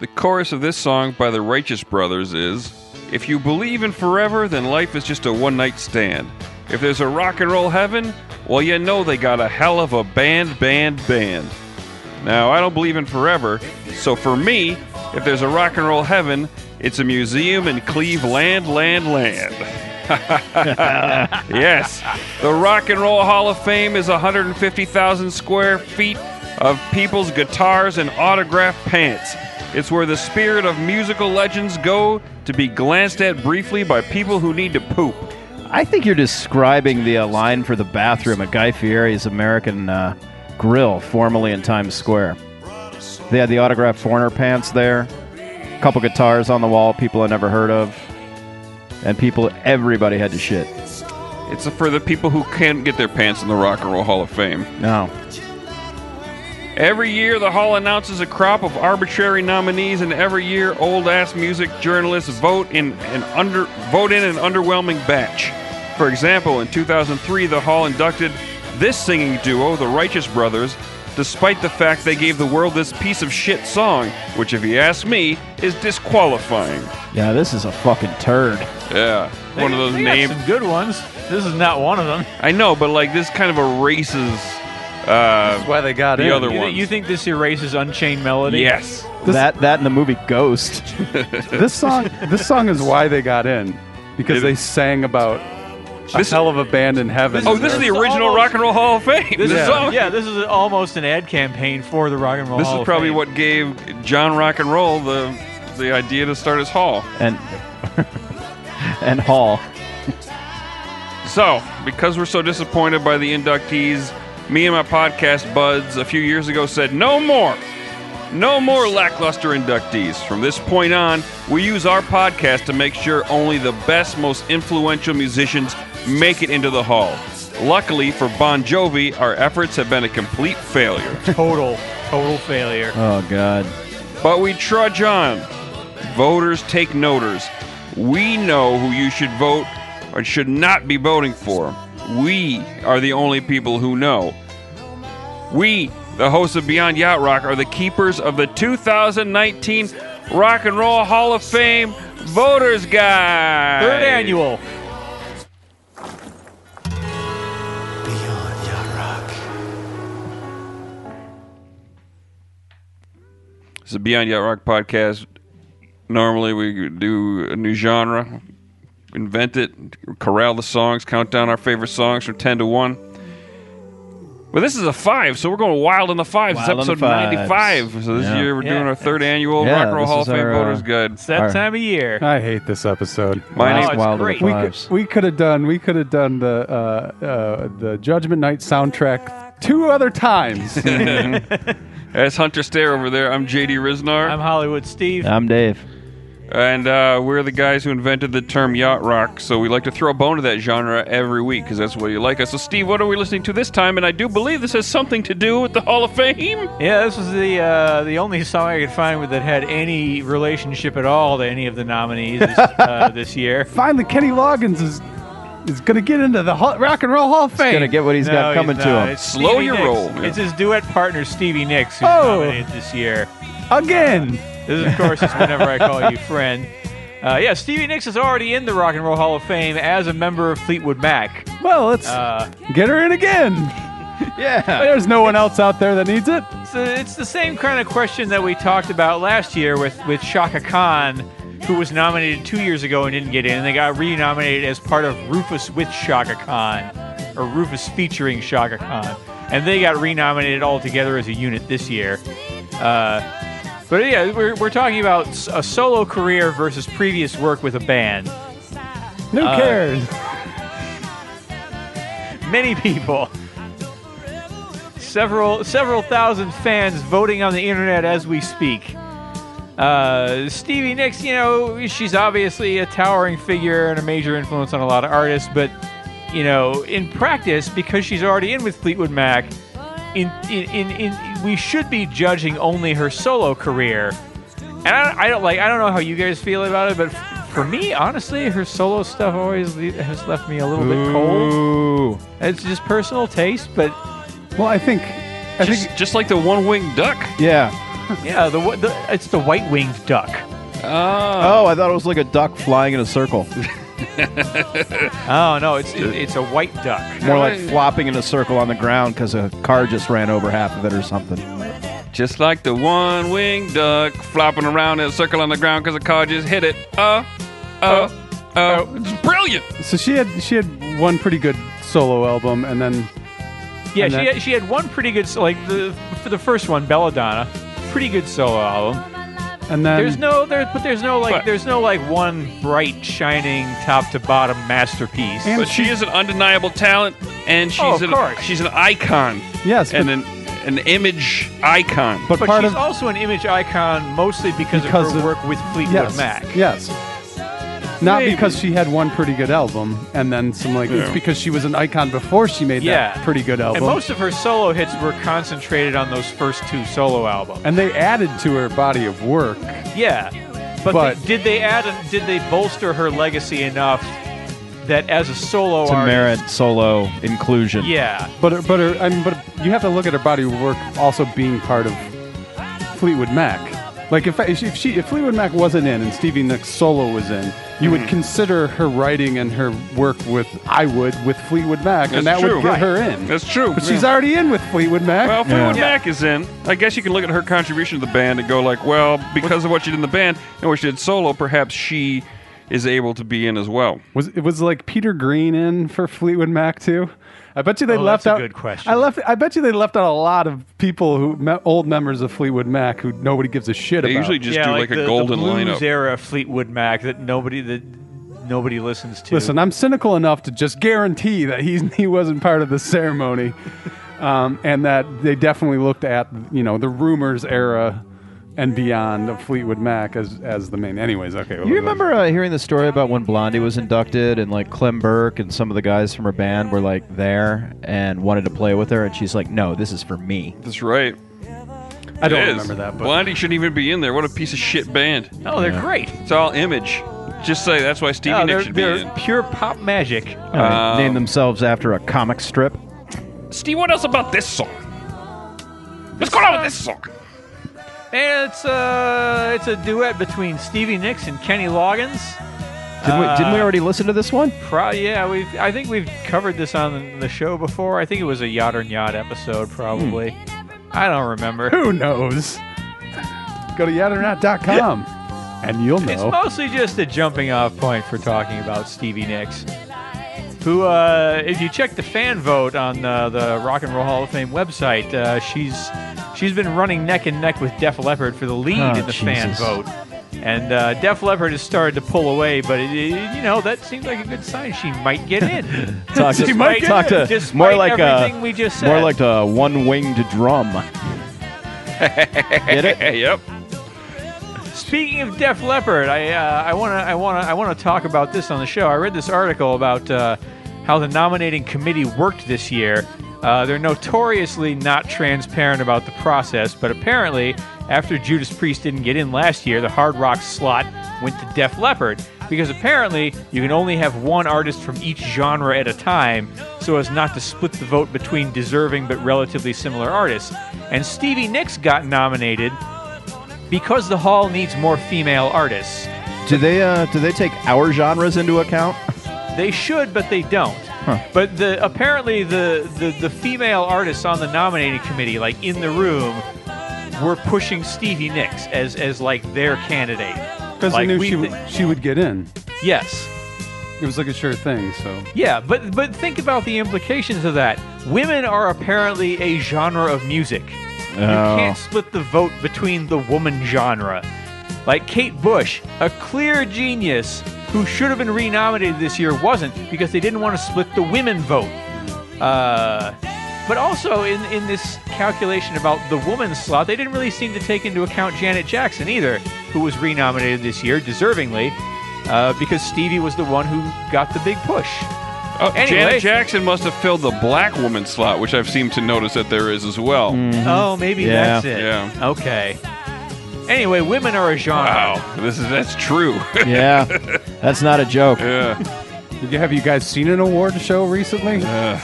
The chorus of this song by the Righteous Brothers is If you believe in forever, then life is just a one night stand. If there's a rock and roll heaven, well, you know they got a hell of a band, band, band. Now, I don't believe in forever, so for me, if there's a rock and roll heaven, it's a museum in Cleveland, land, land. yes, the Rock and Roll Hall of Fame is 150,000 square feet of people's guitars and autographed pants. It's where the spirit of musical legends go to be glanced at briefly by people who need to poop. I think you're describing the uh, line for the bathroom at Guy Fieri's American uh, Grill, formerly in Times Square. They had the autographed foreigner pants there, a couple guitars on the wall, people I never heard of, and people, everybody had to shit. It's for the people who can't get their pants in the Rock and Roll Hall of Fame. No. Every year, the Hall announces a crop of arbitrary nominees, and every year, old-ass music journalists vote in an under vote in an underwhelming batch. For example, in 2003, the Hall inducted this singing duo, the Righteous Brothers, despite the fact they gave the world this piece of shit song, which, if you ask me, is disqualifying. Yeah, this is a fucking turd. Yeah, one of those names. good ones. This is not one of them. I know, but like this kind of erases Uh, That's why they got the in. other You, ones. you think this erases Unchained Melody? Yes. that that and the movie Ghost. this song this song is why they got in because It- they sang about a This- hell of a band in heaven. Oh, this is the It's original almost- Rock and Roll Hall of Fame. This This is song. yeah. This is almost an ad campaign for the Rock and Roll. This Hall is of probably Fame. what gave John Rock and Roll the the idea to start his hall. and and Hall. So, because we're so disappointed by the inductees, me and my podcast buds a few years ago said no more. No more lackluster inductees. From this point on, we use our podcast to make sure only the best, most influential musicians make it into the hall. Luckily for Bon Jovi, our efforts have been a complete failure. total total failure. Oh God. But we trudge on. Voters take noters. We know who you should vote or should not be voting for. We are the only people who know. We, the hosts of Beyond Yacht Rock, are the keepers of the 2019 Rock and Roll Hall of Fame Voters Guide. Third annual. Beyond Yard Rock. It's a Beyond Yacht Rock podcast. Normally, we do a new genre, invent it, corral the songs, count down our favorite songs from 10 to 1. But this is a five, so we're going wild in the fives. Wild it's episode fives. 95. So this Yeah. year, we're doing our third annual Yeah, Rock and Roll Hall of Fame our, uh, Voters Guide. It's that Our- time of year. I hate this episode. My Oh, name Wild great. in We the could, Fives. we could have done we could have done the uh, uh, the Judgment Night soundtrack two other times. That's Hunter Stair over there. I'm JD Ryznar. I'm Hollywood Steve. I'm Dave. And uh, we're the guys who invented the term yacht rock, so we like to throw a bone to that genre every week because that's what you like us. So, Steve, what are we listening to this time? And I do believe this has something to do with the Hall of Fame. Yeah, this was the uh, the only song I could find that had any relationship at all to any of the nominees uh, this year. Finally, Kenny Loggins is is going to get into the Hall- Rock and Roll Hall of Fame. Gonna get what he's No, got coming he's to him. It's Slow Stevie your Nicks. roll, yeah. It's his duet partner Stevie Nicks who's Oh. nominated this year. again. This, of course, is whenever I call you friend. Uh, yeah, Stevie Nicks is already in the Rock and Roll Hall of Fame as a member of Fleetwood Mac. Well, let's Uh, get her in again. Yeah. There's no one else out there that needs it. so it's the same kind of question that we talked about last year with, with Chaka Khan, who was nominated two years ago and didn't get in, and they got renominated as part of Rufus with Chaka Khan, or Rufus featuring Chaka Khan, and they got renominated all together as a unit this year. Uh, but yeah, we're, we're talking about a solo career versus previous work with a band. Who Uh, cares? many people several several thousand fans voting on the internet as we speak uh, Stevie Nicks, you know, she's obviously a towering figure and a major influence on a lot of artists, but you know, in practice, because she's already in with Fleetwood Mac, in in, in, in we should be judging only her solo career. And I, I don't like I don't know how you guys feel about it, but for me, honestly, her solo stuff always le- has left me a little bit cold. It's just personal taste, but Well, I think I Just, think just like the one winged duck. Yeah. Yeah, the, the it's the white winged duck. Oh. Oh, I thought it was like a duck flying in a circle. Oh no, it's it, it's a white duck. More like flopping in a circle on the ground because a car just ran over half of it or something. Just like the one winged duck flopping around in a circle on the ground because a car just hit it. Uh, uh, oh. It's brilliant. So she had she had one pretty good solo album, and then Yeah, And she that- had, she had one pretty good like the for the first one, Bella Donna, pretty good solo album. And then There's no there, but there's no like But- there's no like one bright shining top to bottom masterpiece. And But she is an undeniable talent, and oh, she's Oh, of an course. she's an icon yes, and but, an an image icon. but but part she's of also an image icon mostly because, Because of her of- work with Fleetwood yes, Mac. yes. Not Maybe. because she had one pretty good album, and then some like it's because she was an icon before she made Yeah. that pretty good album. And most of her solo hits were concentrated on those first two solo albums. and they added to her body of work. Yeah, but, But- they- did they add? Did they bolster her legacy enough that as a solo To artist? merit solo inclusion. Yeah, But her, but her, I mean, but you have to look at her body of work also being part of Fleetwood Mac. Like if if she if Fleetwood Mac wasn't in and Stevie Nicks solo was in, you Mm-hmm. would consider her writing and her work with I would with Fleetwood Mac, and that true. would get Right. her in. That's true. But she's already in with Fleetwood Mac. Well, Fleetwood Yeah. Mac is in. I guess you can look at her contribution to the band and go like, well, because of what she did in the band and what she did solo, perhaps she is able to be in as well. Was it was like Peter Green in for Fleetwood Mac too? I bet you they Oh, left that's a out. good question. I left. I bet you they left out a lot of people who me, old members of Fleetwood Mac who nobody gives a shit about. They about. usually just yeah, do like, like, the, a golden the blues lineup. era Fleetwood Mac that nobody that nobody listens to. Listen, I'm cynical enough to just guarantee that he's he wasn't part of the ceremony, um, and that they definitely looked at you know the rumors era and beyond of Fleetwood Mac as as the main. Anyways, okay. You remember uh, hearing the story about when Blondie was inducted and like Clem Burke and some of the guys from her band were like there and wanted to play with her and she's like, "No, this is for me." That's right. I don't It is. remember that, but Blondie shouldn't even be in there. What a piece of shit band. oh, they're great. It's all image. Just say that's why Stevie Oh, Nicks they're, should be they're pure pop magic. Uh, Um, named themselves after a comic strip. Steve, what else about this song? What's going on with this song? And it's uh, it's a duet between Stevie Nicks and Kenny Loggins. Didn't, we, didn't we Uh, already listen to this one? Pro- yeah, we've. I think we've covered this on the show before. I think it was a Yacht or Nyacht episode, probably. I don't remember. who knows? Go to yachtornyacht.com and you'll know. It's mostly just a jumping off point for talking about Stevie Nicks. Who, uh, if you check the fan vote on uh, the Rock and Roll Hall of Fame website, uh, she's she's been running neck and neck with Def Leppard for the lead Oh, in the fan vote. And uh, Def Leppard has started to pull away, but it, it- you know that seems like a good sign. She might get in. Talk to, Despite- talk to despite more like everything a we just more like a one-winged drum. Get it? yep. Speaking of Def Leppard, I uh, I want to I want to I want to talk about this on the show. I read this article about uh, how the nominating committee worked this year. Uh, they're notoriously not transparent about the process, but apparently, after Judas Priest didn't get in last year, the hard rock slot went to Def Leppard because apparently you can only have one artist from each genre at a time, so as not to split the vote between deserving but relatively similar artists. And Stevie Nicks got nominated because the hall needs more female artists. Do they uh, do they take our genres into account? They should, but they don't. But the apparently the, the the female artists on the nominating committee, like in the room, were pushing Stevie Nicks as as like their candidate. Because like they knew we she, thi- would, she would get in. Yes. It was like a sure thing. So Yeah, but but think about the implications of that. Women are apparently a genre of music. You Oh. can't split the vote between the woman genre. Like Kate Bush, a clear genius who should have been renominated this year wasn't because they didn't want to split the women vote. Uh, but also in, in this calculation about the woman slot, they didn't really seem to take into account Janet Jackson either, who was renominated this year, deservingly, uh, because Stevie was the one who got the big push. Oh, Anyway. Janet Jackson must have filled the black woman slot, which I've seemed to notice that there is as well. Oh, maybe Yeah. that's it. Yeah. Okay. Anyway, women are a genre. Wow, this is that's true. Yeah, that's not a joke. yeah. Did you, have you guys seen an award show recently? Uh,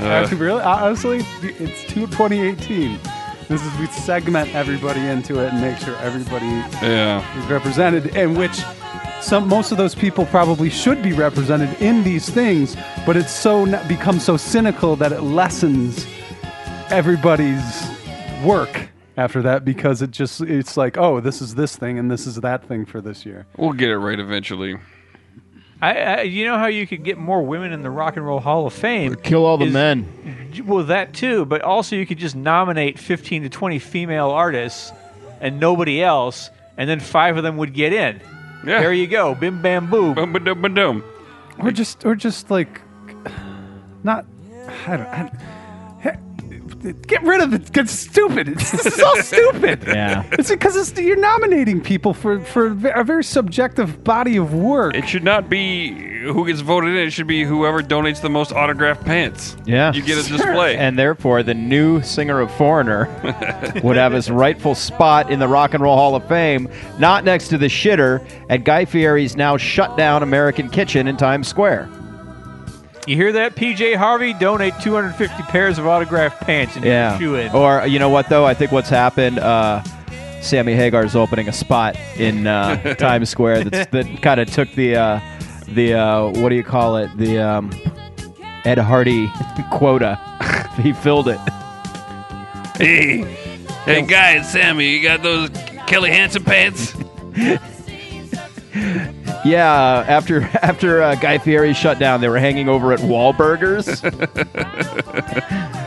Uh, really? Honestly, it's two- 2018. This This is we segment everybody into it and make sure everybody Yeah. is represented, and which some most of those people probably should be represented in these things, but it's so n- become so cynical that it lessens everybody's work after that because it just it's like oh this is this thing and this is that thing for this year. We'll get it right eventually. I, I, you know how you could get more women in the Rock and Roll Hall of Fame? Kill all the Is- men. Well, that too, but also you could just nominate 15 to 20 female artists and nobody else, and then five of them would get in. Yeah. There you go. Bim bam boom. Boom, ba dum, ba dum. or just or just like not I don't I, get rid of it. It's stupid. It's, this is all stupid. Yeah. It's because it's, you're nominating people for for a very subjective body of work. It should not be who gets voted in. It should be whoever donates the most autographed pants. Yeah. You get a Sure. display. And therefore, the new singer of Foreigner would have his rightful spot in the Rock and Roll Hall of Fame, not next to the shitter at Guy Fieri's now shut down American Kitchen in Times Square. You hear that, PJ Harvey? Donate 250 pairs of autographed pants and Yeah. shoe in. Or you know what though? I think what's happened. Uh, Sammy is opening a spot in uh, Times Square that's, that kind of took the uh, the uh, what do you call it? The um, Ed Hardy quota. he filled it. hey, hey, guys, Sammy, you got those Kelly Hansen pants? Yeah, after after uh, Guy Fieri shut down, they were hanging over at Wahlburgers.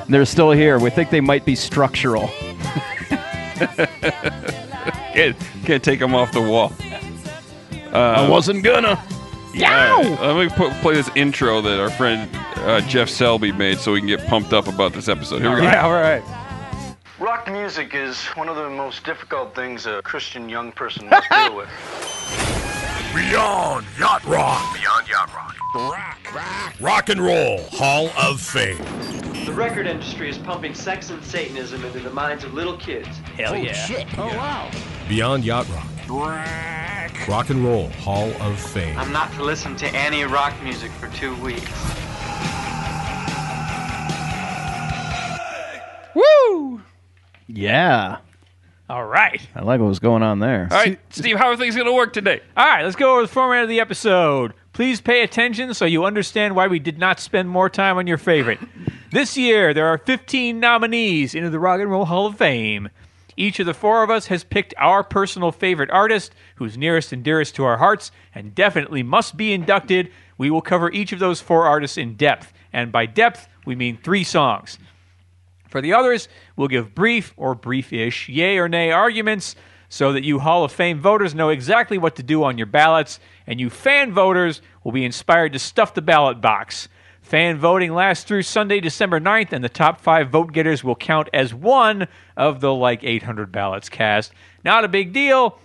They're still here. We think they might be structural. Can't, can't take them off the wall. I wasn't gonna. All right, let me put, play this intro that our friend uh, Jeff Selby made so we can get pumped up about this episode. Here we go. yeah, all right. Rock music is one of the most difficult things a Christian young person must deal with. Beyond Yacht Rock. Beyond Yacht Rock. Rock, rock. Rock and Roll Hall of Fame. The record industry is pumping sex and Satanism into the minds of little kids. Hell yeah. Oh wow. Beyond Yacht Rock. Rock. Rock and Roll Hall of Fame. I'm not to listen to any rock music for two weeks. Woo! Yeah, All right. I like what was going on there. All right, Steve, how are things going to work today? All right, let's go over the format of the episode. Please pay attention so you understand why we did not spend more time on your favorite. This year, there are 15 nominees into the Rock and Roll Hall of Fame. Each of the four of us has picked our personal favorite artist, who's nearest and dearest to our hearts, and definitely must be inducted. We will cover each of those four artists in depth, and by depth, we mean three songs. For the others, we'll give brief or brief-ish yay or nay arguments so that you Hall of Fame voters know exactly what to do on your ballots, and you fan voters will be inspired to stuff the ballot box. Fan voting lasts through Sunday, December 9th, and the top five vote getters will count as one of the like 800 ballots cast. Not a big deal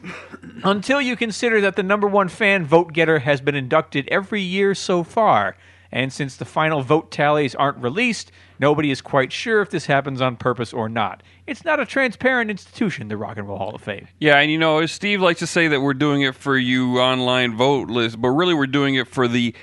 until you consider that the number one fan vote getter has been inducted every year so far. And since the final vote tallies aren't released, nobody is quite sure if this happens on purpose or not. It's not a transparent institution, the Rock and Roll Hall of Fame. Yeah, and you know, Steve likes to say that we're doing it for you online vote list, but really we're doing it for the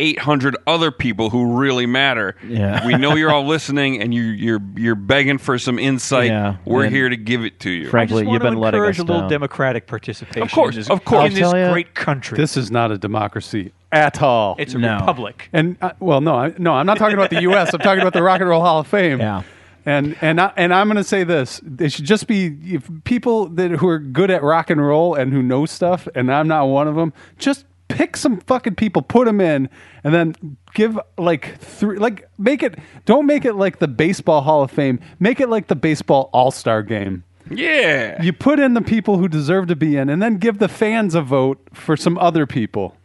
800 other people who really matter. Yeah. we know you're all listening, and you, you're you're begging for some insight. Yeah, We're and here to give it to you. Frank- I just Frankly, want you've to been letting encourage us a little down. democratic participation. Of course, in this, of course. in this I'll tell ya, great country. This is not a democracy at all. it's a No. republic. and uh, well, no, I, no, I'm not talking about the U.S. I'm talking about the Rock and Roll Hall of Fame. Yeah. And and I, and I'm going to say this: it should just be if people that who are good at rock and roll and who know stuff, and I'm not one of them. Just pick some fucking people, put them in, and then give like three, like make it. Don't make it like the baseball Hall of Fame. Make it like the baseball All Star Game. Yeah. You put in the people who deserve to be in, and then give the fans a vote for some other people.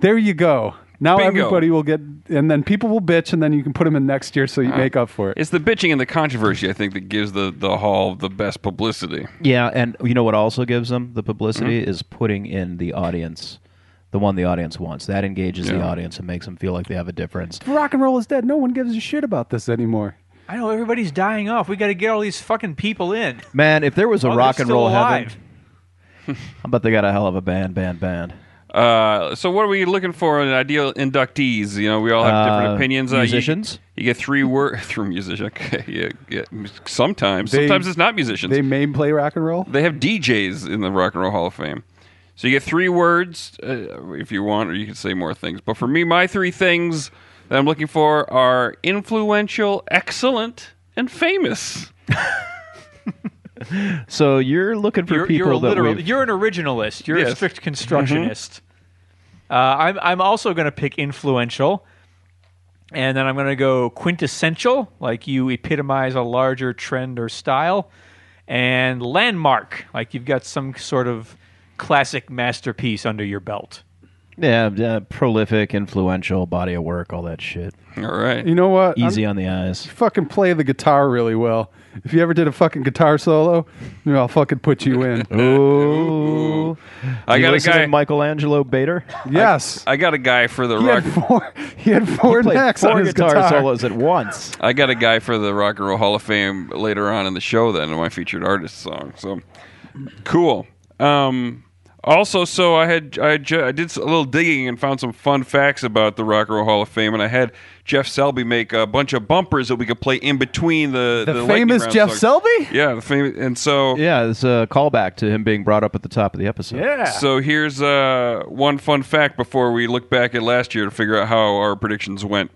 There you go. Now Bingo. everybody will get, and then people will bitch, and then you can put them in next year so you make up for it. It's the bitching and the controversy, I think, that gives the, the hall the best publicity. Yeah, and you know what also gives them the publicity Mm-hmm. is putting in the audience, the one the audience wants. That engages the audience and makes them feel like they have a difference. rock and roll is dead. No one gives a shit about this anymore. I know everybody's dying off. We got to get all these fucking people in. Man, if there was a While rock and roll alive. heaven, I bet they got a hell of a band, band, band. Uh, so, what are we looking for in ideal inductees? You know, we all have different Uh, opinions. Uh, you- musicians? you, get three words through musician. Okay, yeah, yeah. Sometimes, They- sometimes it's not musicians. They may play rock and roll. They have DJs in the Rock and Roll Hall of Fame. So you get three words uh, if you want, or you can say more things. But for me, my three things that I'm looking for are influential, excellent, and famous. So you're looking for You're, people you're a that literal. You're an originalist. You're a Yes. Mm-hmm. strict constructionist. Uh, I'm I'm also going to pick influential, and then I'm going to go quintessential, like you epitomize a larger trend or style, and landmark, like you've got some sort of classic masterpiece under your belt. yeah, yeah, prolific, influential, body of work, all that shit. All right. You know what? I'm- Easy on the eyes. fucking play the guitar really well. If you ever did a fucking guitar solo, you know, I'll fucking put you in. Ooh, I got a listen to guy. Michael Angelo Batio. Yes. I got a guy for the he rock. had four. He had four Played necks four on his guitar, guitar. solos at once. I got a guy for the Rock and Roll Hall of Fame later on in the show. Then in my featured artist song. So cool. Um, also, so I had I, ju- I did a little digging and found some fun facts about the Rock and Roll Hall of Fame, and I had Jeff Selby make a bunch of bumpers that we could play in between the The, Lightning famous Round Jeff songs. Selby. Yeah, the famous, and so Yeah, it's a callback to him being brought up at the top of the episode. Yeah. So here's uh, one fun fact before we look back at last year to figure out how our predictions went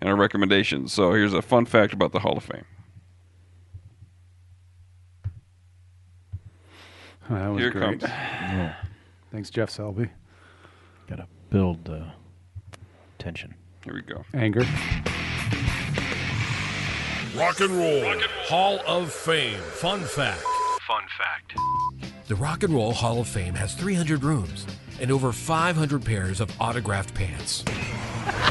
and our recommendations. So here's a fun fact about the Hall of Fame. Oh, that was Here it great. comes. Thanks, Jeff Selby. Gotta build uh, tension. Here we go. Anger. Rock and Roll Hall of Fame. Fun fact. Fun fact. The Rock and Roll Hall of Fame has 300 rooms and over 500 pairs of autographed pants.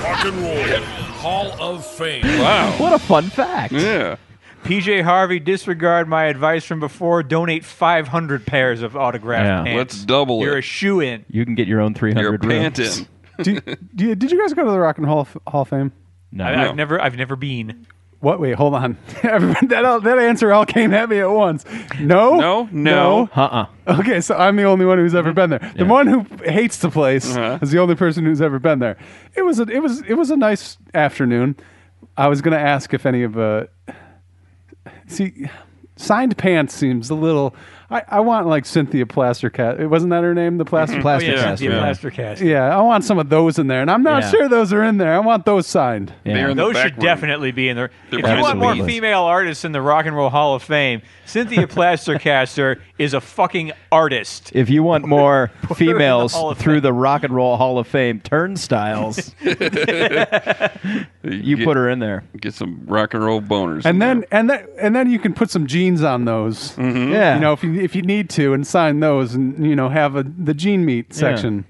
Rock and Roll Hall of Fame. Wow. What a fun fact! Yeah. PJ Harvey, disregard my advice from before. Donate 500 pairs of autographed Yeah. pants. Let's double You're it. a shoe in. You can get your own 300 You're rooms. panting. do, do did you guys go to the Rock and Hall of, Hall of Fame? No, I, I've never, I've never been. What? Wait, hold on. Everyone- that all- that answer all came at me at once. No. No, no. uh-uh. Okay, so I'm the only one who's ever been there. The one who hates the place Uh-huh. is the only person who's ever been there. It was a, it was it was a nice afternoon. I was going to ask if any of uh see signed pants seems a little I, I want like Cynthia Plastercat. It wasn't that her name, the Plaster mm-hmm. oh, Plastic oh, yeah, cast, yeah. yeah. Plaster cast. Yeah, I want some of those in there, and I'm not Yeah. sure those are in there. I want those signed. Yeah. They're in the Those back should room. definitely be in there. They're if you want more Absolutely. female artists in the Rock and Roll Hall of Fame, Cynthia Plaster Caster is a fucking artist. If you want more her in the females through Fame. the Rock and Roll Hall of Fame turnstiles, you get, put her in there. get some rock and roll boners. And then there. and then and then you can put some jeans on those. Yeah. You know, if you if you need to, and sign those, and you know, have a the jean meat section.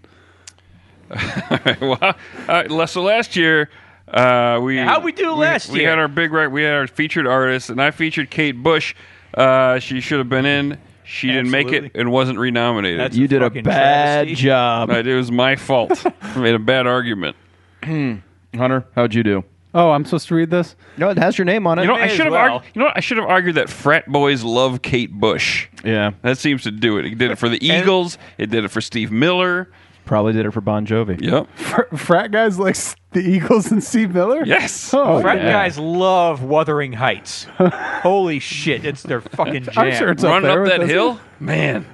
well, all right, so last year, uh, we How'd we do last we year? had our big right. We had our featured artist, and I featured Kate Bush. Uh, she should have been in. She didn't make it Absolutely. and wasn't renominated. That's you did a fucking bad travesty. job. Right, it was my fault. I made a bad argument. Hunter, how'd you do? Oh, I'm supposed to read this. No, it has your name on it. You know, I as should have well. argued. You know, what? I should have argued that frat boys love Kate Bush. yeah, That seems to do it. He did it for the Eagles. It did it for Steve Miller. probably did it for Bon Jovi. Yep. Fr- frat guys like s- the Eagles and Steve Miller. Yes. Oh, Frat yeah. guys love Wuthering Heights. Holy shit, it's their fucking jam. I'm sure it's up Running there up that this. hill, man.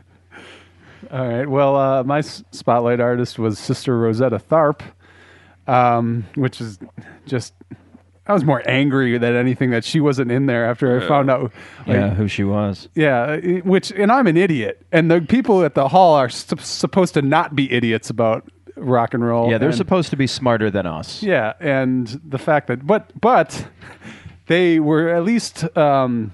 All right. Well, uh, my spotlight artist was Sister Rosetta Tharpe, um, which is just. I was more angry than anything that she wasn't in there after I found out. like, Yeah, who she was. Yeah, which and I'm an idiot, and the people at the hall are sup- supposed to not be idiots about rock and roll. Yeah, they're and- supposed to be smarter than us. Yeah, and the fact that but but they were at least um,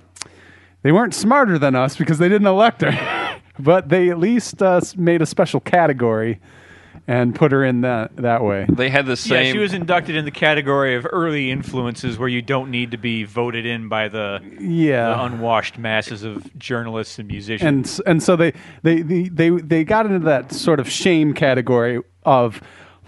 they weren't smarter than us because they didn't elect her, but they at least uh, made a special category and put her in that that way. They had the same. Yeah, she was inducted in the category of early influences where you don't need to be voted in by the, the Yeah. unwashed masses of journalists and musicians. and and so they they, they they they got into that sort of shame category of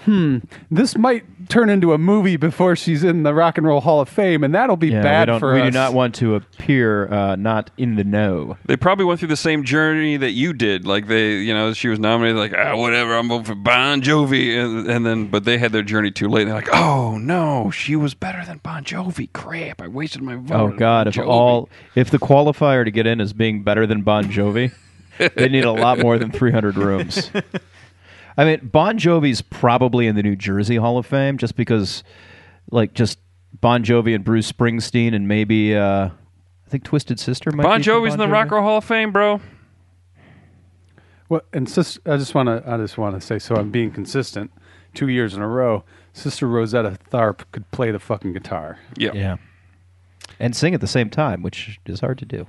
hmm, this might turn into a movie before she's in the Rock and Roll Hall of Fame, and that'll be Yeah, bad we, don't, for we us. do not want to appear uh, not in the know. They probably went through the same journey that you did. Like they, you know, she was nominated, like ah, whatever, I'm voting for Bon Jovi, and, and then, but they had their journey too late. They're like, oh no, she was better than Bon Jovi. Crap, I wasted my vote. Oh God! Bon If Jovi." all if the qualifier to get in is being better than Bon Jovi, they need a lot more than 300 rooms. I mean, Bon Jovi's probably in the New Jersey Hall of Fame just because, like, just Bon Jovi and Bruce Springsteen and maybe uh, I think Twisted Sister might. Bon be from Jovi's in the Jovi. Rock and Roll Hall of Fame, bro. Well, and sis, I just want to I just want to say so I'm being consistent. Two years in a row, Sister Rosetta Tharpe could play the fucking guitar. Yeah. Yeah, and sing at the same time, which is hard to do.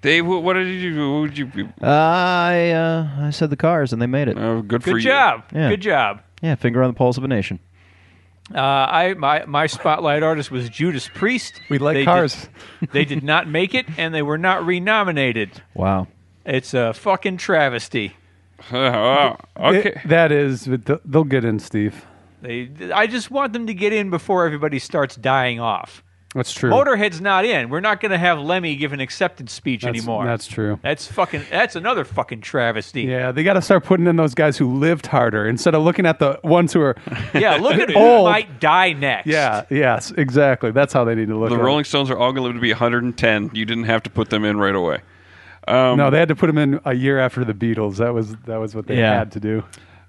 Dave, what, what did you do? What would you? I uh, I said the Cars, and they made it. Oh, good for Good you. job. Yeah. Good job. Yeah, finger on the pulse of a nation. Uh, I my my spotlight artist was Judas Priest. We like They cars. Did, they did not make it, and they were not renominated. Wow. It's a fucking travesty. Oh, okay. It- that is, but th- they'll get in, Steve. They, I just want them to get in before everybody starts dying off. That's true. Motorhead's not in. We're not going to have Lemmy give an acceptance speech that's, anymore. That's true. That's fucking. That's another fucking travesty. Yeah, they got to start putting in those guys who lived harder instead of looking at the ones who are. Yeah, look at who Old. might die next. yeah, yes, exactly. That's how they need to look. The at Rolling it. Stones are all going to live to be 110. You didn't have to put them in right away. Um, no, they had to put them in a year after the Beatles. That was that was what they Yeah. had to do.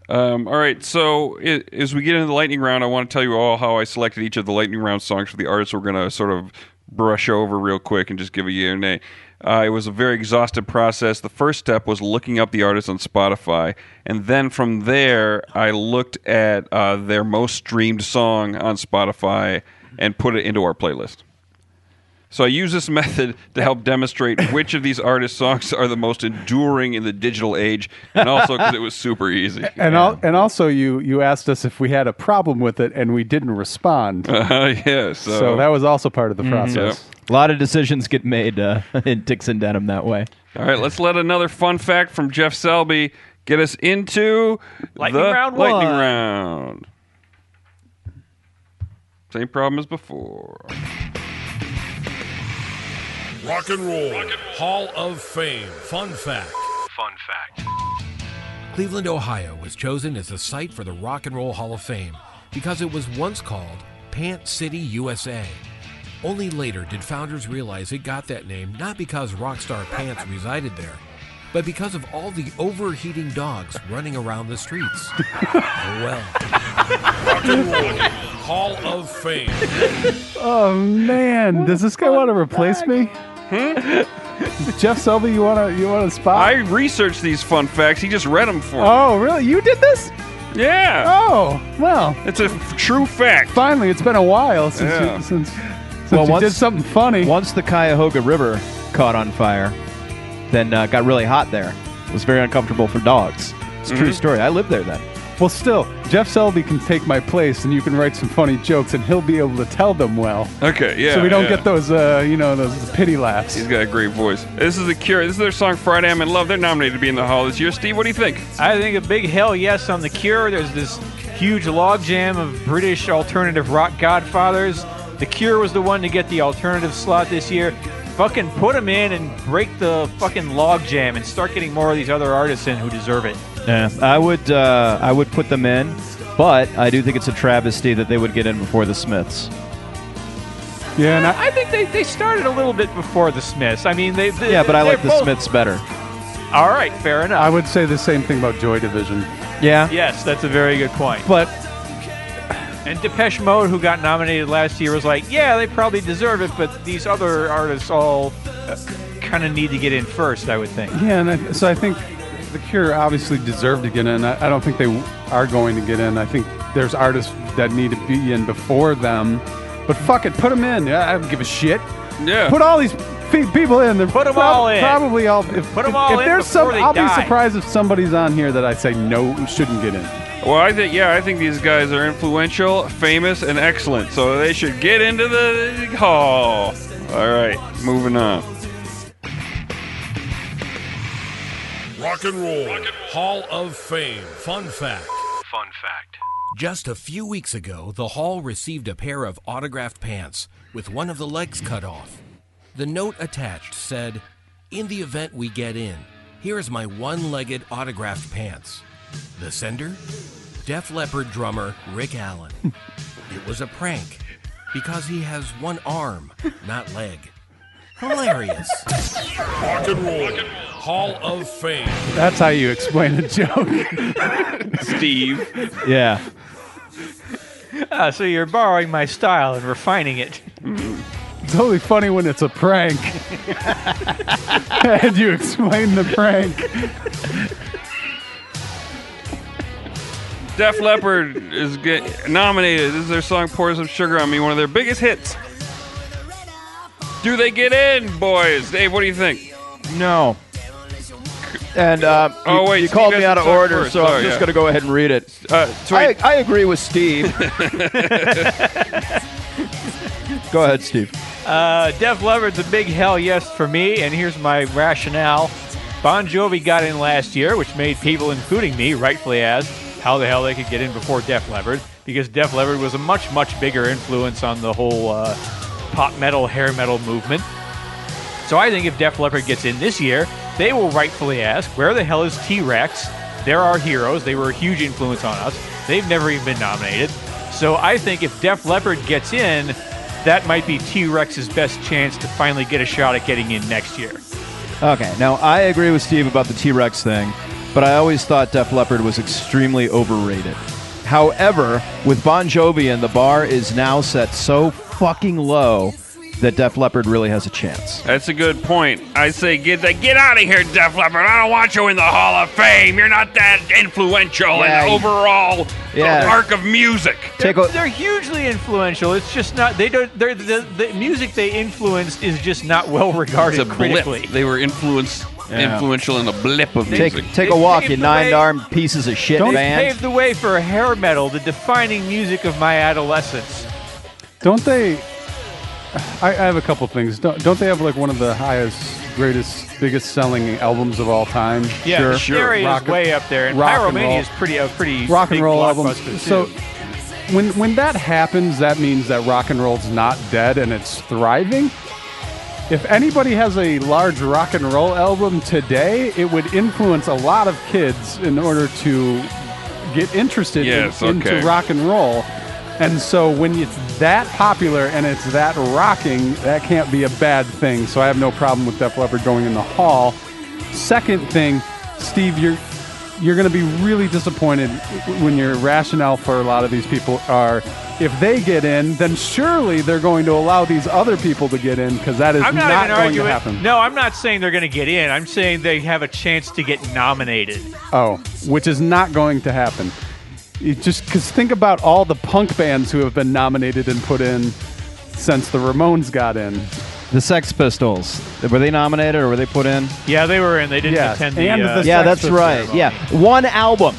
Um, all right, so i as we get into the lightning round, I want to tell you all how I selected each of the lightning round songs for the artists we're going to sort of brush over real quick and just give a yay or nay. Uh, it was a very exhaustive process. The first step was looking up the artists on Spotify, and then from there, I looked at uh, their most streamed song on Spotify and put it into our playlist. So I use this method to help demonstrate which of these artists' songs are the most enduring in the digital age, and also because it was super easy. And al- and also you you asked us if we had a problem with it, and we didn't respond. Uh, yeah, so, so that was also part of the process. A lot of decisions get made uh, in Dixon Denim that way. all right. Let's let another fun fact from Jeff Selby get us into Lightning the round lightning one. round. Same problem as before. Rock and Roll Hall of Fame. Fun fact. Fun fact. Cleveland, Ohio was chosen as the site for the Rock and Roll Hall of Fame because it was once called Pant City, USA. Only later did founders realize it got that name not because rockstar Pants resided there, but because of all the overheating dogs running around the streets. oh well. Rock and Roll Hall of Fame. Oh man, does this guy want to replace me? Jeff Selby, you want to you want to spot? I researched these fun facts. He just read them for me. oh really? You did this? Yeah, Oh well. it's a f- true fact. Finally, it's been a while since Yeah. you, since since Well, you once- did something funny. Once the Cuyahoga River caught on fire, then uh, got really hot there. It was very uncomfortable for dogs. It's a true story. I lived there then. Well, still, Jeff Selby can take my place, and you can write some funny jokes, and he'll be able to tell them well, Okay, yeah. so we don't yeah. get those, uh, you know, those pity laughs. He's got a great voice. This is the Cure. This is their song "Friday I'm in Love." They're nominated to be in the Hall this year. Steve, what do you think? I think a big hell yes on the Cure. There's this huge logjam of British alternative rock godfathers. The Cure was the one to get the alternative slot this year. Fucking put them in and break the fucking logjam and start getting more of these other artists in who deserve it. Yeah, I would uh, I would put them in, but I do think it's a travesty that they would get in before the Smiths. Yeah, and I, I think they, they started a little bit before the Smiths. I mean, they, they Yeah, but I like the both- Smiths better. All right, fair enough. I would say the same thing about Joy Division. Yeah, yes, that's a very good point. But And Depeche Mode, who got nominated last year, was like, yeah, they probably deserve it, but these other artists all uh, kind of need to get in first, I would think. yeah, and I, so I think the Cure obviously deserve to get in. I, I don't think they are going to get in. I think there's artists that need to be in before them. But fuck it, put them in. I don't give a shit. Yeah. Put all these people in. They're Put 'em prob- all in. Probably all. If, Put 'em if- all if in there's before some, they I'll die. be surprised if somebody's on here that I say no shouldn't get in. Well, I think yeah, I think these guys are influential, famous, and excellent, so they should get into the hall. All right, moving on. Rock and Roll Hall of Fame. Fun fact. Fun fact. Just a few weeks ago, the Hall received a pair of autographed pants with one of the legs cut off. The note attached said, In the event we get in, here is my one legged autographed pants. The sender? Def Leppard drummer Rick Allen. it was a prank because he has one arm, not leg. Hilarious. Rock and Roll Hall of Fame. That's how you explain a joke. Steve. Yeah. Ah, so you're borrowing my style and refining it. It's only funny when it's a prank. and you explain the prank. Def Leppard is get nominated. This is their song "Pour Some Sugar on Me," one of their biggest hits. Do they get in, boys? Dave, what do you think? No. And uh, Oh, you, wait, you Steve called me out of order, first. so I'm just yeah. going to go ahead and read it. Uh, I, I agree with Steve. go ahead, Steve. Uh, Def Leppard's a big hell yes for me, and here's my rationale. Bon Jovi got in last year, which made people, including me, rightfully ask how the hell they could get in before Def Leppard, because Def Leppard was a much, much bigger influence on the whole uh, pop metal, hair metal movement. So I think if Def Leppard gets in this year, they will rightfully ask, where the hell is T Rex? They're our heroes. They were a huge influence on us. They've never even been nominated. So I think if Def Leppard gets in, that might be T Rex's best chance to finally get a shot at getting in next year. Okay, now I agree with Steve about the T Rex thing, but I always thought Def Leppard was extremely overrated. However, with Bon Jovi and the bar is now set so fucking low that Def Leppard really has a chance. that's a good point. I say get the, get out of here, Def Leppard. I don't want you in the Hall of Fame. You're not that influential Yeah, in you- overall Yeah. the arc of music. They're, a- they're hugely influential. It's just not they don't. They're, the the music they influenced is just not well regarded It's a critically. blip. They were influenced, Yeah. influential in a blip of Take music. take a walk, paved you nine-armed pieces of shit They band. paved the way for hair metal, the defining music of my adolescence. Don't they? I, I have a couple things. Don't, don't they have like one of the highest, greatest, biggest selling albums of all time? Yeah, sure. Hysteria Rock- is way up there, and rock and Pyromania roll. is pretty a pretty rock and roll album. So when when that happens, that means that rock and roll's not dead and it's thriving. If anybody has a large rock and roll album today, it would influence a lot of kids in order to get interested in- okay. into rock and roll. And so when it's that popular and it's that rocking, that can't be a bad thing. So I have no problem with Def Leppard going in the hall. Second thing, Steve, you're you're going to be really disappointed when your rationale for a lot of these people are if they get in, then surely they're going to allow these other people to get in because that is I'm not, not, going arguing. to happen. No, I'm not saying they're going to get in. I'm saying they have a chance to get nominated. Oh, which is not going to happen. You just because think about all the punk bands who have been nominated and put in since the Ramones got in. The Sex Pistols were they nominated or were they put in? Yeah, they were in. They didn't Yes, attend the. and uh, the yeah, Sex that's Pistols right. ceremony. Yeah, one album.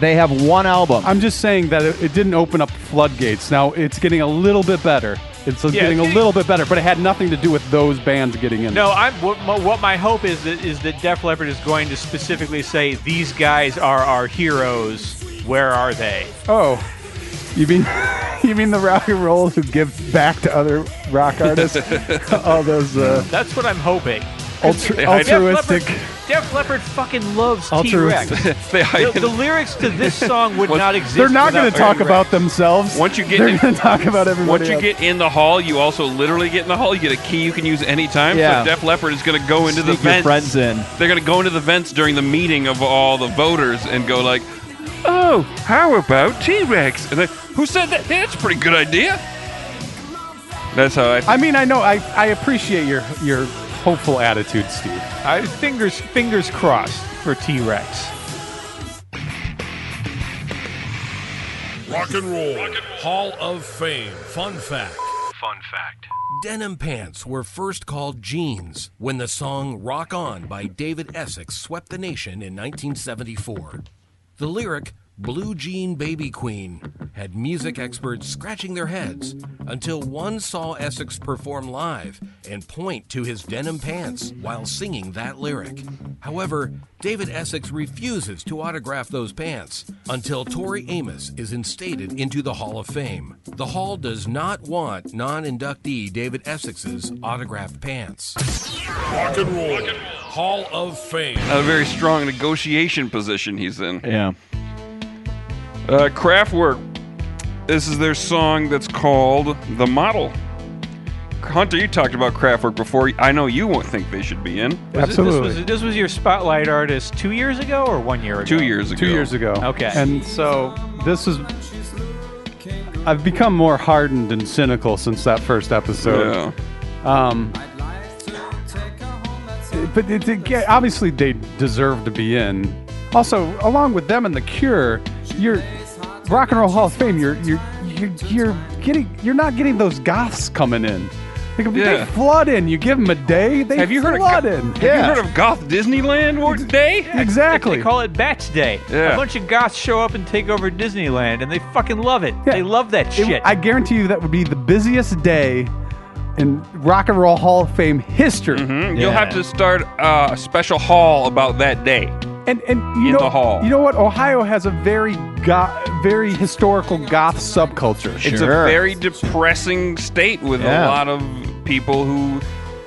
They have one album. I'm just saying that it, it didn't open up floodgates. Now it's getting a little bit better. It's getting a getting- little bit better, but it had nothing to do with those bands getting in. No, I'm what my, what my hope is that is that Def Leppard is going to specifically say these guys are our heroes. Where are they? Oh, you mean you mean the rock and roll who give back to other rock artists? All those uh, That's what I'm hoping. They altruistic. Def Leppard fucking loves T. Rex. The, the lyrics to this song would not exist. They're not going to talk about themselves. Once you get they're in- going to talk about everybody. Once you else. get in the hall, you also literally get in the hall. You get a key you can use anytime. Yeah. So Def Leppard is going to go into the Sneak your vents. friends in. They're going to go into the vents during the meeting of all the voters and go like, "Oh, how about T-Rex?" And they, who said that? That's a pretty good idea. That's how I. I mean, I know. I, I appreciate your your hopeful attitude, Steve. I, fingers fingers crossed for T Rex. Rock and Roll Hall of Fame. Fun fact. Fun fact. Denim pants were first called jeans when the song Rock On by David Essex swept the nation in 1974. The lyric, Blue Jean Baby Queen had music experts scratching their heads until one saw Essex perform live and point to his denim pants while singing that lyric. However, David Essex refuses to autograph those pants until Tori Amos is instated into the Hall of Fame. The Hall does not want non inductee David Essex's autographed pants. Rock and Roll Hall of Fame. A very strong negotiation position he's in. Yeah. Uh, Kraftwerk. This is their song that's called "The Model." Hunter, you talked about Kraftwerk before. I know you won't think they should be in. Was it- Absolutely. this, was, this was your spotlight artist two years ago or one year ago? Two years ago. Two years ago. Okay. And so this is. I've become more hardened and cynical since that first episode. Yeah. Um, but it, it, yeah, obviously they deserve to be in. Also, along with them and the Cure, you're Rock and Roll Hall of Fame. You're you're you're, you're getting you're not getting those goths coming in. Like, Yeah. They flood in. You give them a day. They Have you heard of flood Go- in? Have you heard of Goth Disneyland or Day? Exactly. They call it Bats Day. Yeah. A bunch of goths show up and take over Disneyland, and they fucking love it. Yeah. They love that It- shit. I guarantee you that would be the busiest day in Rock and Roll Hall of Fame history. You'll have to start uh, a special hall about that day. And and you In know the hall. you know what? Ohio has a very go- very historical goth subculture. It's a very depressing state with Yeah. a lot of people who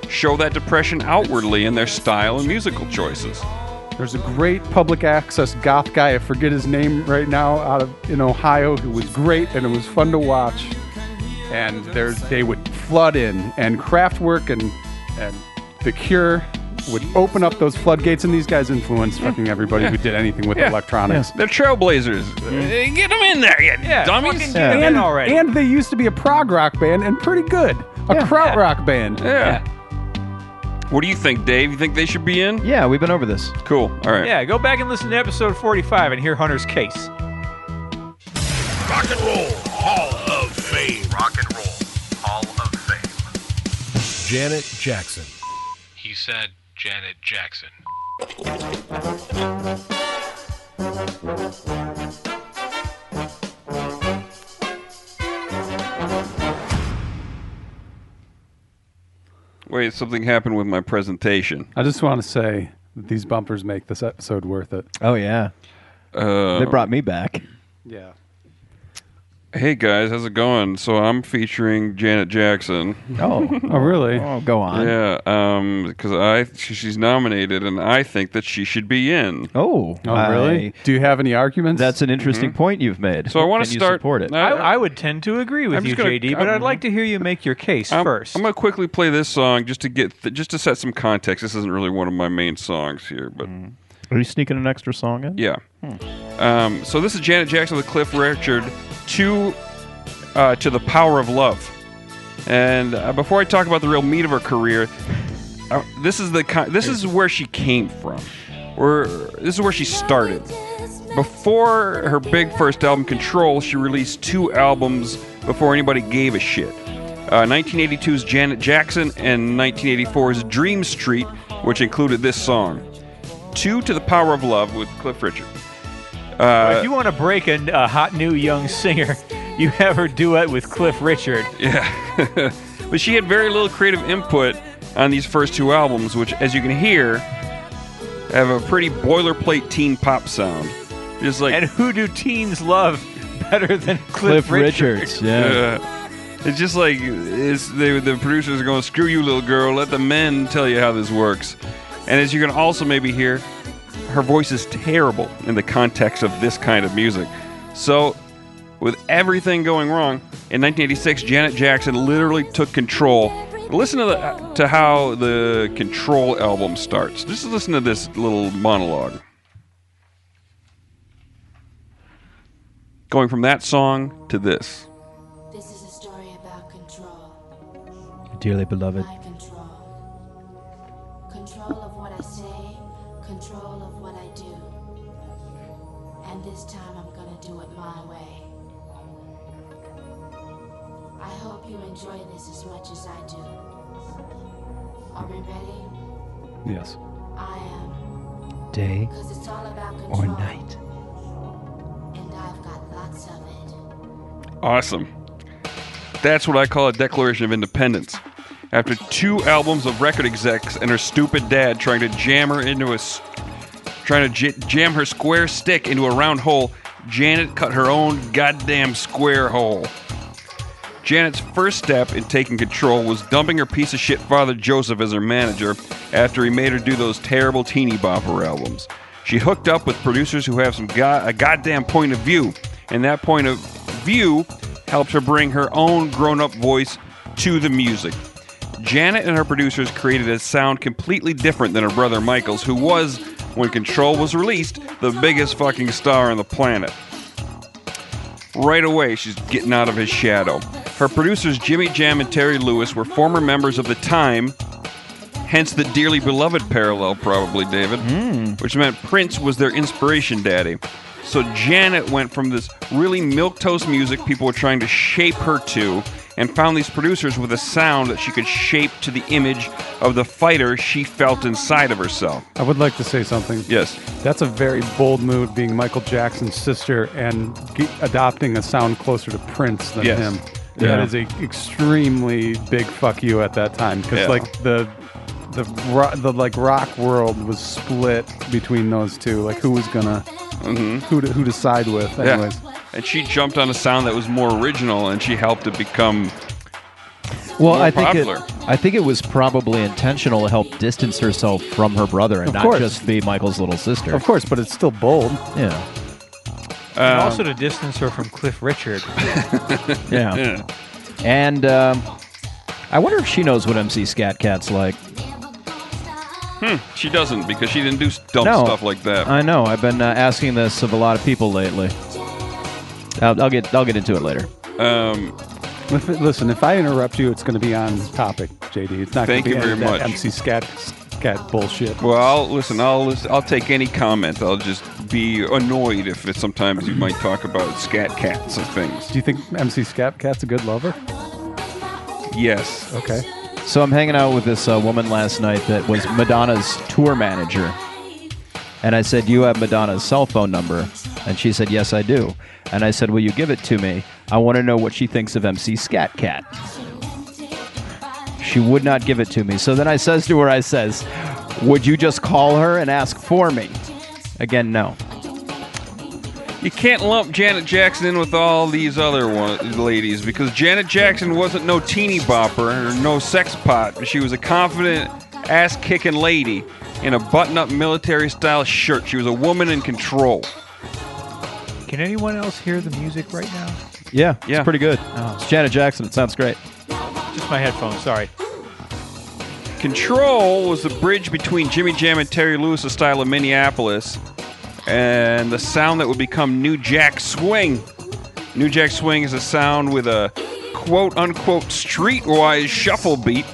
show that depression outwardly in their style and musical choices. There's a great public access goth guy. I forget his name right now, out of in Ohio, who was great and it was fun to watch. And there's they would flood in, and Kraftwerk and and The Cure would open up those floodgates, and these guys influenced fucking everybody who did anything with Yeah. electronics. They're trailblazers. Uh, Get them in there, you yeah, dummies. fucking Yeah. in And, already. and they used to be a prog rock band and pretty good. A Yeah. krautrock band. yeah. What do you think, Dave? You think they should be in? Yeah, we've been over this. Cool. All right. yeah, go back and listen to episode 45 and hear Hunter's case. Rock and Roll Hall of Fame. Rock and Roll Hall of Fame. Janet Jackson. He said Janet Jackson. Wait, something happened with my presentation. I just want to say that these bumpers make this episode worth it. Oh yeah, Uh, they brought me back. Yeah. Hey guys, how's it going? So I'm featuring Janet Jackson. Oh, Oh, really? oh, go on. Yeah, um, because I she, she's nominated, and I think that she should be in. Oh, Oh, really? Do you have any arguments? that's an interesting point you've made. So I want Can to you start. support it. I, I would tend to agree with I'm you, just gonna- JD, but I'm- I'd like to hear you make your case I'm, first. I'm gonna quickly play this song just to get th- just to set some context. This isn't really one of my main songs here, but Are you sneaking an extra song in? yeah. Um, so this is Janet Jackson with Cliff Richard to uh, to the Power of Love. And uh, before I talk about the real meat of her career, uh, this is the ki- this is where she came from. Where this is where she started. Before her big first album, Control, she released two albums before anybody gave a shit. Uh, 1982's Janet Jackson and 1984's Dream Street, which included this song, Two to the Power of Love with Cliff Richard. Uh, if you want to break a, a hot new young singer, you have her duet with Cliff Richard. Yeah. but she had very little creative input on these first two albums, which, as you can hear, have a pretty boilerplate teen pop sound. Just like And who do teens love better than Cliff Cliff, Richard? Richards. Yeah. Uh, it's just like it's they, the producers are going, "Screw you, little girl. Let the men tell you how this works." And as you can also maybe hear, her voice is terrible in the context of this kind of music. So, with everything going wrong, in 1986, Janet Jackson literally took control. Listen to the to how the Control album starts. Just listen to this little monologue. Going from that song to this. This is a story about control. Dearly beloved. Yes. I am. Day Cause it's all about or control. night. And Awesome. That's what I call a declaration of independence. After two albums of record execs and her stupid dad trying to jam her into a trying to j- jam her square stick into a round hole, Janet cut her own goddamn square hole. Janet's first step in taking control was dumping her piece of shit father Joseph as her manager after he made her do those terrible teeny bopper albums. She hooked up with producers who have some go- a goddamn point of view, and that point of view helped her bring her own grown-up voice to the music. Janet and her producers created a sound completely different than her brother Michael's, who was, when Control was released, the biggest fucking star on the planet. Right away, she's getting out of his shadow. Her producers, Jimmy Jam and Terry Lewis, were former members of the time, hence the dearly beloved parallel, probably, David, hmm. which meant Prince was their inspiration daddy. So Janet went from this really milquetoast music people were trying to shape her to, and found these producers with a sound that she could shape to the image of the fighter she felt inside of herself. I would like to say something. Yes. That's a very bold move, being Michael Jackson's sister and adopting a sound closer to Prince than Yes. him. Yeah. That is a extremely big fuck you at that time because Yeah. like the the ro- the like rock world was split between those two. Like who was gonna who to, who to side with? Anyways, Mm-hmm. Yeah. And she jumped on a sound that was more original, and she helped it become Well, more I think popular. it, I think it was probably intentional to help distance herself from her brother and Of not course. just be Michael's little sister. of course, but it's still bold. Yeah. And Um, also to distance her from Cliff Richard. Yeah. Yeah. And um, I wonder if she knows what MC Scat Cat's like. Hmm, she doesn't because she didn't do dumb No. stuff like that. I know. I've been uh, asking this of a lot of people lately. I'll, I'll get I'll get into it later. Um, If, listen, if I interrupt you, it's going to be on topic, JD. It's not going Thank to be you any very of that much. MC scat scat bullshit. well, I'll listen. I'll lis- I'll take any comment. I'll just be annoyed if it, sometimes you might talk about scat cats and things. Do you think MC Scat Cat's a good lover? Yes. Okay. So I'm hanging out with this uh, woman last night that was Madonna's tour manager. And I said, You have Madonna's cell phone number? And she said, Yes, I do. And I said, Will you give it to me? I want to know what she thinks of MC Scat Cat. She would not give it to me. So then I says to her, I says, Would you just call her and ask for me? Again, no. You can't lump Janet Jackson in with all these other one, ladies because Janet Jackson wasn't no teeny bopper or no sex pot. She was a confident, ass kicking lady in a button up military style shirt. She was a woman in control. Can anyone else hear the music right now? Yeah, Yeah. it's pretty good. Oh. It's Janet Jackson. It sounds great. Just my headphones. Sorry. Control was the bridge between Jimmy Jam and Terry Lewis' style of Minneapolis and the sound that would become New Jack Swing. New Jack Swing is a sound with a quote unquote streetwise shuffle beat,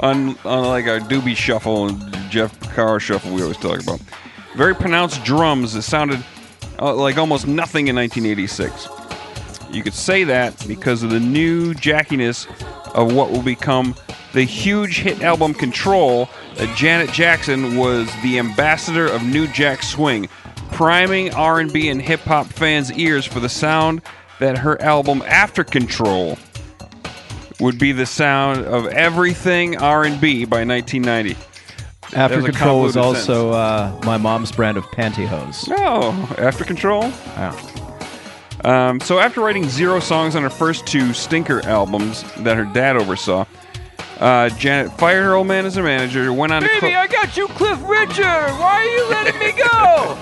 un- unlike our Doobie Shuffle and Jeff Porcaro Shuffle we always talk about. Very pronounced drums. that sounded uh, like almost nothing in 1986. You could say that because of the new jackiness of what will become the huge hit album Control Janet Jackson was the ambassador of New Jack Swing, priming R&B and hip hop fans' ears for the sound that her album After Control would be the sound of everything R&B by 1990. After Control was also uh, my mom's brand of pantyhose. Oh, After Control? Yeah. Um, so after writing zero songs on her first two Stinker albums that her dad oversaw, uh, Janet fired her old man as her manager, went on to Baby, co- I got you, Cliff Richard. Why are you letting me go?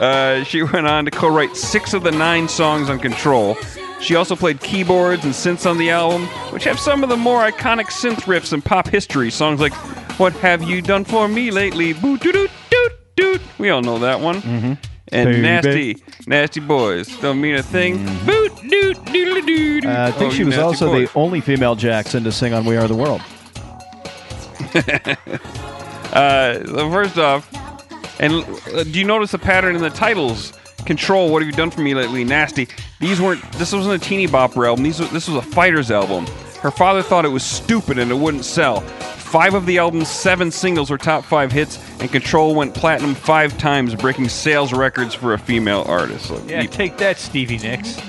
uh, she went on to co-write six of the nine songs on Control. She also played keyboards and synths on the album, which have some of the more iconic synth riffs in pop history. Songs like "What Have You Done for Me Lately?" Boo doo doo doo doo. We all know that one. Mm-hmm. And Baby. nasty, nasty boys don't mean a thing. Boo doo doo doo doo. Uh, I think Oh, she you was nasty also boys. the only female Jackson to sing on We Are the World. Uh, so first off, and uh, do you notice the pattern in the titles? Control. What have you done for me lately? Nasty. These weren't. This wasn't a teeny bopper album. These. were- This was a fighters album. Her father thought it was stupid and it wouldn't sell. Five of the album's seven singles were top five hits, and Control went platinum five times, breaking sales records for a female artist. So Yeah, you- take that, Stevie Nicks.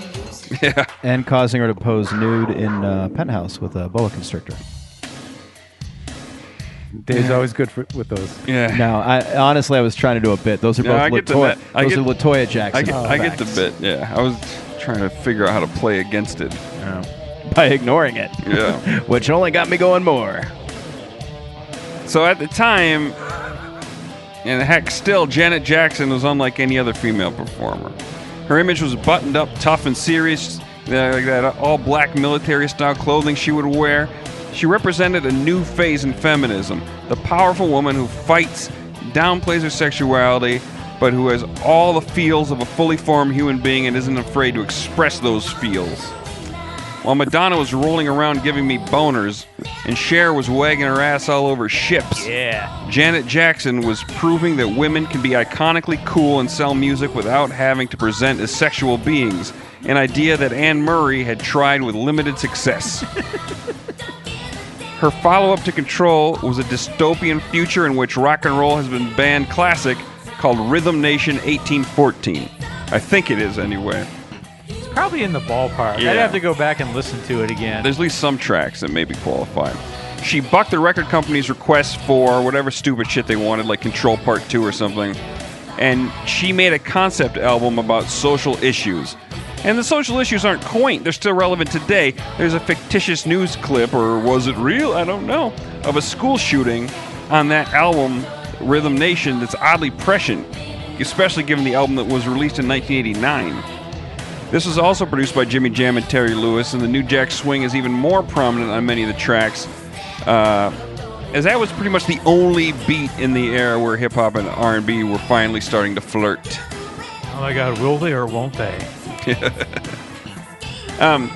Yeah. And causing her to pose nude in uh, penthouse with a boa constrictor. Dave's always good for, with those. Yeah. No, I honestly I was trying to do a bit. Those are No, both I get the Latoya. net- I those get- are Latoya Jackson. I get, I get the facts. bit. Yeah, I was trying to figure out how to play against it. by ignoring it. Yeah. Which only got me going more. So at the time, and heck, still, Janet Jackson was unlike any other female performer. Her image was buttoned up, tough and serious, uh, like that all black military style clothing she would wear. She represented a new phase in feminism the powerful woman who fights, downplays her sexuality, but who has all the feels of a fully formed human being and isn't afraid to express those feels. While Madonna was rolling around giving me boners, and Cher was wagging her ass all over ships. Yeah. Janet Jackson was proving that women can be iconically cool and sell music without having to present as sexual beings, an idea that Anne Murray had tried with limited success. Her follow up to Control was a dystopian future in which rock and roll has been banned classic called Rhythm Nation 1814. I think it is anyway. Probably in the ballpark. Yeah. I'd have to go back and listen to it again. There's at least some tracks that maybe qualify. She bucked the record company's request for whatever stupid shit they wanted, like Control Part 2 or something. And she made a concept album about social issues. And the social issues aren't quaint, they're still relevant today. There's a fictitious news clip, or was it real? I don't know, of a school shooting on that album, Rhythm Nation, that's oddly prescient, especially given the album that was released in 1989. This was also produced by Jimmy Jam and Terry Lewis, and the New Jack Swing is even more prominent on many of the tracks, uh, as that was pretty much the only beat in the era where hip hop and R&B were finally starting to flirt. oh my God, will they or won't they? Um,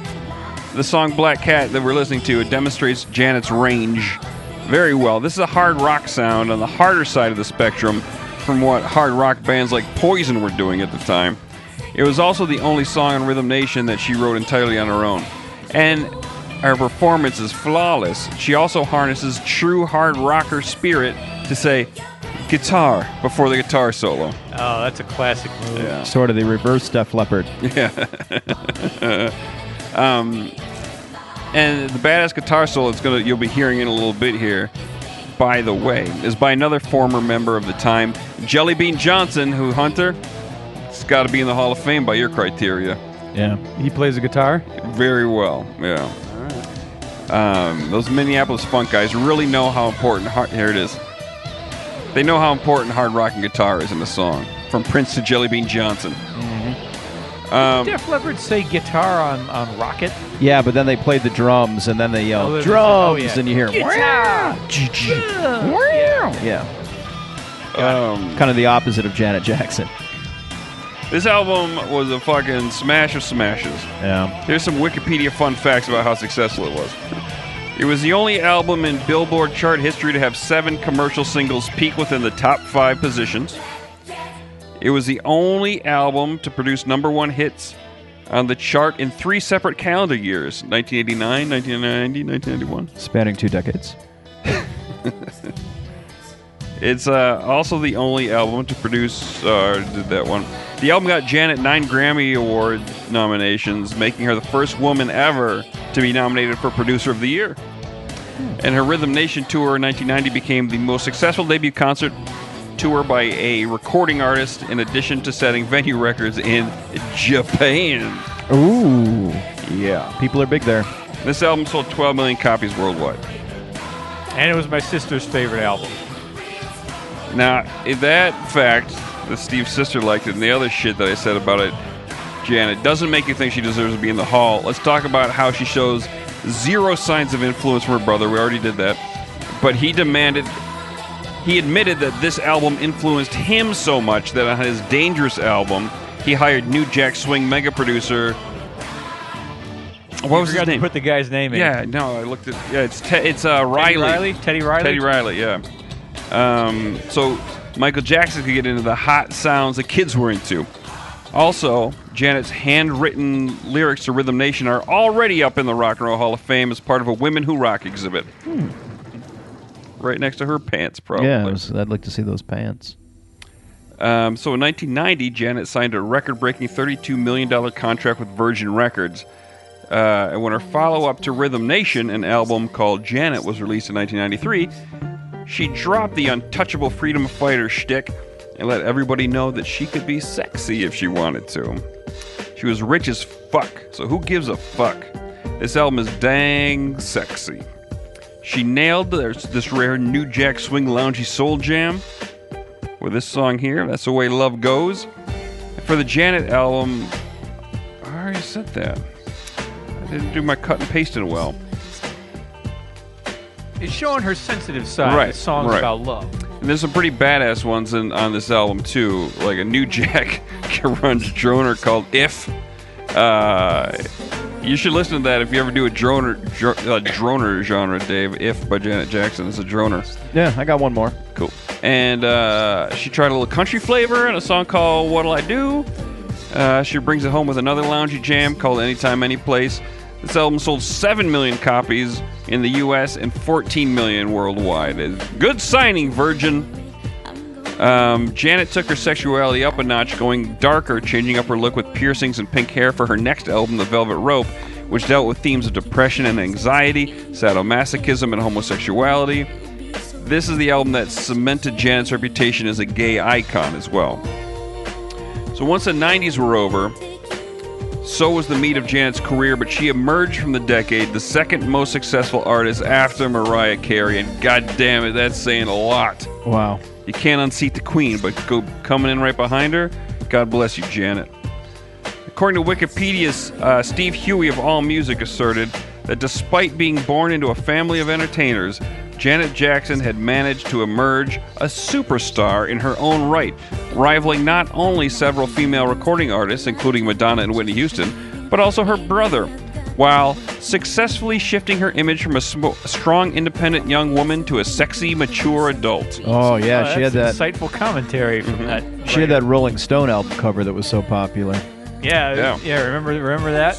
the song Black Cat that we're listening to it demonstrates Janet's range very well. This is a hard rock sound on the harder side of the spectrum from what hard rock bands like Poison were doing at the time. It was also the only song on Rhythm Nation that she wrote entirely on her own. And her performance is flawless. She also harnesses true hard rocker spirit to say guitar before the guitar solo. Oh, that's a classic move. Yeah. Sort of the reverse Def Leppard. Yeah. um, and the badass guitar solo it's gonna you'll be hearing in a little bit here. By the way, is by another former member of the time, Jellybean Johnson, who Hunter, it's got to be in the Hall of Fame by your criteria. Yeah. He plays the guitar. Very well. Yeah. Um, those Minneapolis funk guys really know how important. Hard, here it is. They know how important hard rock and guitar is in a song, from Prince to Jellybean Johnson. Um, Def Leppard say guitar on, on Rocket? Yeah, but then they played the drums and then they yelled Oh, drums oh, yeah. and you hear Guitar! yeah. um, Kind of the opposite of Janet Jackson. This album was a fucking smash of smashes. Yeah. Here's some Wikipedia fun facts about how successful it was. It was the only album in Billboard chart history to have seven commercial singles peak within the top five positions. It was the only album to produce number one hits on the chart in three separate calendar years 1989, 1990, 1991. Spanning two decades. It's uh, also the only album to produce, uh, did that one. The album got Janet nine Grammy Award nominations, making her the first woman ever to be nominated for Producer of the Year. And her Rhythm Nation tour in 1990 became the most successful debut concert tour by a recording artist, in addition to setting venue records in Japan. Ooh. Yeah. People are big there. This album sold 12 million copies worldwide. And it was my sister's favorite album. Now, in that fact, that Steve's sister liked it, and the other shit that I said about it, Janet, doesn't make you think she deserves to be in the hall. Let's talk about how she shows zero signs of influence from her brother. We already did that. But he demanded, he admitted that this album influenced him so much that on his Dangerous album, he hired New Jack Swing mega producer. What was his name? put the guy's name in. Yeah, no, I looked at. Yeah, it's te- it's uh, Riley. Riley? Teddy Riley? Teddy Riley. Yeah. Um, so Michael Jackson could get into the hot sounds the kids were into. Also, Janet's handwritten lyrics to Rhythm Nation are already up in the Rock and Roll Hall of Fame as part of a Women Who Rock exhibit. Right next to her pants, probably. Yeah, was- I'd like to see those pants. Um, so in 1990, Janet signed a record-breaking $32 million contract with Virgin Records. Uh, and when her follow-up to Rhythm Nation, an album called Janet, was released in 1993, she dropped the untouchable freedom fighter shtick and let everybody know that she could be sexy if she wanted to. She was rich as fuck, so who gives a fuck? This album is dang sexy. She nailed this, rare New Jack Swing Loungy Soul Jam with this song here. That's the way love goes. And for the Janet album, I already said that. I didn't do my cut and pasting well. It's showing her sensitive side. Right, Right. Songs right. about love. And there's some pretty badass ones in, on this album too, like a New Jack grunge droner called "If." Uh, you should listen to that if you ever do a droner dr- uh, droner genre, Dave. "If" by Janet Jackson is a droner. Yeah, I got one more. Cool. And uh, she tried a little country flavor in a song called "What'll I Do." Uh, she brings it home with another loungy jam called "Anytime, Anyplace." This album sold seven million copies in the U.S. and 14 million worldwide. Good signing, Virgin. Um, Janet took her sexuality up a notch, going darker, changing up her look with piercings and pink hair for her next album, The Velvet Rope, which dealt with themes of depression and anxiety, sadomasochism, and homosexuality. This is the album that cemented Janet's reputation as a gay icon as well. So once the 90s were over, so was the meat of Janet's career, but she emerged from the decade the second most successful artist after Mariah Carey, and god damn it, that's saying a lot. Wow. You can't unseat the queen, but go coming in right behind her. God bless you, Janet. According to Wikipedia, uh, Steve Huey of AllMusic asserted that despite being born into a family of entertainers, Janet Jackson had managed to emerge a superstar in her own right, rivaling not only several female recording artists, including Madonna and Whitney Houston, but also her brother, while successfully shifting her image from a sm- strong, independent young woman to a sexy, mature adult. Oh yeah, Oh, she had that. that's insightful commentary from mhm. that. She had that Rolling Stone album cover that was so popular. Yeah, Yeah. yeah. Remember, remember that?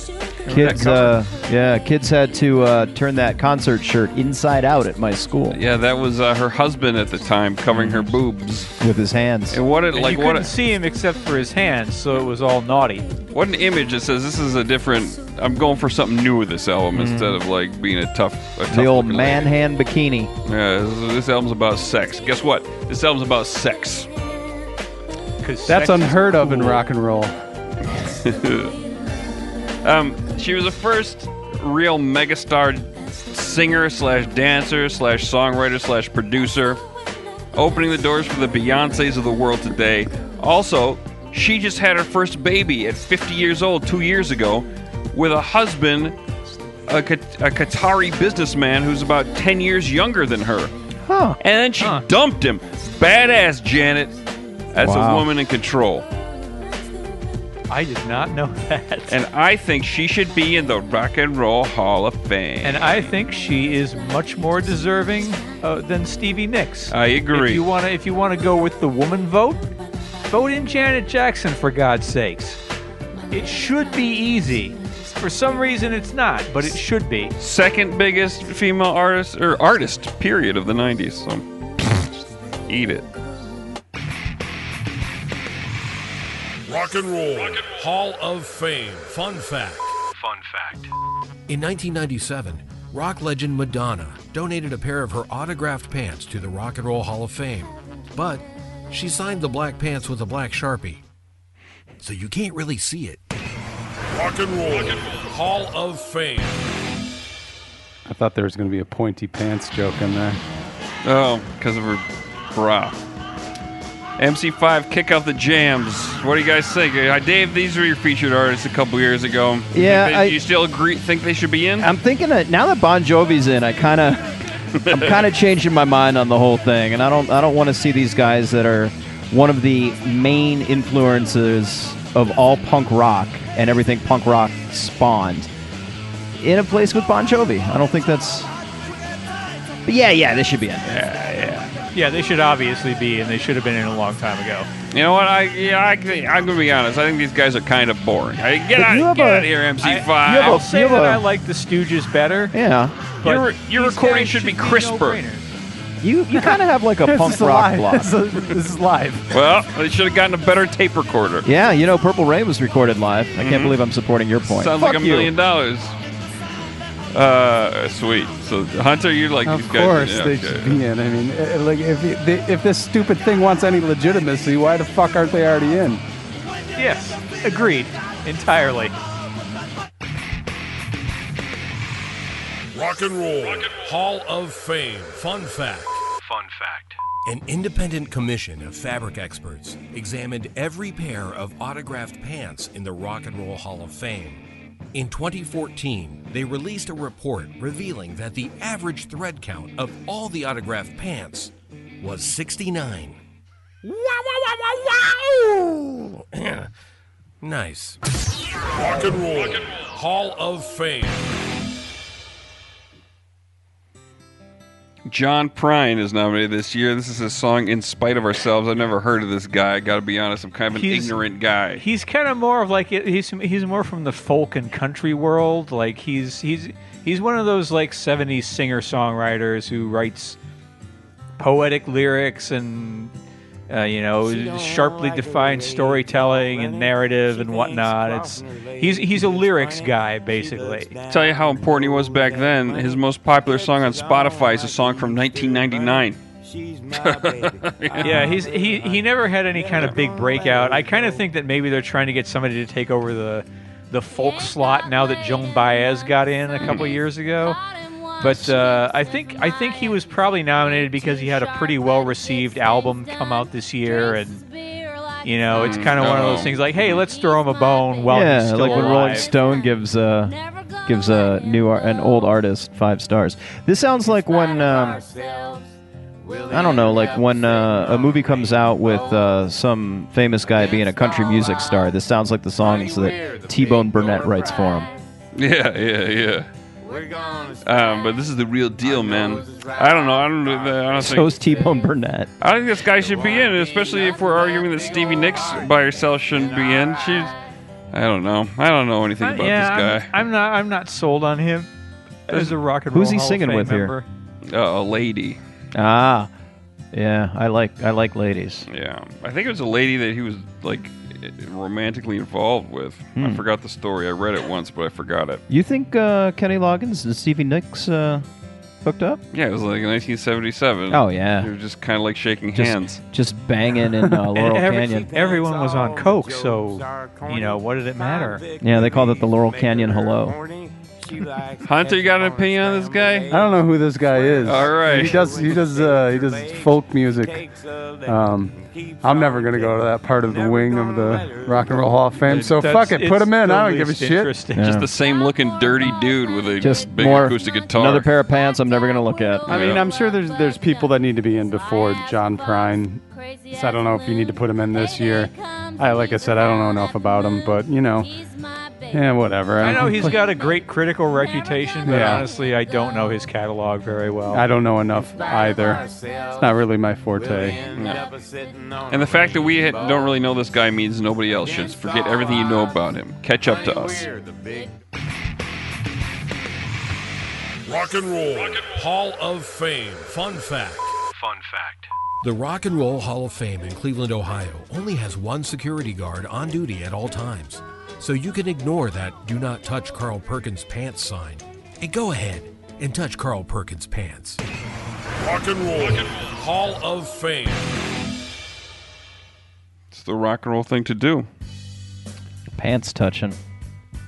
Remember that Kids, uh, yeah, kids had to uh, turn that concert shirt inside out at my school Yeah, that was uh, her husband at the time, covering her boobs. with his hands. And what it And like you what couldn't a, see him except for his hands, so it was all naughty. what an image that says this is a different. I'm going for something new with this album instead of like being a tough. A tough Mm-hmm. The old looking man lady. hand bikini. Yeah, this, this album's about sex. Guess what? This album's about sex. 'cause That's sex is unheard of in cool. rock and roll. Um, she was the first real megastar singer slash dancer slash songwriter slash producer, opening the doors for the Beyonces of the world today. Also, she just had her first baby at 50 years old two years ago with a husband, a, a Qatari businessman who's about 10 years younger than her. Huh. And then she dumped him. Badass Janet. That's a woman in control. I did not know that. And I think she should be in the Rock and Roll Hall of Fame. And I think she is much more deserving uh, than Stevie Nicks. I agree. If you want to, if you want to go with the woman vote, vote in Janet Jackson for God's sakes. It should be easy. For some reason, it's not, but it should be. Second biggest female artist or artist period of the 90s. So eat it. Rock and Roll Hall of Fame. Fun fact. Fun fact. In 1997, rock legend Madonna donated a pair of her autographed pants to the Rock and Roll Hall of Fame. But she signed the black pants with a black sharpie. So you can't really see it. Rock and Roll Hall of Fame. I thought there was going to be a pointy pants joke in there. Oh, because of her bra. MC5, kick off the jams. What do you guys think? Uh, Dave, these were your featured artists a couple years ago. Yeah, do I- you still agree? Think they should be in? I'm thinking that now that Bon Jovi's in, I kind of, I'm kind of changing my mind on the whole thing, and I don't, I don't want to see these guys that are one of the main influences of all punk rock and everything punk rock spawned in a place with Bon Jovi. I don't think that's. But yeah, yeah, this should be in. Yeah, they should obviously be, and they should have been in a long time ago. You know what? I yeah, I, I'm gonna be honest. I think these guys are kind of boring. I, get out, get a- out of here, MC5. I, you have I'll a- say you have that a- I like the Stooges better. Yeah. but your your these recording guys should be no crisper. no-brainers. You you kind of have like a This punk is rock live. block. This is, this is live. Well, they should have gotten a better tape recorder. Yeah, you know, Purple Rain was recorded live. I can't mm-hmm. believe I'm supporting your point. Sounds Fuck like a you. million dollars. Uh, sweet. So Hunter, you're like Of these guys? course yeah, they okay. should be in. I mean, eh, like if if this stupid thing wants any legitimacy, why the fuck aren't they already in? Yes, agreed entirely. Rock and Roll Hall of Fame. Fun fact. Fun fact. An independent commission of fabric experts examined every pair of autographed pants in the Rock and Roll Hall of Fame. In 2014, they released a report revealing that the average thread count of all the autographed pants was 69. Wow, wow, wow, wow, wow! nice. Rock and Roll Hall of Fame. John Prine is nominated this year. This is his song "In Spite of Ourselves." I've never heard of this guy. I got to be honest. I'm kind of an He's- ignorant guy. He's kind of more of like he's he's more from the folk and country world. Like he's he's he's one of those like '70s singer songwriters who writes poetic lyrics and uh, you know sharply defined storytelling and narrative and whatnot. It's he's he's a lyrics guy basically. Tell you how important he was back then. His most popular song on Spotify is a song from 1999. yeah, he's he he never had any kind of big breakout. I kind of think that maybe they're trying to get somebody to take over the the folk slot now that Joan Baez got in a couple years ago. But uh, I think I think he was probably nominated because he had a pretty well received album come out this year, and you know it's kind of one of those Oh. things like, hey, let's throw him a bone while he's yeah, still like when alive. Rolling Stone gives uh, gives a new ar- an old artist five stars. This sounds like when um, I don't know, like when uh, a movie comes out with uh, some famous guy being a country music star. This sounds like the songs that T Bone Burnett writes for him. Yeah, yeah, yeah. Um, but this is the real deal, man. I don't know. I don't. know. I don't think. So's T Bone Burnett. I think this guy should be in, especially if we're arguing that Stevie Nicks by herself shouldn't be in. She's. I don't know. I don't know anything Uh, about yeah, this guy. I'm, I'm not I'm not sold on him as a rock and roll. Who's he Hall of singing Fame with here? Uh, a lady. Ah, yeah, I like I like ladies. Yeah, I think it was a lady that he was like romantically involved with. I Hmm. forgot the story. I read it once, but I forgot it. You think uh, Kenny Loggins and Stevie Nicks uh, hooked up? Yeah, it was like 1977. Oh, yeah. They were just kind of like shaking Just, hands. just banging in uh, Laurel Canyon. Everyone was on coke, so you know what did it matter? Yeah, they called it the Laurel Canyon Hello. Hunter, you got an opinion on this guy? I don't know who this guy is. All right. He does. He does. Uh, he does folk music. Um, I'm never gonna go to that part of the wing of the Rock and Roll Hall of Fame. So That's- fuck it. Put it's him in. the I don't give a least shit. interesting. Just the same looking dirty dude with a Just big more acoustic guitar. another pair of pants I'm never gonna look at. I mean, I'm sure there's there's people that need to be in before John Prine. So I don't know if you need to put him in this year. I like I said, I don't know enough about him, but you know, yeah, whatever. I know he's got a great critical reputation, but Yeah. honestly, I don't know his catalog very well. I don't know enough either. It's not really my forte. And the fact that we ha- don't really know this guy means nobody else should. Forget everything you know about him. Catch up to us. Rock and Roll Hall of Fame. Fun fact. Fun fact. The Rock and Roll Hall of Fame in Cleveland, Ohio only has one security guard on duty at all times. So you can ignore that do not touch Carl Perkins pants sign. And go ahead and touch Carl Perkins pants. Rock and Roll Hall of Fame. It's the rock and roll thing to do. Pants touching.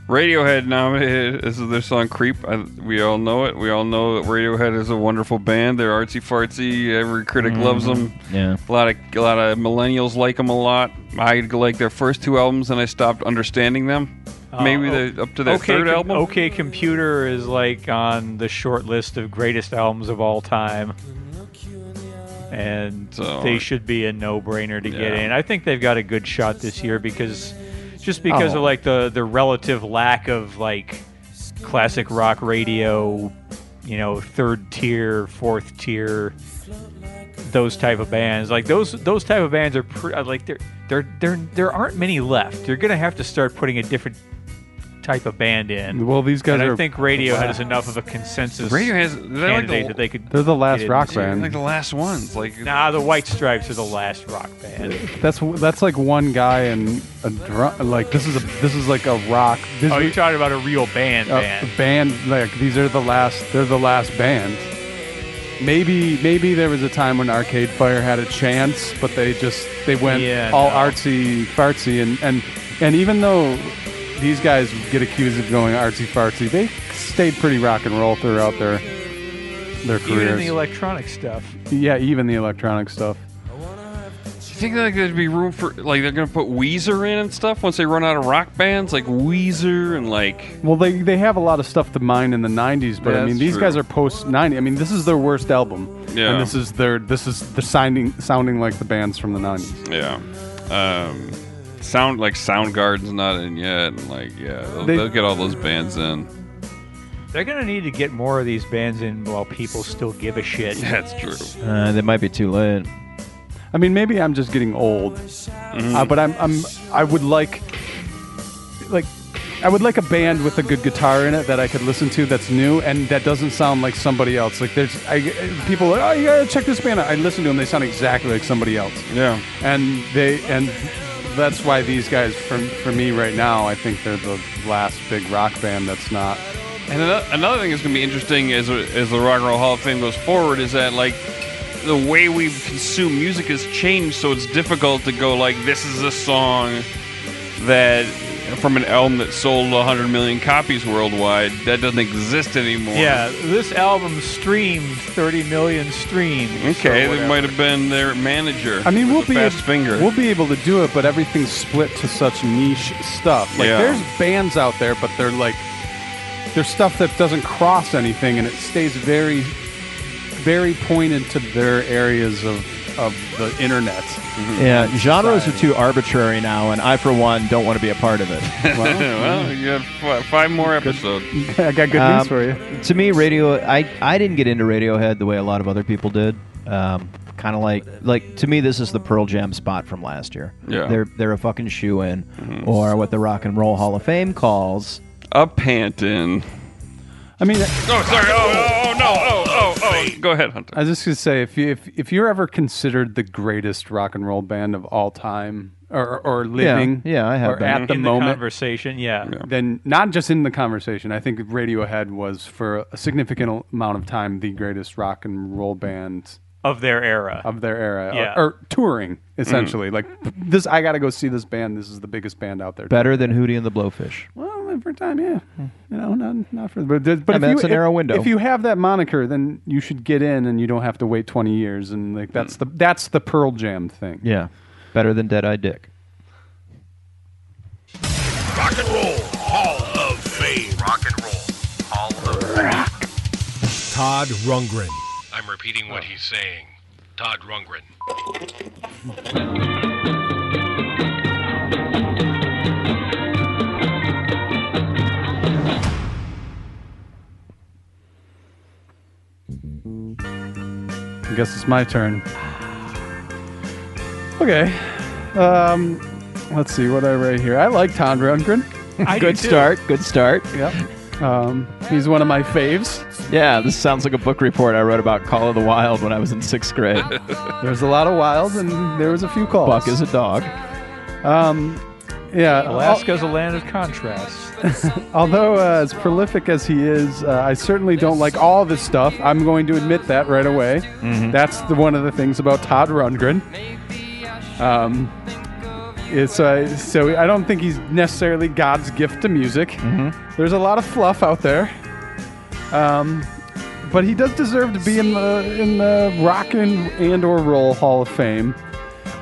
Radiohead nominated. This is their song "Creep." I, we all know it. We all know that Radiohead is a wonderful band. They're artsy fartsy. Every critic loves them. Yeah. A lot of a lot of millennials like them a lot. I like their first two albums, and I stopped understanding them. Maybe Uh, the, up to their okay, third Com- album. OK Computer is like on the short list of greatest albums of all time. And So- they should be a no-brainer to get in. I think they've got a good shot this year because just because Oh. of like the the relative lack of like classic rock radio, you know, third tier, fourth tier those type of bands. Like those those type of bands are pre- like there there there there aren't many left. You're gonna have to start putting a different type of band in. Well, these guys and are I think Radiohead is enough of a consensus. Radio has- they're like candidate the- that they could. They're the last get rock into. band. like the last ones. Like Nah, the White Stripes are the last rock band. That's that's like one guy and a drum. Like this is a this is like a rock. This Oh, you're talking about a real band, a band. band. Like these are the last. They're the last band. Maybe maybe there was a time when Arcade Fire had a chance, but they just they went Yeah, all no. artsy fartsy and and and even though these guys get accused of going artsy fartsy, they stayed pretty rock and roll throughout their their careers. Even the electronic stuff. yeah, even the electronic stuff. You think like there'd be room for like they're gonna put Weezer in and stuff once they run out of rock bands like Weezer and like Well, they they have a lot of stuff to mine in the '90s, but Yeah, I mean, these true. guys are post '90. I mean, this is their worst album, Yeah. and this is their this is they're sounding sounding like the bands from the '90s. yeah, um, sound like Soundgarden's not in yet and like yeah they'll, They- they'll get all those bands in. They're gonna need to get more of these bands in while people still give a shit. That's true. Uh, they might be too late. I mean, maybe I'm just getting old, uh, but I'm I'm I would like like I would like a band with a good guitar in it that I could listen to that's new and that doesn't sound like somebody else. Like there's I, people are, oh you gotta check this band out. I listen to them, they sound exactly like somebody else. Yeah, and they and that's why these guys for for me right now I think they're the last big rock band that's not. And another thing that's going to be interesting as as the Rock and Roll Hall of Fame goes forward is that like the way we consume music has changed, so it's difficult to go like this is a song that from an album that sold 100 million copies worldwide that doesn't exist anymore. Yeah, this album streamed 30 million streams. Okay, or that might have been their manager. I mean we'll be fast ab- finger. we'll be able to do it but everything's split to such niche stuff like Yeah. there's bands out there but they're like there's stuff that doesn't cross anything and it stays very very pointed to their areas of of the internet Yeah, genres are too arbitrary now, and I, for one, don't want to be a part of it. well, you have five more episodes. I got good Um, news for you to me, radio. I I didn't get into Radiohead the way a lot of other people did. Um, kind of like like to me, this is the Pearl Jam spot from last year. Yeah. they're they're a fucking shoe in, or what the Rock and Roll Hall of Fame calls A pantin. I mean Oh, sorry. Oh, oh, oh, no. Oh, Go ahead, Hunter. I was just gonna say, if you if, if you're ever considered the greatest rock and roll band of all time, or or living, yeah, I have or been. at the in moment, the conversation, yeah. then not just in the conversation. I think Radiohead was for a significant amount of time the greatest rock and roll band of their era. of their era, Yeah. or, or touring mm. essentially. Like this, I got to go see this band. This is the biggest band out there. better than Hootie and the Blowfish. Well, for a time, yeah. Hmm. You know, not not for but but I if mean, you that's a if- narrow window. If you have that moniker, then you should get in, and you don't have to wait twenty years. And like that's hmm. the that's the Pearl Jam thing. Yeah, better than Dead Eye Dick. Rock and Roll Hall of Fame. Rock and Roll Hall of Fame. Todd Rundgren. I'm repeating what he's saying. Todd Rundgren. I guess it's my turn. Okay. Um, let's see what I write here. I like Todd Rundgren. I do Good too. start. Good start. Yep. Um, he's one of my faves. Yeah, this sounds like a book report I wrote about Call of the Wild when I was in sixth grade. There's a lot of wilds, and there was a few calls. Buck is a dog. Um, yeah. Alaska's a land of contrasts. Although uh, as prolific as he is, uh, I certainly don't like all of his stuff. I'm going to admit that right away. That's the, one of the things about Todd Rundgren. Um, it's uh, so I don't think he's necessarily God's gift to music. There's a lot of fluff out there, um, but he does deserve to be in the in the rock and, and or roll Hall of Fame.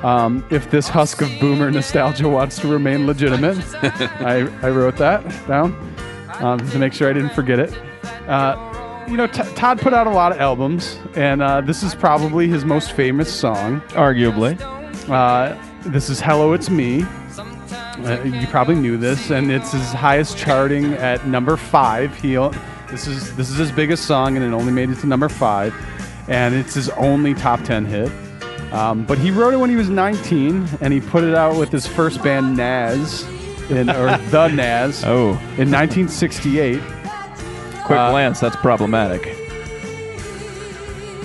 Um, if this husk of boomer nostalgia wants to remain legitimate, I, I wrote that down um, to make sure I didn't forget it. Uh, you know, T- Todd put out a lot of albums, and uh, this is probably his most famous song. Arguably. Uh, this is Hello, It's Me. Uh, you probably knew this, and it's his highest charting at number five. He this is this is his biggest song, and it only made it to number five, and it's his only top ten hit. Um, but he wrote it when he was 19, and he put it out with his first band, Nazz. in or the Nazz Oh, in 1968. quick Uh, glance. That's problematic.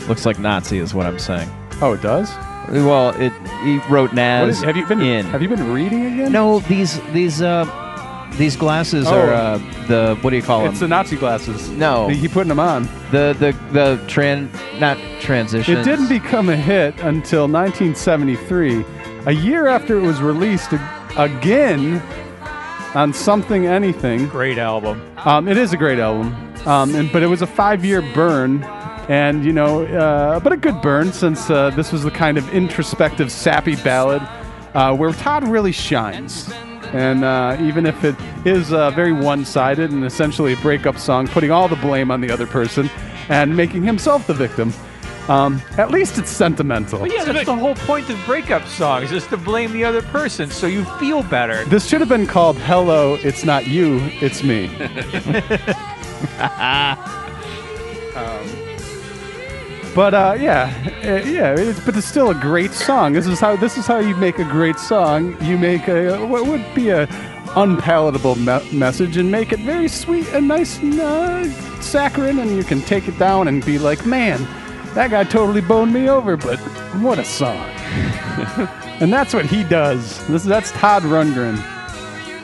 Looks like Nazi is what I'm saying. Oh, it does. Well, it he wrote What Naz is, have you been in. Have you been reading again? no, these these uh these glasses Oh. are uh, the what do you call it? it's the? Nazi glasses. No. he putting them on. The the the tran not transition. It didn't become a hit until 1973, a year after it was released again on Something Anything. Great album. Um, it is a great album, um, and, but it was a five-year burn, and you know, uh, but a good burn since uh, this was the kind of introspective, sappy ballad uh, where Todd really shines. And uh, even if it is uh, very one-sided and essentially a breakup song, putting all the blame on the other person and making himself the victim, um, at least it's sentimental. But yeah, that's the whole point of breakup songs is to blame the other person so you feel better. This should have been called "Hello, It's Not You, It's Me." Um, but uh, yeah, uh, yeah, it's, but it's still a great song. This is how this is how you make a great song. You make a what would be a unpalatable me- message and make it very sweet and nice and uh, saccharine, and you can take it down and be like, man, that guy totally boned me over, but what a song. and that's what he does. This that's Todd Rundgren.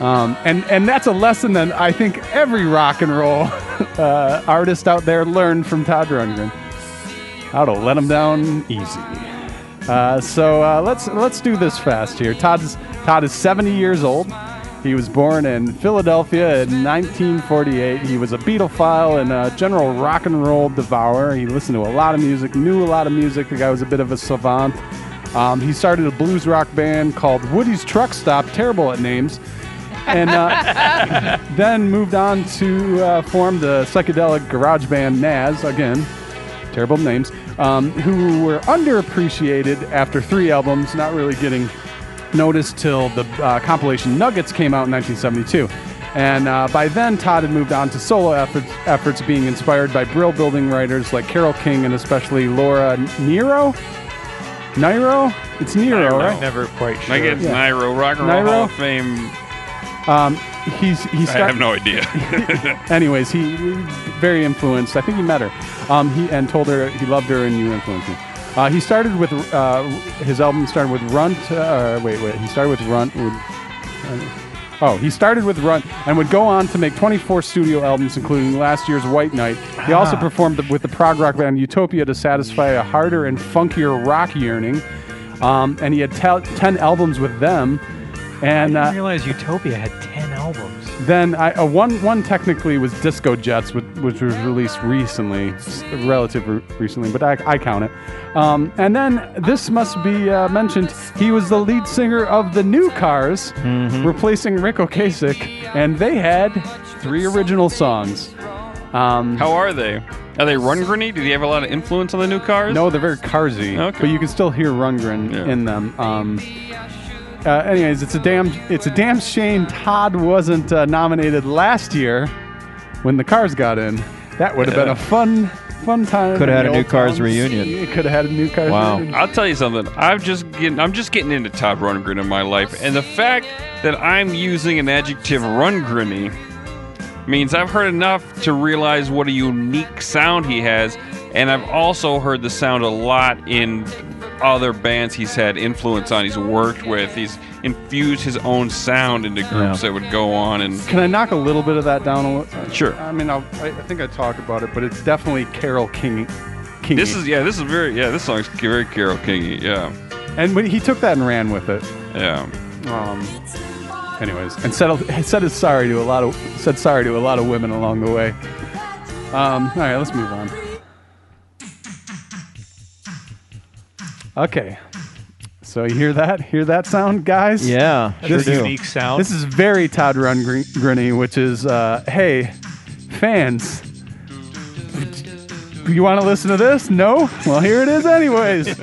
Um, and and that's a lesson that I think every rock and roll uh, artist out there learned from Todd Rundgren. How to let him down easy. Uh, so uh, let's let's do this fast here. Todd's Todd is 70 years old. He was born in Philadelphia in 1948. He was a Beatlephile and a general rock and roll devourer. He listened to a lot of music, knew a lot of music. The guy was a bit of a savant. Um, he started a blues rock band called Woody's Truck Stop. Terrible at names and uh, then moved on to uh, form the psychedelic garage band Nazz again. Terrible names, um, who were underappreciated after three albums, not really getting noticed till the uh, compilation Nuggets came out in 1972. And uh, by then, Todd had moved on to solo efforts, efforts being inspired by Brill building writers like Carole King and especially Laura Nero. Niro? It's Nero, right? Never quite sure. I get Yeah. Nairo, Rock and Roll Hall of Fame. Um, he's he's I have no idea. Anyways, he very influenced. I think he met her. Um, he and told her he loved her and you influenced me. Uh, he started with uh, his album started with Runt. Uh, wait, wait. He started with Runt. With, oh, he started with Runt and would go on to make 24 studio albums, including last year's White Knight. He also performed with the prog rock band Utopia to satisfy a harder and funkier rock yearning. Um, and he had tel- 10 albums with them. And I uh, didn't realize Utopia had 10 albums. then I, uh, one one technically was Disco Jets, which, which was released recently, s- relative recently, but I, I count it. Um, and then this must be uh, mentioned. He was the lead singer of the New Cars, replacing Ric Ocasek, and they had three original songs. Um, How are they? Are they Rundgren? Do they have a lot of influence on the new cars? no, they're very carsy, Okay. but you can still hear Rundgren Yeah. in them. Um, uh, anyways, it's a damn it's a damn shame Todd wasn't uh, nominated last year when the Cars got in. That would have been a fun fun time. Coulda had a New Cars towns. reunion. Could have had a new Cars Wow. reunion. I'll tell you something. I'm just getting I'm just getting into Todd Rundgren in my life, and the fact that I'm using an adjective Rundgren means I've heard enough to realize what a unique sound he has, and I've also heard the sound a lot in other bands he's had influence on. He's worked with. He's infused his own sound into groups that would go on and Can I knock a little bit of that down? A little? Sure. I mean, I'll, I, I think I talk about it, but it's definitely Carole King. King. this is yeah this is very yeah this song's very Carole Kingy yeah and when he took that and ran with it. yeah. Um, anyways, and said said his sorry to a lot of said sorry to a lot of women along the way. Um, all right, let's move on. Okay, so you hear that? Hear that sound, guys? Yeah, sure This do. is Unique sound. This is very Todd Rundgren, which is, uh, hey, fans, you want to listen to this? No? Well, here it is, anyways.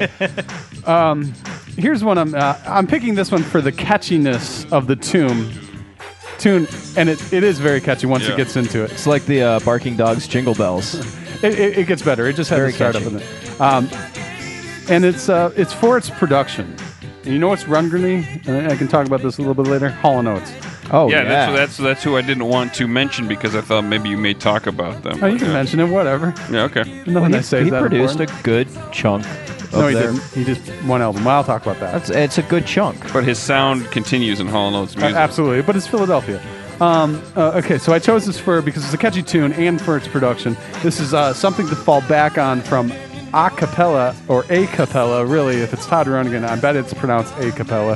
um, here's one I'm uh, I'm picking this one for the catchiness of the tune. Tune, and it, it is very catchy once Yeah. it gets into it. It's like the uh, barking dogs jingle bells. It, it, it gets better. It just has Very to start catchy. up with it. Um, and it's uh, it's for its production. And you know what's Rundgren? And I can talk about this a little bit later. Hall and Oates. Oh, yeah, yeah. That's, that's that's who I didn't want to mention because I thought maybe you may talk about them. Oh, you can uh, mention it, whatever. Yeah, okay. Nothing Well, I he say is he that produced important. a good chunk of No, he their. didn't. He just one album. I'll talk about that. That's, it's a good chunk. But his sound continues in Hall & Oates Uh, absolutely, but it's Philadelphia. Um, uh, okay, so I chose this for because it's a catchy tune and for its production. This is uh, something to fall back on from a cappella or a cappella, really. If it's Todd Rundgren, I bet it's pronounced a cappella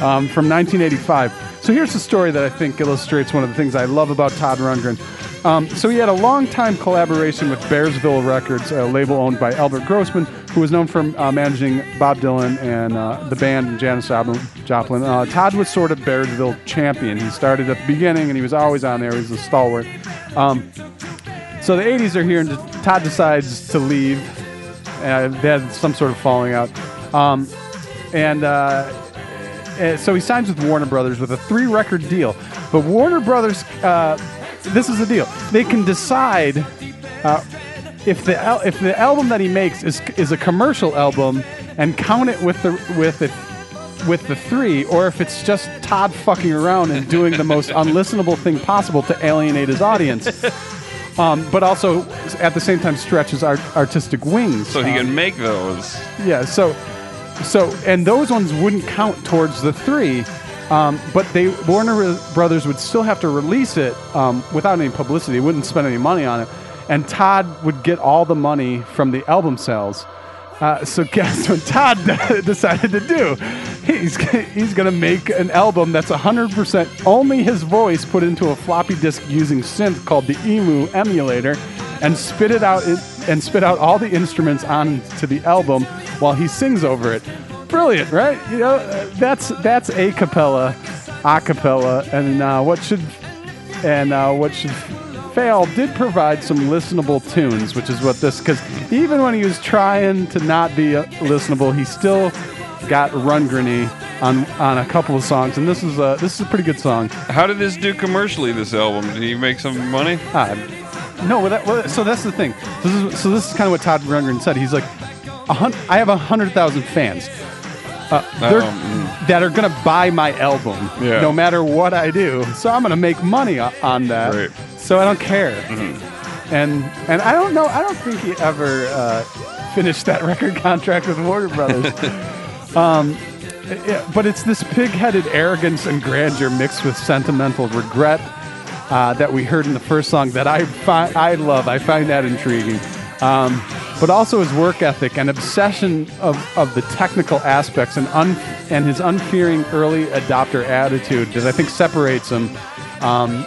um, from 1985. So here's a story that I think illustrates one of the things I love about Todd Rundgren. Um, so he had a long time collaboration with Bearsville Records, a label owned by Albert Grossman, who was known for uh, managing Bob Dylan and uh, the band and Janis Joplin. Joplin. Uh, Todd was sort of Bearsville champion. He started at the beginning and he was always on there. He was a stalwart. Um, so the 80s are here, and Todd decides to leave. Uh, they had some sort of falling out. Um, and uh, uh, so he signs with Warner Brothers with a three record deal. But Warner Brothers, uh, this is the deal. They can decide uh, if the al- if the album that he makes is is a commercial album and count it with the with it with the three, or if it's just Todd fucking around and doing the most unlistenable thing possible to alienate his audience. Um, but also at the same time stretches art- artistic wings. So he Um, can make those. yeah. So, so and those ones wouldn't count towards the three, um, but they Warner Brothers would still have to release it um, without any publicity. Wouldn't spend any money on it, and Todd would get all the money from the album sales. Uh, so guess what Todd decided to do? He's he's gonna make an album that's 100% only his voice put into a floppy disk using synth called the Emu emulator, and spit it out and spit out all the instruments onto the album while he sings over it. Brilliant, right? You know uh, that's that's a cappella, a cappella, and uh, what should and uh, what should fail did provide some listenable tunes, which is what this because even when he was trying to not be uh, listenable, he still got Rundgren on on a couple of songs, and this is a this is a pretty good song. How did this do commercially? This album? Did he make some money? Uh, no, well, that, well, so that's the thing. This is, so this is kind of what Todd Rundgren said. He's like, I have a hundred thousand fans. Uh, Um, that are gonna buy my album, Yeah. no matter what I do. So I'm gonna make money on that. Right. So I don't care. Mm-hmm. And and I don't know. I don't think he ever uh, finished that record contract with Warner Brothers. um, yeah, but it's this pig-headed arrogance and grandeur mixed with sentimental regret uh, that we heard in the first song that I fi- I love. I find that intriguing. Um, but also his work ethic and obsession of, of the technical aspects and un- and his unfearing early adopter attitude that I think separates him um,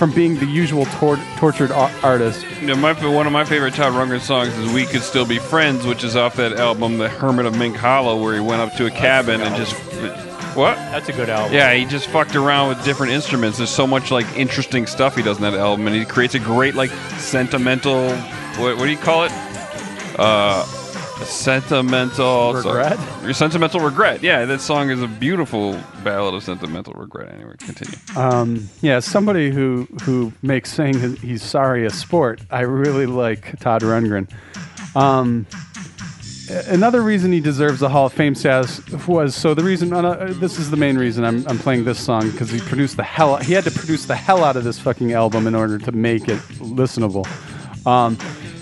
from being the usual tor- tortured a- artist. You know, my, one of my favorite Todd Rundgren songs is "We Could Still Be Friends," which is off that album, "The Hermit of Mink Hollow," where he went up to a cabin and just what? That's a good album. Yeah, he just fucked around with different instruments. There's so much like interesting stuff he does in that album, and he creates a great like sentimental. What, what do you call it? Uh, sentimental Regret? Sorry, sentimental regret. Yeah, that song is a beautiful ballad of sentimental regret. Anyway, continue. Um, yeah, somebody who who makes saying his- he's sorry a sport. I really like Todd Rundgren. Um, another reason he deserves the Hall of Fame status was so the reason uh, this is the main reason I'm, I'm playing this song because he produced the hell he had to produce the hell out of this fucking album in order to make it listenable. Um,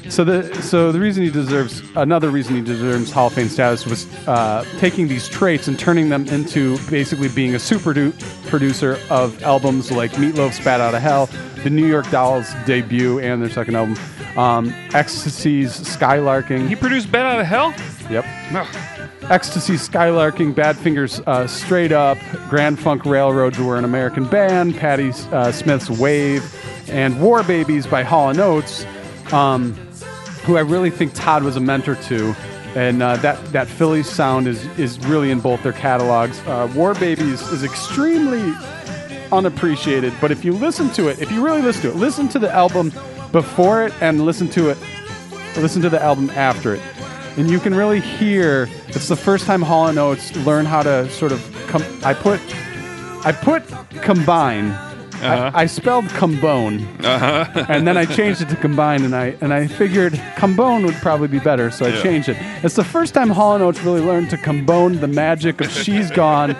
so the so the reason he deserves another reason he deserves Hall of Fame status was uh, taking these traits and turning them into basically being a super du- producer of albums like Meatloaf's "Bat Out of Hell," the New York Dolls debut and their second album, um, XTC's "Skylarking." He produced "Bat Out of Hell." Yep. XTC, Skylarking, Badfinger's, uh, Straight Up, Grand Funk Railroad were an American band, Patti uh, Smith's Wave, and War Babies by Hall & Oates, um, who I really think Todd was a mentor to. And uh, that, that Philly sound is, is really in both their catalogs. Uh, War Babies is extremely unappreciated, but if you listen to it, if you really listen to it, listen to the album before it and listen to it, listen to the album after it and you can really hear it's the first time Hall and Oates learn how to sort of com- I put I put combine Uh-huh. I, I spelled combone Uh-huh. and then I changed it to combine and I and I figured combone would probably be better so I Yeah. changed it it's the first time Hall and Oates really learned to combone the magic of She's Gone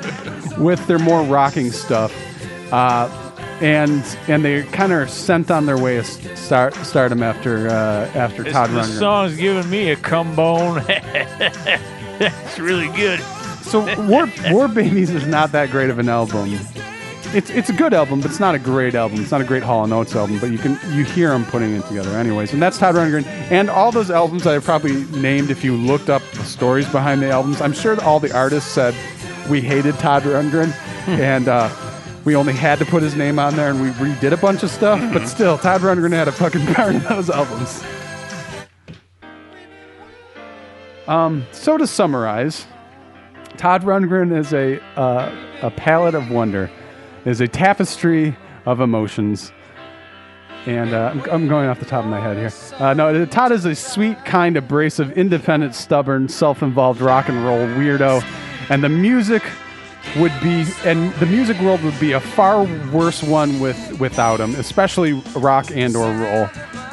with their more rocking stuff Uh, and and they kind of sent on their way of st- start, stardom after uh, after This, Todd this Rundgren. song's giving me a cum bone. it's really good. So War War Babies is not that great of an album. It's it's a good album, but it's not a great album. It's not a great Hall and Oates album, but you can you hear him putting it together, anyways. And that's Todd Rundgren. And all those albums I probably named, if you looked up the stories behind the albums, I'm sure that all the artists said we hated Todd Rundgren, and uh, we only had to put his name on there, and we redid a bunch of stuff. But still, Todd Rundgren had a fucking part in those albums. Um, so to summarize, Todd Rundgren is a uh, a palette of wonder, is a tapestry of emotions. And uh, I'm, I'm going off the top of my head here. Uh, no, Todd is a sweet, kind, abrasive, independent, stubborn, self-involved rock and roll weirdo, and the music would be, and the music world would be a far worse one with without him, especially rock and or roll.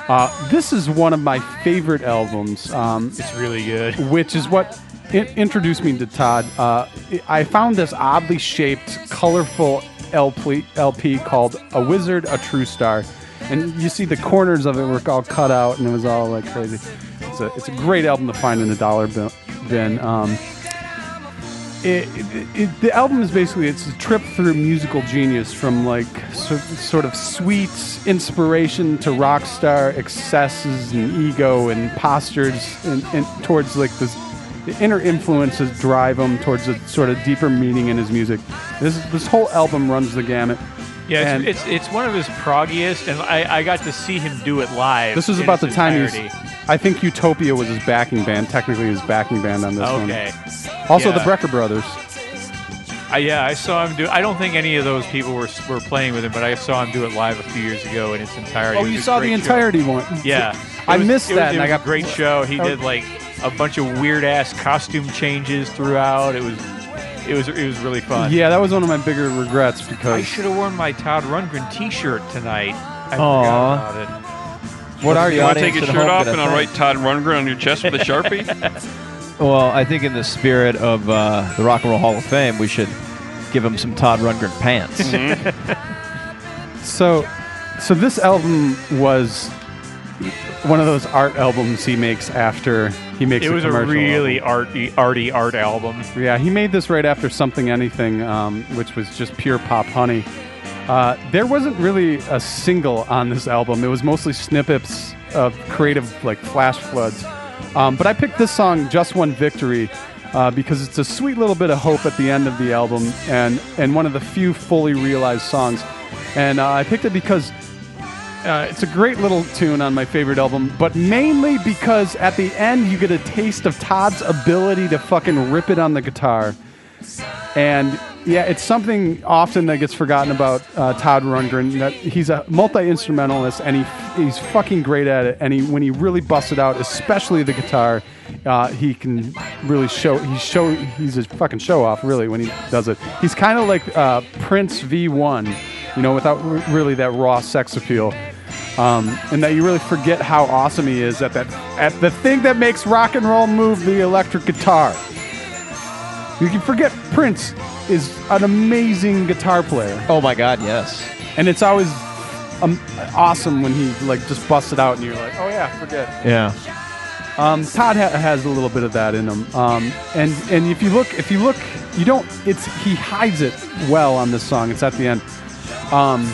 Uh, this is one of my favorite albums. Um, It's really good. which is what in- introduced me to Todd. Uh, I found this oddly shaped, colorful LP, LP called "A Wizard, a True Star," and you see the corners of it were all cut out, and it was all like crazy. It's a it's a great album to find in a dollar bin. bin. Um, it, it, it, the album is basically it's a trip through musical genius from like so, sort of sweet inspiration to rock star excesses and ego and postures and, and towards like this the inner influences drive him towards a sort of deeper meaning in his music. This this whole album runs the gamut. Yeah, it's, it's it's one of his proggiest, and I, I got to see him do it live. This was about the time he was, I think Utopia was his backing band, technically his backing band on this one. Okay. one. Also the Brecker Brothers. I, yeah, I saw him do. I don't think any of those people were were playing with him, but I saw him do it live a few years ago in its entirety. Oh, you saw the great show. entirety one. Yeah, I was- missed was- that, It and I got a great show. He Oh. did like a bunch of weird ass costume changes throughout. It was, it was, it was really fun. Yeah, that was one of my bigger regrets because I should have worn my Todd Rundgren T-shirt tonight. I Aw. forgot about it. What are You you? want to take your shirt off and I'll write Todd Rundgren on your chest with a sharpie? Well, I think in the spirit of uh, the Rock and Roll Hall of Fame, we should give him some Todd Rundgren pants. so so this album was one of those art albums he makes after he makes It was a commercial really album. arty, arty art album. Yeah, he made this right after Something Anything, um, which was just pure pop honey. Uh, there wasn't really a single on this album. It was mostly snippets of creative, like flash floods. Um, but I picked this song, "Just One Victory," uh, because it's a sweet little bit of hope at the end of the album, and and one of the few fully realized songs. And uh, I picked it because uh, it's a great little tune on my favorite album, but mainly because at the end you get a taste of Todd's ability to fucking rip it on the guitar. And yeah, it's something often that gets forgotten about uh, Todd Rundgren. That he's a multi instrumentalist and he he's fucking great at it. And he when he really busts it out, especially the guitar, uh, he can really show. He show he's a fucking show off really when he does it. He's kind of like uh, Prince V1, you know, without r- really that raw sex appeal. Um, and that you really forget how awesome he is at that at the thing that makes rock and roll move, the electric guitar. You can forget Prince is an amazing guitar player. Oh my God, yes. And it's always um, awesome when he like just busts it out and you're like, oh yeah, forget. Yeah. Um, Todd ha- has a little bit of that in him. Um, and and if you look, if you look, you don't. It's he hides it well on this song. It's at the end. Um,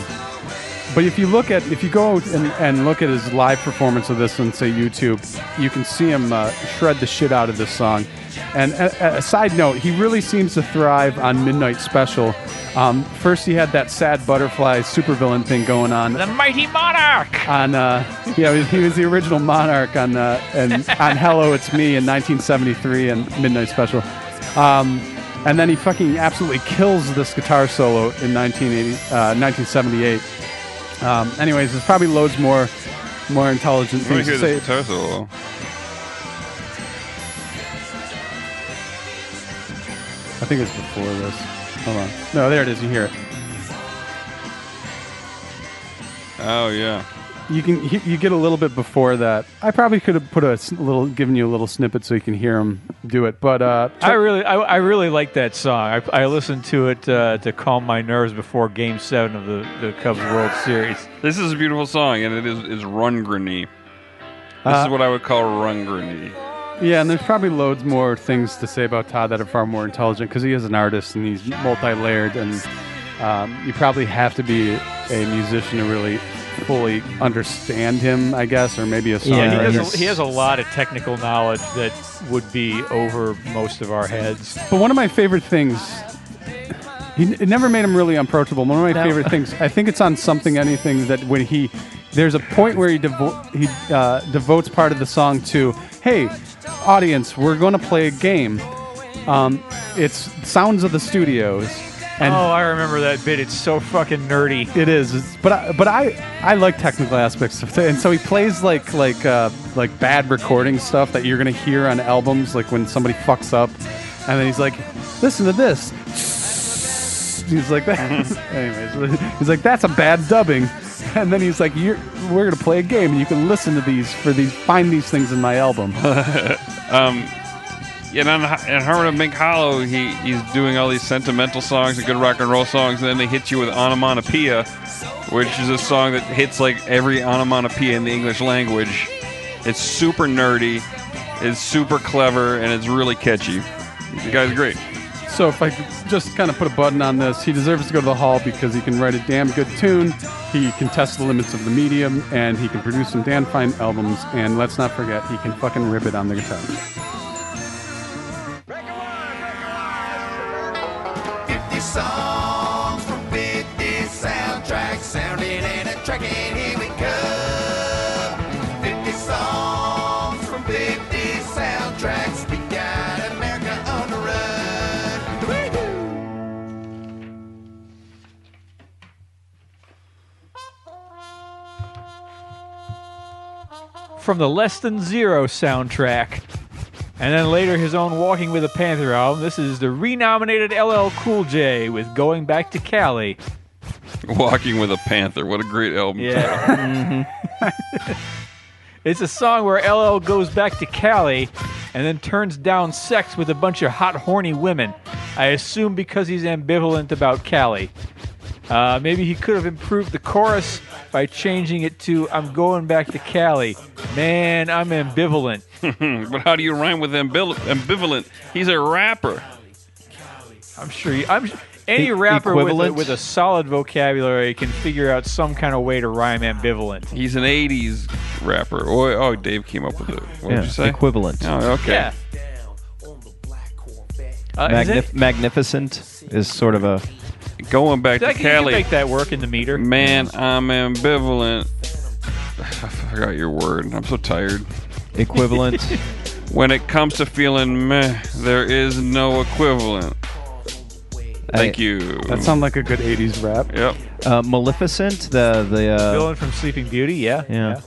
but if you look at if you go and, and look at his live performance of this on say YouTube, you can see him uh, shred the shit out of this song. And a, a side note, he really seems to thrive on Midnight Special. Um, first, he had that sad butterfly supervillain thing going on The Mighty Monarch. on uh, yeah he was, he was the original monarch on uh, and on hello it's me in 1973 and midnight special um, and then he fucking absolutely kills this guitar solo in 1980 uh, 1978 um, anyways there's probably loads more more intelligent things to say. solo. I think it's before this. Hold on. No there it is. You hear it. Oh yeah. You can he- you get a little bit before that. I probably could have put a little, given you a little snippet so you can hear him do it. But uh, I really, I, I really like that song. I, I listened to it uh, to calm my nerves before Game Seven of the, the Cubs World Series. This is a beautiful song, and it is is Rundgrenny. This Uh, is what I would call Rundgrenny. Yeah, and there's probably loads more things to say about Todd that are far more intelligent because he is an artist and he's multi-layered, and um, you probably have to be a musician to really fully understand him, I guess, or maybe a songwriter. Yeah, he has, a, he has a lot of technical knowledge that would be over most of our heads. But one of my favorite things, he, it never made him really unapproachable. One of my No. favorite things, I think it's on something, anything that when he, there's a point where he devo- he uh, devotes part of the song to, hey, audience, we're going to play a game. Um, it's Sounds of the Studios. And oh, I remember that bit. It's so fucking nerdy. It is, It's- but I, but I I like technical aspects of it, and so he plays like like uh, like bad recording stuff that you're gonna hear on albums, like when somebody fucks up, and then he's like, listen to this. He's like that. Anyways, he's like that's a bad dubbing, and then he's like, you're, we're gonna play a game, and you can listen to these for these find these things in my album. um, and on, Harmon of Mink Hollow, he, he's doing all these sentimental songs and good rock and roll songs, and then they hit you with Onomatopoeia, which is a song that hits like every onomatopoeia in the English language. It's super nerdy, it's super clever, and it's really catchy. The guy's great. So if I just kind of put a button on this, he deserves to go to the hall because he can write a damn good tune, he can test the limits of the medium, and he can produce some damn fine albums. And let's not forget, he can fucking rip it on the guitar. From the Less Than Zero soundtrack. And then later his own Walking with a Panther album. This is the renominated LL Cool J with Going Back to Cali. Walking with a Panther. What a great album. Yeah. Mm-hmm. it's a song where LL goes back to Cali and then turns down sex with a bunch of hot, horny women. I assume because he's ambivalent about Cali. Uh, maybe he could have improved the chorus by changing it to "I'm going back to Cali." Man, I'm ambivalent. but how do you rhyme with ambil- ambivalent? He's a rapper. I'm sure. You, I'm any E- rapper with a, with a solid vocabulary can figure out some kind of way to rhyme ambivalent. He's an '80s rapper. Oh, oh Dave came up with it. What Yeah, did you say? equivalent. Oh, okay. Yeah. Uh, is Magnif- it- magnificent is sort of a Going back That- to you can Cali. make that work in the meter. Man, I'm ambivalent. I forgot your word. I'm so tired. Equivalent. when it comes to feeling meh, there is no equivalent. Thank you. That sounds like a good '80s rap. Yep. uh, Maleficent. The the uh, Villain from Sleeping Beauty. Yeah. yeah.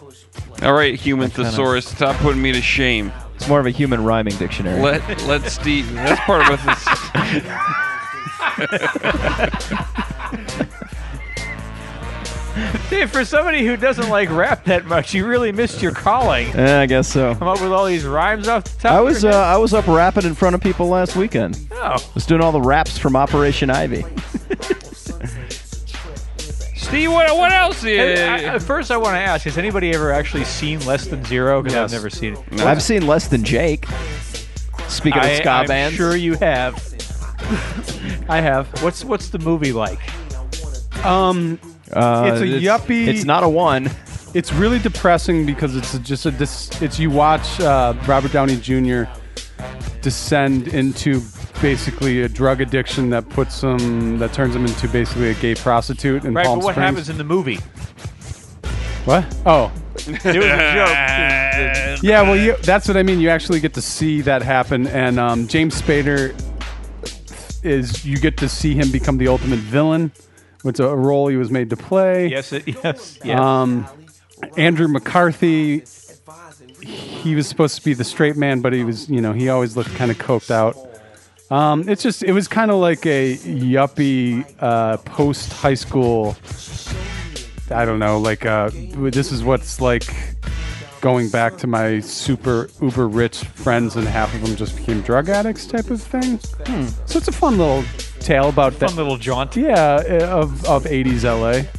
All right, human kinda- thesaurus, stop putting me to shame. It's more of a human rhyming dictionary. Let let Steve. That's part of what this. Dave, for somebody who doesn't like rap that much, you really missed your calling. Yeah, I guess so. Come up with all these rhymes off the top. I of was your uh. I was up rapping in front of people last weekend. Oh. Was doing all the raps from Operation Ivy. Steve, what, what else is? I- first, I want to ask: Has anybody ever actually seen Less Than Zero? Because I've never seen it. I've seen less than Jake. Speaking of I, ska I'm bands, sure you have. I have. What's what's the movie like? Um, Uh, it's a it's- yuppie. it's not a one. It's really depressing because it's just a dis, it's you watch uh, Robert Downey Jr. descend into basically a drug addiction that puts him that turns him into basically a gay prostitute in Right, Palm but what Springs. happens in the movie? What? Oh, It was a joke. yeah. Well, you, that's what I mean. You actually get to see that happen, and um, James Spader is you get to see him become the ultimate villain, which a role he was made to play. Yes, it, yes, yes. Um, Andrew McCarthy, he was supposed to be the straight man, but he was, you know, he always looked kind of coked out. Um, it's just, it was kind of like a yuppie uh, post high school I don't know, like uh, this is what's like going back to my super uber rich friends and half of them just became drug addicts type of thing. So it's a fun little tale about Fun that. Fun little jaunt. Yeah, uh, of of 80s LA.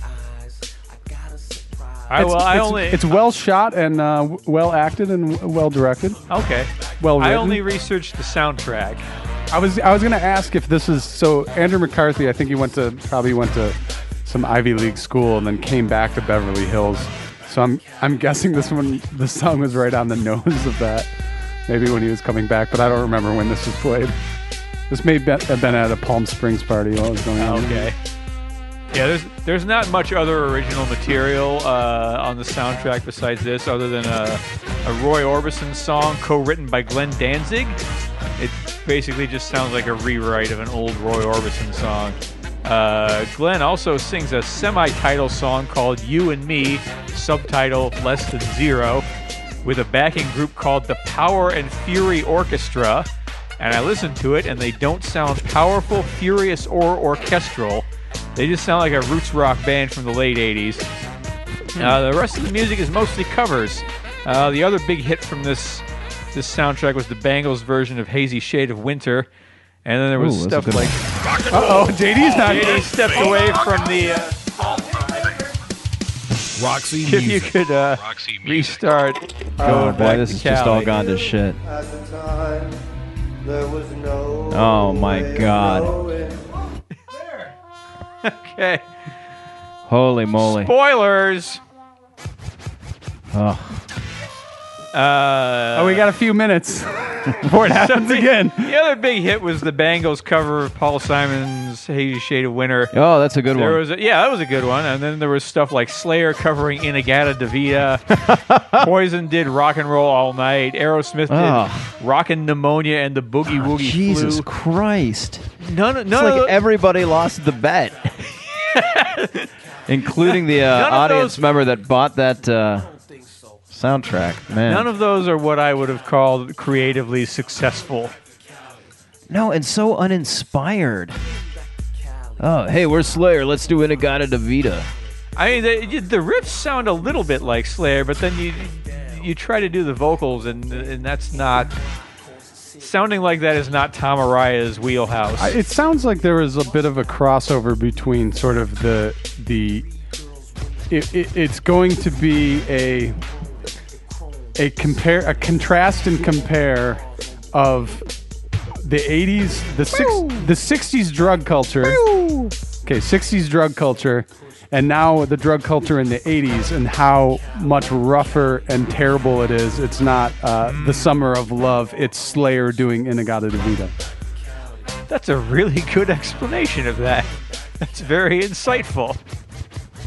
I, it's, well, I it's, only it's well shot and uh, well acted and well directed. okay. Well I only researched the soundtrack. I was I was gonna ask if this is so Andrew McCarthy. I think he went to probably went to some Ivy League school and then came back to Beverly Hills. So I'm I'm guessing this one the song was right on the nose of that. Maybe when he was coming back, but I don't remember when this was played. This may be, have been at a Palm Springs party while it was going on. Okay. Yeah, there's there's not much other original material uh, on the soundtrack besides this, other than a, a Roy Orbison song co-written by Glenn Danzig. It basically just sounds like a rewrite of an old Roy Orbison song. Uh, Glenn also sings a semi-title song called "You and Me," subtitle "Less Than Zero, with a backing group called the Power and Fury Orchestra. And I listened to it, and they don't sound powerful, furious, or orchestral. They just sound like a roots rock band from the late 80s. Uh, the rest of the music is mostly covers. Uh, the other big hit from this this soundtrack was the Bangles version of "Hazy Shade of Winter," and then there was Ooh, stuff like Uh oh, JD's not. JD stepped away from the. Uh, Roxy if you Music. could uh, Roxy Music. restart, Oh going boy, this to is just all gone to shit. At the time, there was no Oh my god. Okay. Holy moly. Spoilers. Oh. Uh, Oh, we got a few minutes before it happens again. The other big hit was the Bangles cover of Paul Simon's "Hazy Shade of Winter." Oh, that's a good There one. was a, yeah, that was a good one. And then there was stuff like Slayer covering In-A-Gadda-Da-Vida. Poison did Rock and Roll All Night. Aerosmith did Ah. Rockin' Pneumonia and the Boogie Woogie Jesus Flu. Christ. None, It's none like of the- everybody lost the bet. Including the uh, audience those- member that bought that uh, soundtrack. Man. none of those are what I would have called creatively successful. no, and so uninspired. Oh, hey, we're Slayer. Let's do In-A-Gadda-Da-Vida. I mean, the, the riffs sound a little bit like Slayer, but then you you try to do the vocals, and and that's not sounding like that is not Tom Araya's wheelhouse. I- It sounds like there was a bit of a crossover between sort of the the. It, it, it's going to be a a compare a contrast and compare of the 80s the six, the 60s drug culture okay 60s drug culture and now the drug culture in the 80s and how much rougher and terrible it is it's not uh, the summer of love it's slayer doing in-a-gadda-da-vida That's a really good explanation of that. That's very insightful.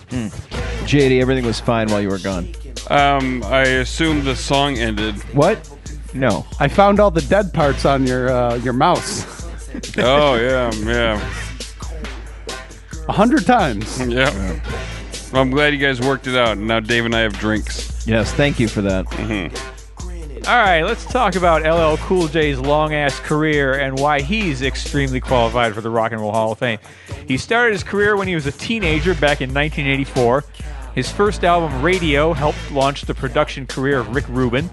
JD, everything was fine while you were gone. Um, I assume the song ended. What? No. I found all the dead parts on your uh, your mouse Oh yeah, yeah, a hundred times. yeah. Well, I'm glad you guys worked it out. And Now Dave and I have drinks. Yes, thank you for that. All right, let's talk about LL Cool J's long ass career and why he's extremely qualified for the Rock and Roll Hall of Fame. He started his career when he was a teenager back in 1984. His first album, Radio, helped launch the production career of Rick Rubin.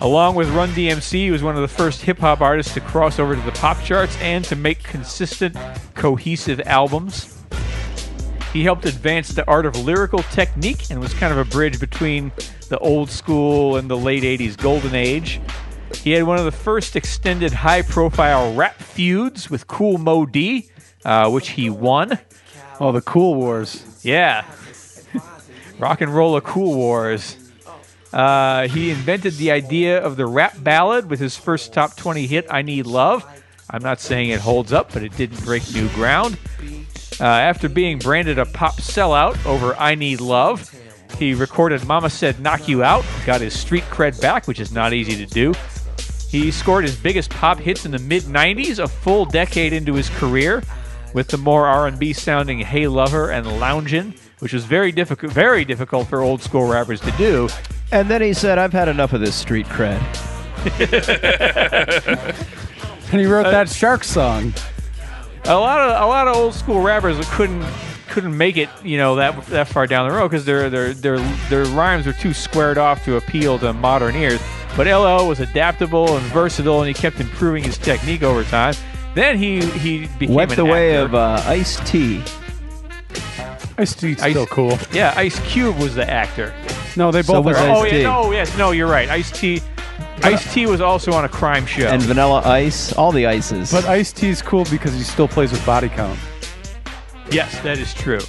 Along with Run DMC, he was one of the first hip hop artists to cross over to the pop charts and to make consistent, cohesive albums. He helped advance the art of lyrical technique and was kind of a bridge between the old school and the late 80s golden age. He had one of the first extended high profile rap feuds with Kool Moe Dee, uh, which he won. Oh, the Cool Wars. Yeah. Rock and Roll of Cool Wars. Uh, he invented the idea of the rap ballad with his first top 20 hit, I Need Love. I'm not saying it holds up, but it didn't break new ground. Uh, after being branded a pop sellout over I Need Love, he recorded Mama Said Knock You Out, got his street cred back, which is not easy to do. He scored his biggest pop hits in the mid 90s, a full decade into his career, with the more R&B sounding Hey Lover and Loungin', which was very difficult very difficult for old school rappers to do. And then he said, I've had enough of this street cred. And he wrote that shark song. A lot of a lot of old school rappers couldn't couldn't make it, you know, that that far down the road because their their their their rhymes were too squared off to appeal to modern ears. But LL was adaptable and versatile, and he kept improving his technique over time. Then he he became Went an the way actor. of uh, Ice T. Ice T's still cool. Yeah, Ice Cube was the actor. No, they So both was are. Ice oh T. yeah, no, yes, no, you're right. Ice T, Ice T was also on a crime show. And Vanilla Ice, all the ices. But Ice T's cool because he still plays with body count. yes, that is true.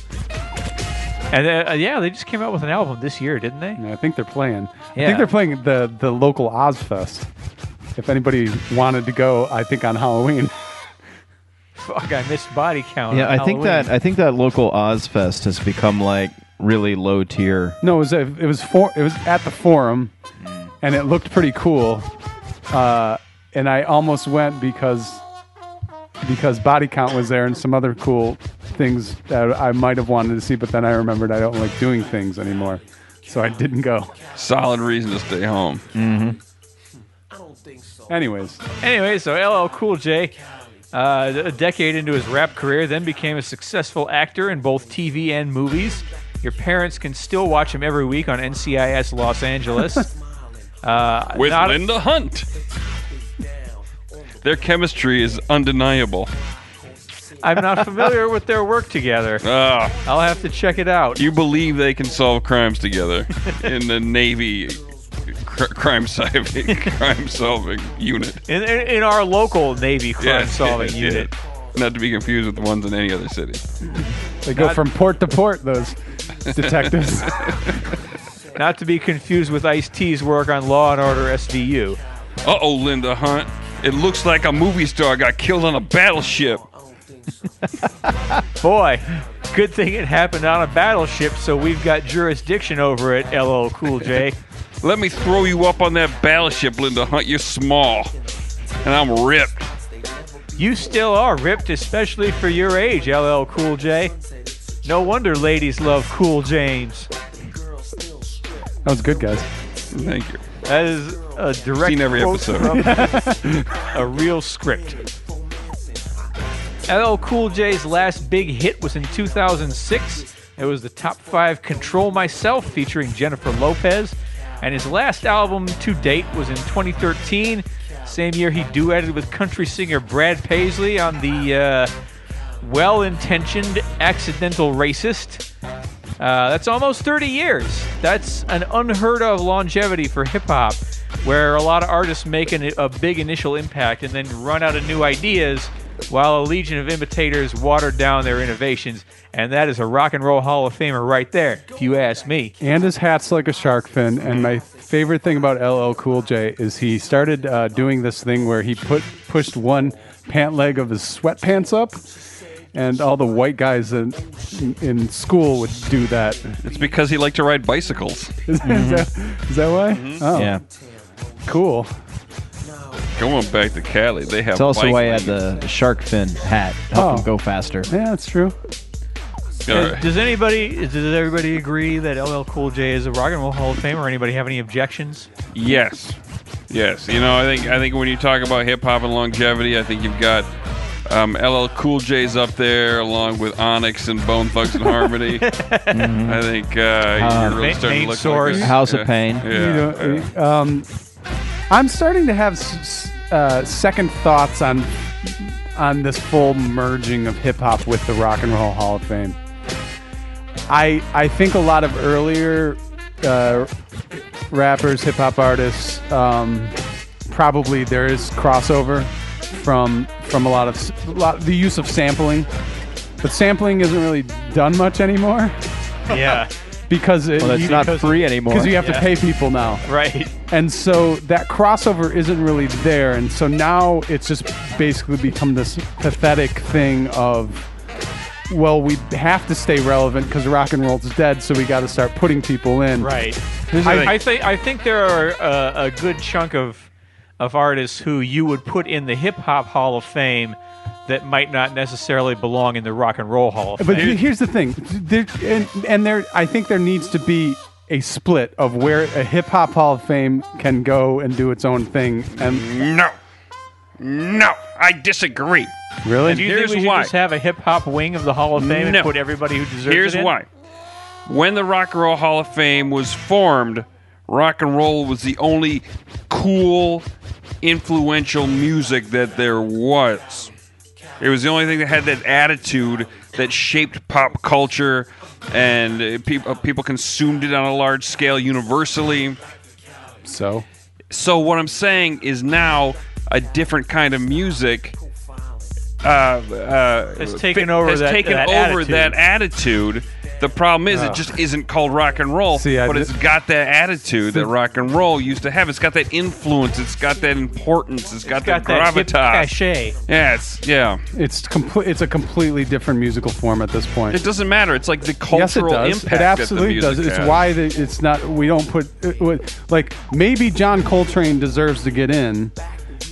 And uh, yeah, they just came out with an album this year, didn't they? Yeah, I think they're playing. I Yeah. think they're playing the the local Ozzfest. If anybody wanted to go, I think on Halloween. Fuck, I missed body count. yeah, on I think Halloween. that I think that local Ozzfest has become like really low tier. No, it was a, it was for, it was at the forum, and it looked pretty cool. Uh, and I almost went because because body count was there and some other cool things that I might have wanted to see, but then I remembered I don't like doing things anymore, so I didn't go. Solid reason to stay home. Mm-hmm. I don't think so. Anyways, Anyway, so LL Cool J, uh, a decade into his rap career, then became a successful actor in both TV and movies. Your parents can still watch him every week on NCIS Los Angeles. uh, With not- Linda Hunt. Their chemistry is undeniable. I'm not familiar with their work together. Ah, I'll have to check it out. you believe they can solve crimes together in the Navy cr- crime solving crime solving unit. In, in, in our local Navy crime Yeah, solving yeah, unit. yeah. Not to be confused with the ones in any other city. they go Not- from port to port. Those detectives. Not to be confused with Ice T's work on Law and Order SVU. Uh oh, Linda Hunt. It looks like a movie star got killed on a battleship. Boy, good thing it happened on a battleship, so we've got jurisdiction over it, LL Cool J. Let me throw you up on that battleship, Linda Hunt. You're small. And I'm ripped. You still are ripped, especially for your age, LL Cool J. No wonder ladies love Cool James. That was good, guys. Thank you. That is a direct Seen every quote episode. from a real script. LL Cool J's last big hit was in 2006. It was the top five Control Myself featuring Jennifer Lopez. And his last album to date was in 2013. Same year he duetted with country singer Brad Paisley on the uh, well intentioned Accidental Racist. Uh, that's almost 30 years. That's an unheard of longevity for hip hop, where a lot of artists make an, a big initial impact and then run out of new ideas while a legion of imitators watered down their innovations. And that is a rock and roll Hall of Famer right there, if you ask me. and his hat's like a shark fin. And my favorite thing about LL Cool J is he started uh, doing this thing where he put pushed one pant leg of his sweatpants up, and all the white guys in, in school would do that. It's because he liked to ride bicycles. Is, is that, is that why? Oh, Yeah. cool. Going back to Cali, they have. It's also bike why he had lanes. the shark fin hat. Help Oh. him go faster. Yeah, that's true. All right. Does anybody, does everybody agree that LL Cool J is a rock and roll Hall of Famer? Or anybody have any objections? Yes, yes. You know, I think I think when you talk about hip hop and longevity, I think you've got um, LL Cool J's up there, along with Onyx and Bone Thugs and Harmony. I think uh, you're really Main- starting main to look source. like a- House of Pain. Yeah, You know, yeah. um, I'm starting to have uh, second thoughts on on this full merging of hip hop with the Rock and Roll Hall of Fame. I I think a lot of earlier uh, rappers, hip hop artists, um, probably there is crossover from from a lot of a lot, the use of sampling, but sampling isn't really done much anymore Yeah. because it, Well, that's you- not because- free anymore. because you have Yeah. to pay people now. right. And so that crossover isn't really there. And so now it's just basically become this pathetic thing of, well, we have to stay relevant because rock and roll's dead, so we got to start putting people in. Right. I, I think I think there are a, a good chunk of of artists who you would put in the hip hop Hall of Fame that might not necessarily belong in the Rock and Roll Hall of But Fame. he- here's the thing, there, and, and there, I think there needs to be a split of where a hip hop Hall of Fame can go and do its own thing, and no. No, I disagree. Really? Do you Here's think we should why. just have a hip hop wing of the Hall of Fame No. and put everybody who deserves Here's it Here's why. When the Rock and Roll Hall of Fame was formed, rock and roll was the only cool, influential music that there was. It was the only thing that had that attitude that shaped pop culture, and uh, people people consumed it on a large scale universally. So So what I'm saying is now a different kind of music uh, uh, Has taken over has that- taken that over attitude. that attitude. The problem is, Ugh. it ah. just isn't called rock and roll, See, I but di- it's got that attitude that rock and roll used to have. It's got that influence. It's got that importance. it's got, got that that hip gravitas. cachet. Yeah, it's yeah. it's complete. It's a completely different musical form at this point. It doesn't matter. It's like the cultural yes, it cultural does. impact. It that the absolutely does. It's has. why the, it's not. We don't put it, would- like maybe John Coltrane deserves to get in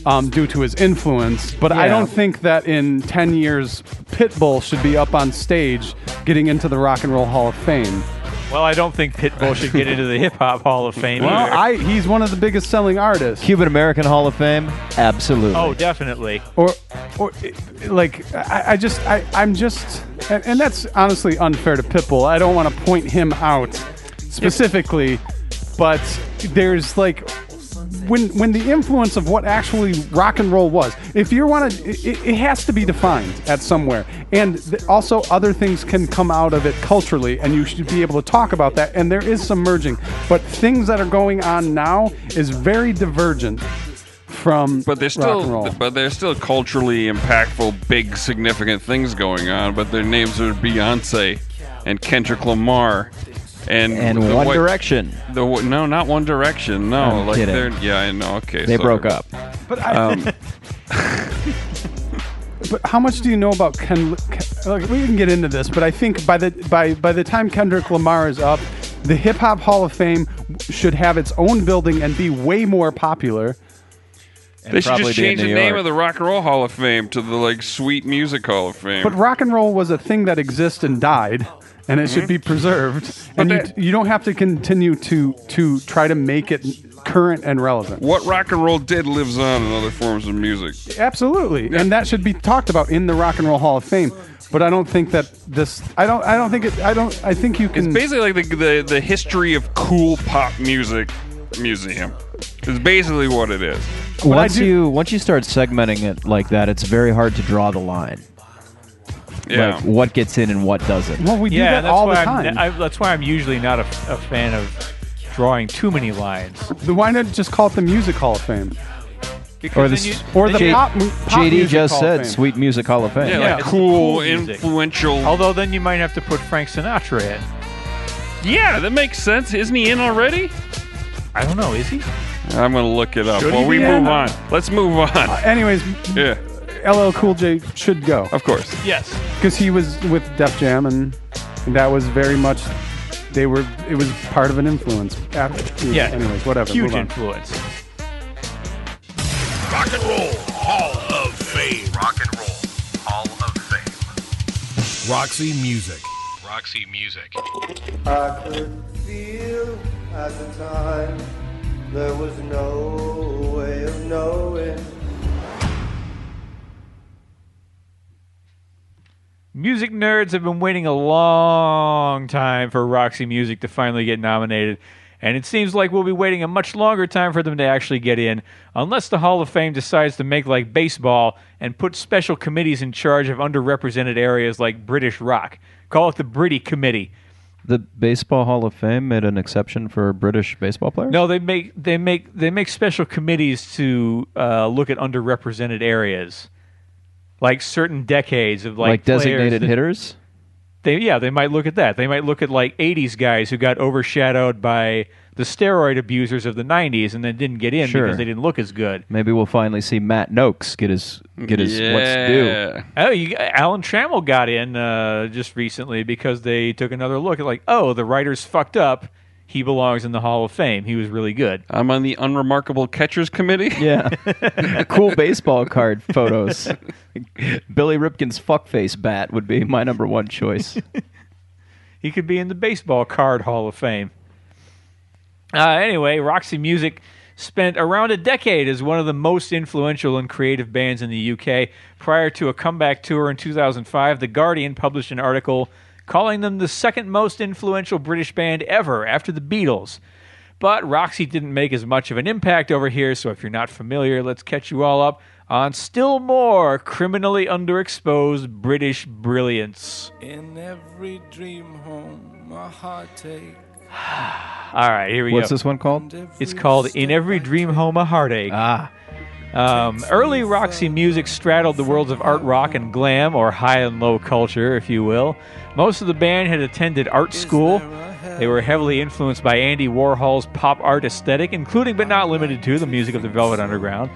um, due to his influence, but I Yeah. don't think that in ten years Pitbull should be up on stage getting into the Rock and Roll Hall of Fame. Well, I don't think Pitbull should get into the Hip Hop Hall of Fame. Well, either. I he's one of the biggest selling artists. Cuban American Hall of Fame? Absolutely. oh, definitely. or or it- like I, I just I, I'm just and, and that's honestly unfair to Pitbull. I don't want to point him out specifically, but there's like when when the influence of what actually rock and roll was. If you want to, it, it has to be defined at somewhere, and th- also other things can come out of it culturally, and you should be able to talk about that. And there is some merging, but things that are going on now is very divergent from But there's rock and roll. still, but there's still culturally impactful, big, significant things going on. But their names are Beyonce and Kendrick Lamar, and And the One what- Direction. The no, not One Direction. No, I'm like kidding. they're yeah, I know. Okay, They sorry. broke up. But I, Um, but how much do you know about Ken? Ken like, we can get into this, but I think by the by by the time Kendrick Lamar is up, the Hip Hop Hall of Fame should have its own building and be way more popular. They should just change the New name of the Rock and Roll Hall of Fame to the like Sweet Music Hall of Fame. But rock and roll was a thing that exists and died, and it should be mm-hmm. preserved. And you, that- you don't have to continue to to try to make it current and relevant. what rock and roll did lives on in other forms of music. Absolutely, and that should be talked about in the Rock and Roll Hall of Fame. But I don't think that this. I don't. I don't think it. I don't. I think you can. It's basically like the, the the history of cool pop music museum. It's basically what it is. Once do- you once you start segmenting it like that, it's very hard to draw the line. Yeah. Like what gets in and what doesn't. well, we do yeah, that that's all the why time. I'm, that's why I'm usually not a, a fan of drawing too many lines. Then why not just call it the Music Hall of Fame? Because Or the you- Or the J- pop, pop JD music just Hall said Fame. Sweet Music Hall of Fame. yeah, yeah, like cool, cool influential. Although then you might have to put Frank Sinatra in. yeah, that makes sense. Isn't he in already? I don't know. Is he? I'm gonna look it up. Should Well, we move in? on. Let's move on. Uh, anyways, Yeah, LL Cool J should go of course. Yes. because he was with Def Jam, and, and that was very much. They were. It was part of an influence. After, Yeah. Anyways, whatever. Huge move on. influence. Rock and Roll Hall of Fame. Rock and Roll Hall of Fame. Roxy Music. Roxy Music. I could feel at the time there was no way of knowing. Music nerds have been waiting a long time for Roxy Music to finally get nominated, and it seems like we'll be waiting a much longer time for them to actually get in, unless the Hall of Fame decides to make like baseball and put special committees in charge of underrepresented areas like British rock. Call it the Britty Committee. The Baseball Hall of Fame made an exception for British baseball players. No, they make they make they make special committees to uh, look at underrepresented areas, like certain decades of like, like, designated that- hitters. They yeah, they might look at that. They might look at like '80s guys who got overshadowed by the steroid abusers of the '90s and then didn't get in Sure. because they didn't look as good. Maybe we'll finally see Matt Nokes get his get his what's due. Yeah. Oh, you, Alan Trammell got in uh, just recently because they took another look at like, oh, the writer's fucked up. He belongs in the Hall of Fame. He was really good. I'm on the unremarkable catchers committee. Yeah, cool baseball card photos. Billy Ripken's fuckface bat would be my number one choice. He could be in the Baseball Card Hall of Fame. Uh, anyway, Roxy Music spent around a decade as one of the most influential and creative bands in the UK. Prior to a comeback tour in 2005, The Guardian published an article calling them the second most influential British band ever after the Beatles. But Roxy didn't make as much of an impact over here, so if you're not familiar, let's catch you all up on still more criminally underexposed British brilliance. In every dream home, a heartache. All right, here we What's go. What's this one called? It's called In Every Dream Home a Heartache. Ah. Um, early Roxy music straddled the worlds of art rock and glam, or high and low culture, if you will. Most of the band had attended art school. They were heavily influenced by Andy Warhol's pop art aesthetic, including but not limited to the music of the Velvet Underground.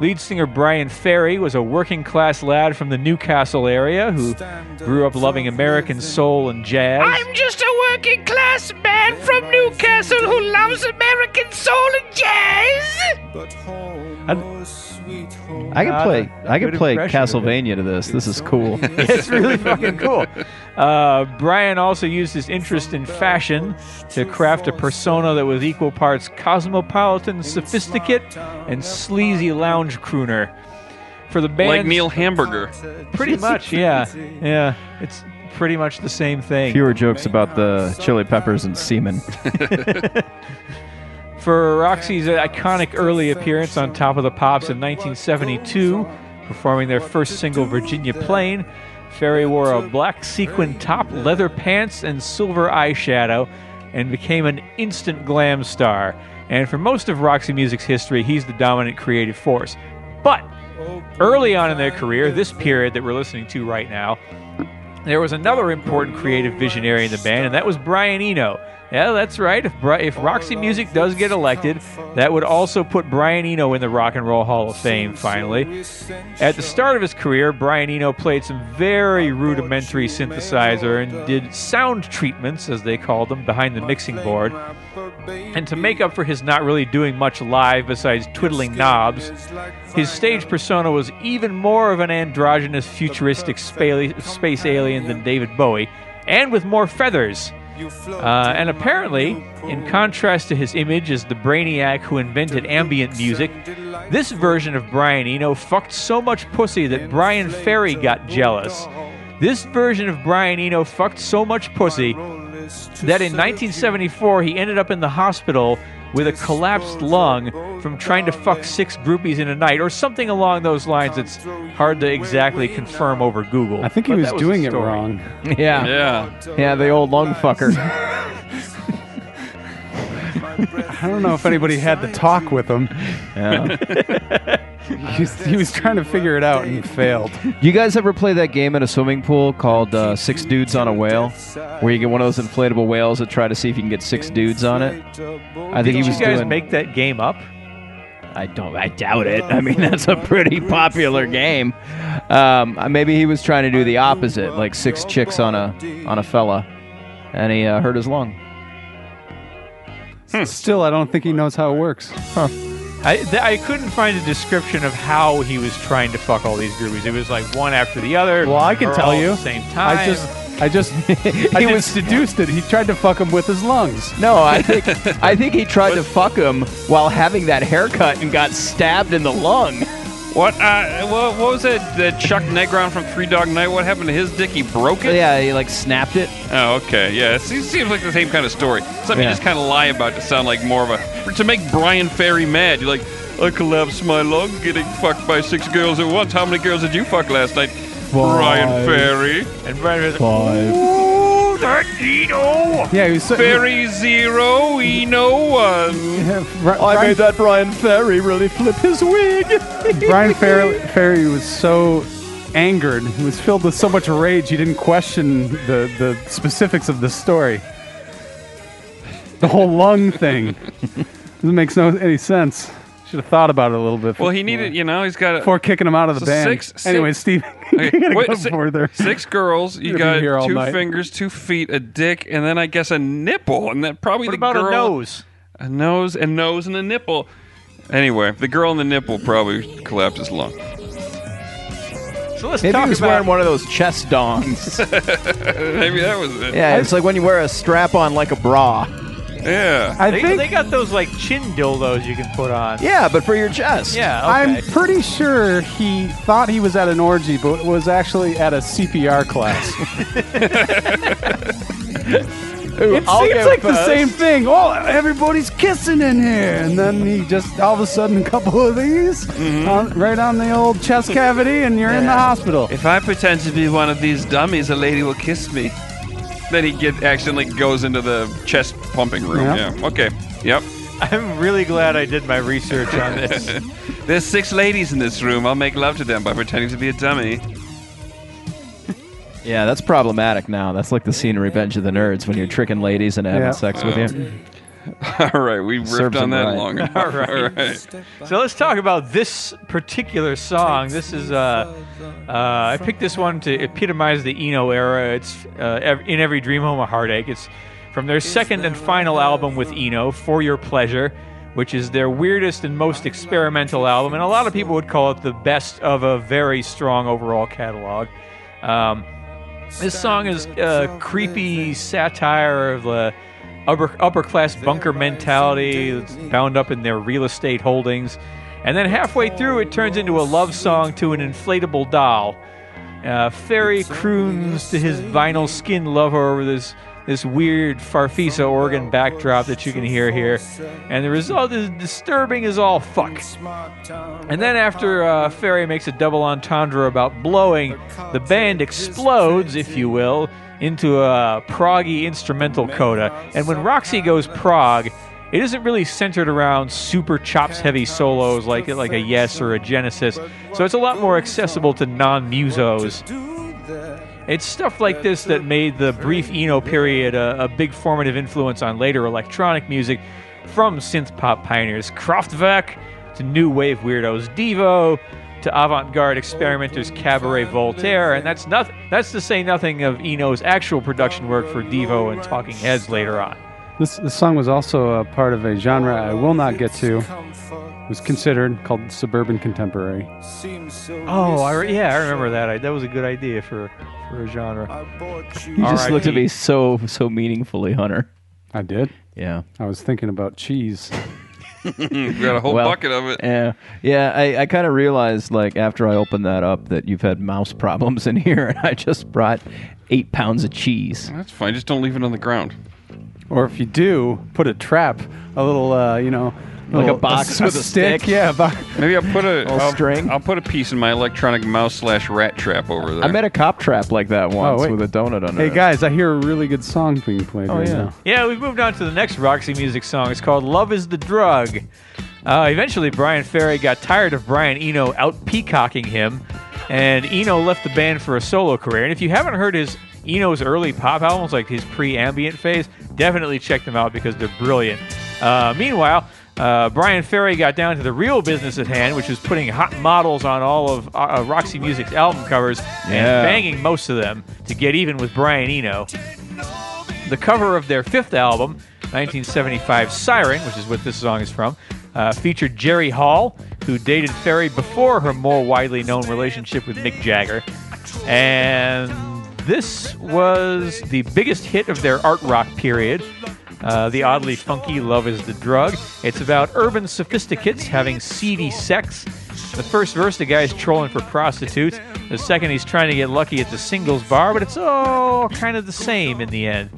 Lead singer Bryan Ferry was a working class lad from the Newcastle area who grew up loving American soul and jazz. I'm just a working class man from Newcastle who loves American soul and jazz. But home, I'd- sweet home. I can play. a I could good play impression of it. Castlevania to this. This is cool. it's really fucking cool. Uh, Brian also used his interest in fashion to craft a persona that was equal parts cosmopolitan, sophisticate, and sleazy lounge crooner. For the band, Like Neil Hamburger. pretty much, yeah, yeah, it's pretty much the same thing. Fewer jokes about the chili peppers and semen. For Roxy's iconic early appearance on Top of the Pops in 1972, performing their first single Virginia Plain, Ferry wore a black sequin top, leather pants, and silver eyeshadow, and became an instant glam star. And for most of Roxy Music's history, he's the dominant creative force. But early on in their career, this period that we're listening to right now, there was another important creative visionary in the band, and that was Brian Eno. Yeah, that's right. If, if Roxy Music does get elected, that would also put Brian Eno in the Rock and Roll Hall of Fame, finally. At the start of his career, Brian Eno played some very rudimentary synthesizer and did sound treatments, as they called them, behind the mixing board. And to make up for his not really doing much live besides twiddling knobs, his stage persona was even more of an androgynous, futuristic space alien than David Bowie, and with more feathers. Uh, and apparently, in contrast to his image as the brainiac who invented ambient music, this version of Brian Eno fucked so much pussy that Bryan Ferry got jealous. This version of Brian Eno fucked so much pussy that in 1974 he ended up in the hospital with a collapsed lung from trying to fuck six groupies in a night, or something along those lines. It's hard to exactly confirm over Google. I think he but was that doing it wrong. Yeah. Yeah. Yeah, the old lung fucker. I don't know if anybody had the talk with him. Yeah. He was, he was trying to figure it out and he failed. You guys ever play that game in a swimming pool called uh, Six Dudes on a Whale, where you get one of those inflatable whales that try to see if you can get six dudes on it? I think Did he was you guys doing. make that game up? I don't. I doubt it. I mean, that's a pretty popular game. Um, uh, maybe he was trying to do the opposite, like six chicks on a on a fella, and he uh, hurt his lung. Still, I don't think he knows how it works. I, th- I couldn't find a description of how he was trying to fuck all these groupies. It was like one after the other. Well, I can tell all you. at the same time. I just, I just, I just deduced it. He tried to fuck him with his lungs. No, I think I think he tried to fuck him while having that haircut and got stabbed in the lung. What? Uh, what, what was it? The Chuck Negron from Three Dog Night. What happened to his dick? He broke it. Yeah, he like snapped it. Oh, okay. Yeah, it seems, seems like the same kind of story. Something you just kind of lie about to sound like more of a to make Bryan Ferry mad. You're like, I collapsed my lung getting fucked by six girls at once. How many girls did you fuck last night? Bryan Ferry. And Brian was Five. That Eno. Yeah, he was so, Ferry zero, Eno one. Yeah, Bri- I Brian, made that Bryan Ferry really flip his wig. Bryan Ferry, Ferry was so angered. He was filled with so much rage. He didn't question the the specifics of the story. The whole lung thing doesn't make no any sense. Should have thought about it a little bit. Well, he needed, you know, he's got a, before kicking him out of the So band. six- six- anyway, Steve, Okay, you gotta wait, go si- further. Six girls. You You're gonna be here got two night. fingers, two feet, a dick, and then I guess a nipple, and then probably What the about girl, a nose? a nose, a nose, and a nipple. Anyway, the girl in the nipple probably collapsed his lung. So let's Maybe talk he was about. wearing one of those chest dongs. Maybe that was it. yeah, it's like when you wear a strap on like a bra. Yeah. I they, think they got those like chin dildos you can put on. Yeah, but for your chest. Yeah, I'm pretty sure he thought he was at an orgy, but was actually at a CPR class. it I'll seems like the same thing. Oh, everybody's kissing in here, and then he just all of a sudden a couple of these mm-hmm. on, right on the old chest cavity, and you're in the hospital. If I pretend to be one of these dummies, a lady will kiss me. Then he get accidentally goes into the chest pumping room. Yeah. Yeah. Okay. Yep. I'm really glad I did my research on this. There's six ladies in this room. I'll make love to them by pretending to be a dummy. Yeah, that's problematic now. That's like the scene in Revenge of the Nerds when you're tricking ladies and having Yeah. sex with you. All right, we riffed Serves on that right. long enough. All right. All right. So let's talk about this particular song. This is uh, uh, I picked this one to epitomize the Eno era. It's uh, in every dream home a heartache. It's from their second and final album with Eno, For Your Pleasure, which is their weirdest and most experimental album, and a lot of people would call it the best of a very strong overall catalog. Um, this song is uh, creepy satire of the upper upper class bunker mentality that's bound up in their real estate holdings, and then halfway through it turns into a love song to an inflatable doll. Uh, Ferry croons to his vinyl skin lover over this this weird Farfisa organ backdrop that you can hear here, and the result is disturbing as all fuck. And then after uh, Ferry makes a double entendre about blowing, the band explodes, if you will, into a proggy instrumental coda. And when Roxy goes prog, it isn't really centered around super chops heavy solos like like a Yes or a Genesis. So it's a lot more accessible to non-musos. It's stuff like this that made the brief Eno period a, a big formative influence on later electronic music, from synth pop pioneers Kraftwerk to new wave weirdos Devo to avant-garde experimenters Cabaret Voltaire, and that's nothing. That's to say nothing of Eno's actual production work for Devo and Talking Heads later on. This, this song was also a part of a genre I will not get to. It was considered called suburban contemporary. Oh, I, re- yeah, I remember that. I, that was a good idea for for a genre. You just looked at me so so meaningfully, Hunter. I did. Yeah. I was thinking about cheese. we got a whole Well, bucket of it. Yeah, yeah. I, I kind of realized, like, after I opened that up, that you've had mouse problems in here, and I just brought eight pounds of cheese. That's fine. Just don't leave it on the ground. Or if you do, put a trap, a little, uh, you know, Like a box s- with a stick? Yeah, a bo- Maybe I'll put a Little I'll, string. I'll put a piece in my electronic mouse slash rat trap over there. I met a cop trap like that once Oh, wait. with a donut under it. Hey it. guys, I hear a really good song being played Oh, right yeah. now. Yeah, we've moved on to the next Roxy Music song. It's called Love is the Drug. Uh, eventually, Bryan Ferry got tired of Brian Eno out peacocking him, and Eno left the band for a solo career. And if you haven't heard his Eno's early pop albums, like his pre ambient phase, definitely check them out because they're brilliant. Uh, meanwhile, uh, Bryan Ferry got down to the real business at hand, which was putting hot models on all of uh, Roxy Music's album covers and Yeah. banging most of them to get even with Brian Eno. The cover of their fifth album, 1975 Siren, which is what this song is from, uh, featured Jerry Hall, who dated Ferry before her more widely known relationship with Mick Jagger. And this was the biggest hit of their art rock period. Uh, the oddly funky Love is the Drug. It's about urban sophisticates having seedy sex. The first verse, the guy's trolling for prostitutes. The second, he's trying to get lucky at the singles bar, but it's all kind of the same in the end.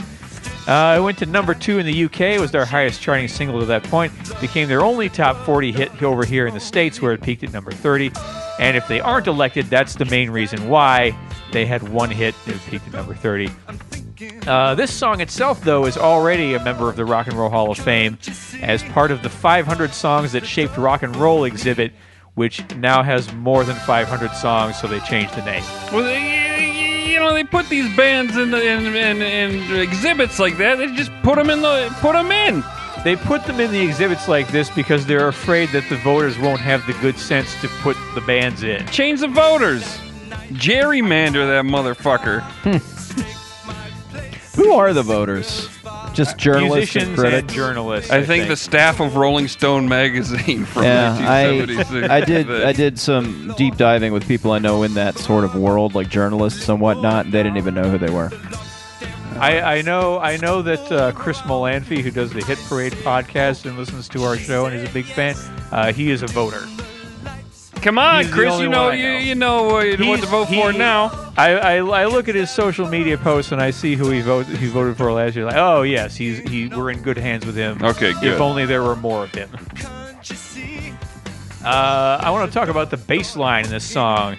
Uh, it went to number two in the UK. It was their highest charting single to that point. Became their only top 40 hit over here in the States, where it peaked at number 30. And if they aren't elected, that's the main reason why they had one hit that peaked at number 30. Uh, this song itself, though, is already a member of the Rock and Roll Hall of Fame as part of the 500 Songs That Shaped Rock and Roll exhibit, which now has more than 500 songs, so they changed the name. Well, you know, they put these bands in, the, in, in, in exhibits like that. They just put them in the put them in. They put them in the exhibits like this because they're afraid that the voters won't have the good sense to put the bands in. Change the voters. Gerrymander that motherfucker. Who are the voters? Just journalists and critics. and journalists. I, think, the staff of Rolling Stone magazine from yeah, I, 1976. I did. The- I did some deep diving with people I know in that sort of world, like journalists and whatnot. And they didn't even know who they were. I, I know I know that uh, Chris Molanphy, who does the Hit Parade podcast and listens to our show and is a big fan, uh, he is a voter. Come on, He's the Chris. only You know, one I you, know. you know what, what He's- to vote he- for now. I, I, I look at his social media posts and I see who he voted he voted for last year. Like, oh yes, he's he we're in good hands with him. Okay, good. If only there were more of him. Uh, I want to talk about the bass line in this song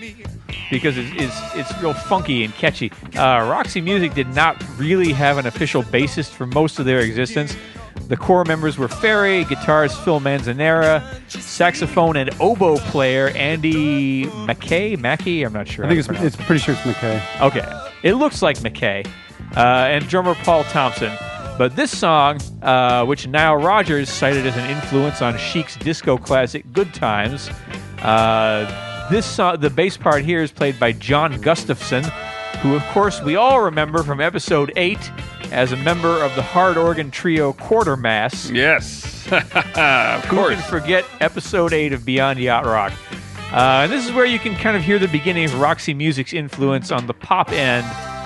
because it's, it's, it's real funky and catchy. Uh, Roxy Music did not really have an official bassist for most of their existence. The core members were Ferry, guitarist Phil Manzanera, saxophone and oboe player Andy Mackay. Mackey? I'm not sure. I think it's it's pretty sure it's McKay. Okay. It looks like McKay. Uh, and drummer Paul Thompson. But this song, uh, which Nile Rodgers cited as an influence on Chic's disco classic Good Times, uh, this song, the bass part here is played by John Gustafson, who, of course, we all remember from episode 8 as a member of the hard organ trio Quartermass. Yes. of Who course. can forget episode 8 of Beyond Yacht Rock? Uh, and this is where you can kind of hear the beginning of Roxy Music's influence on the pop end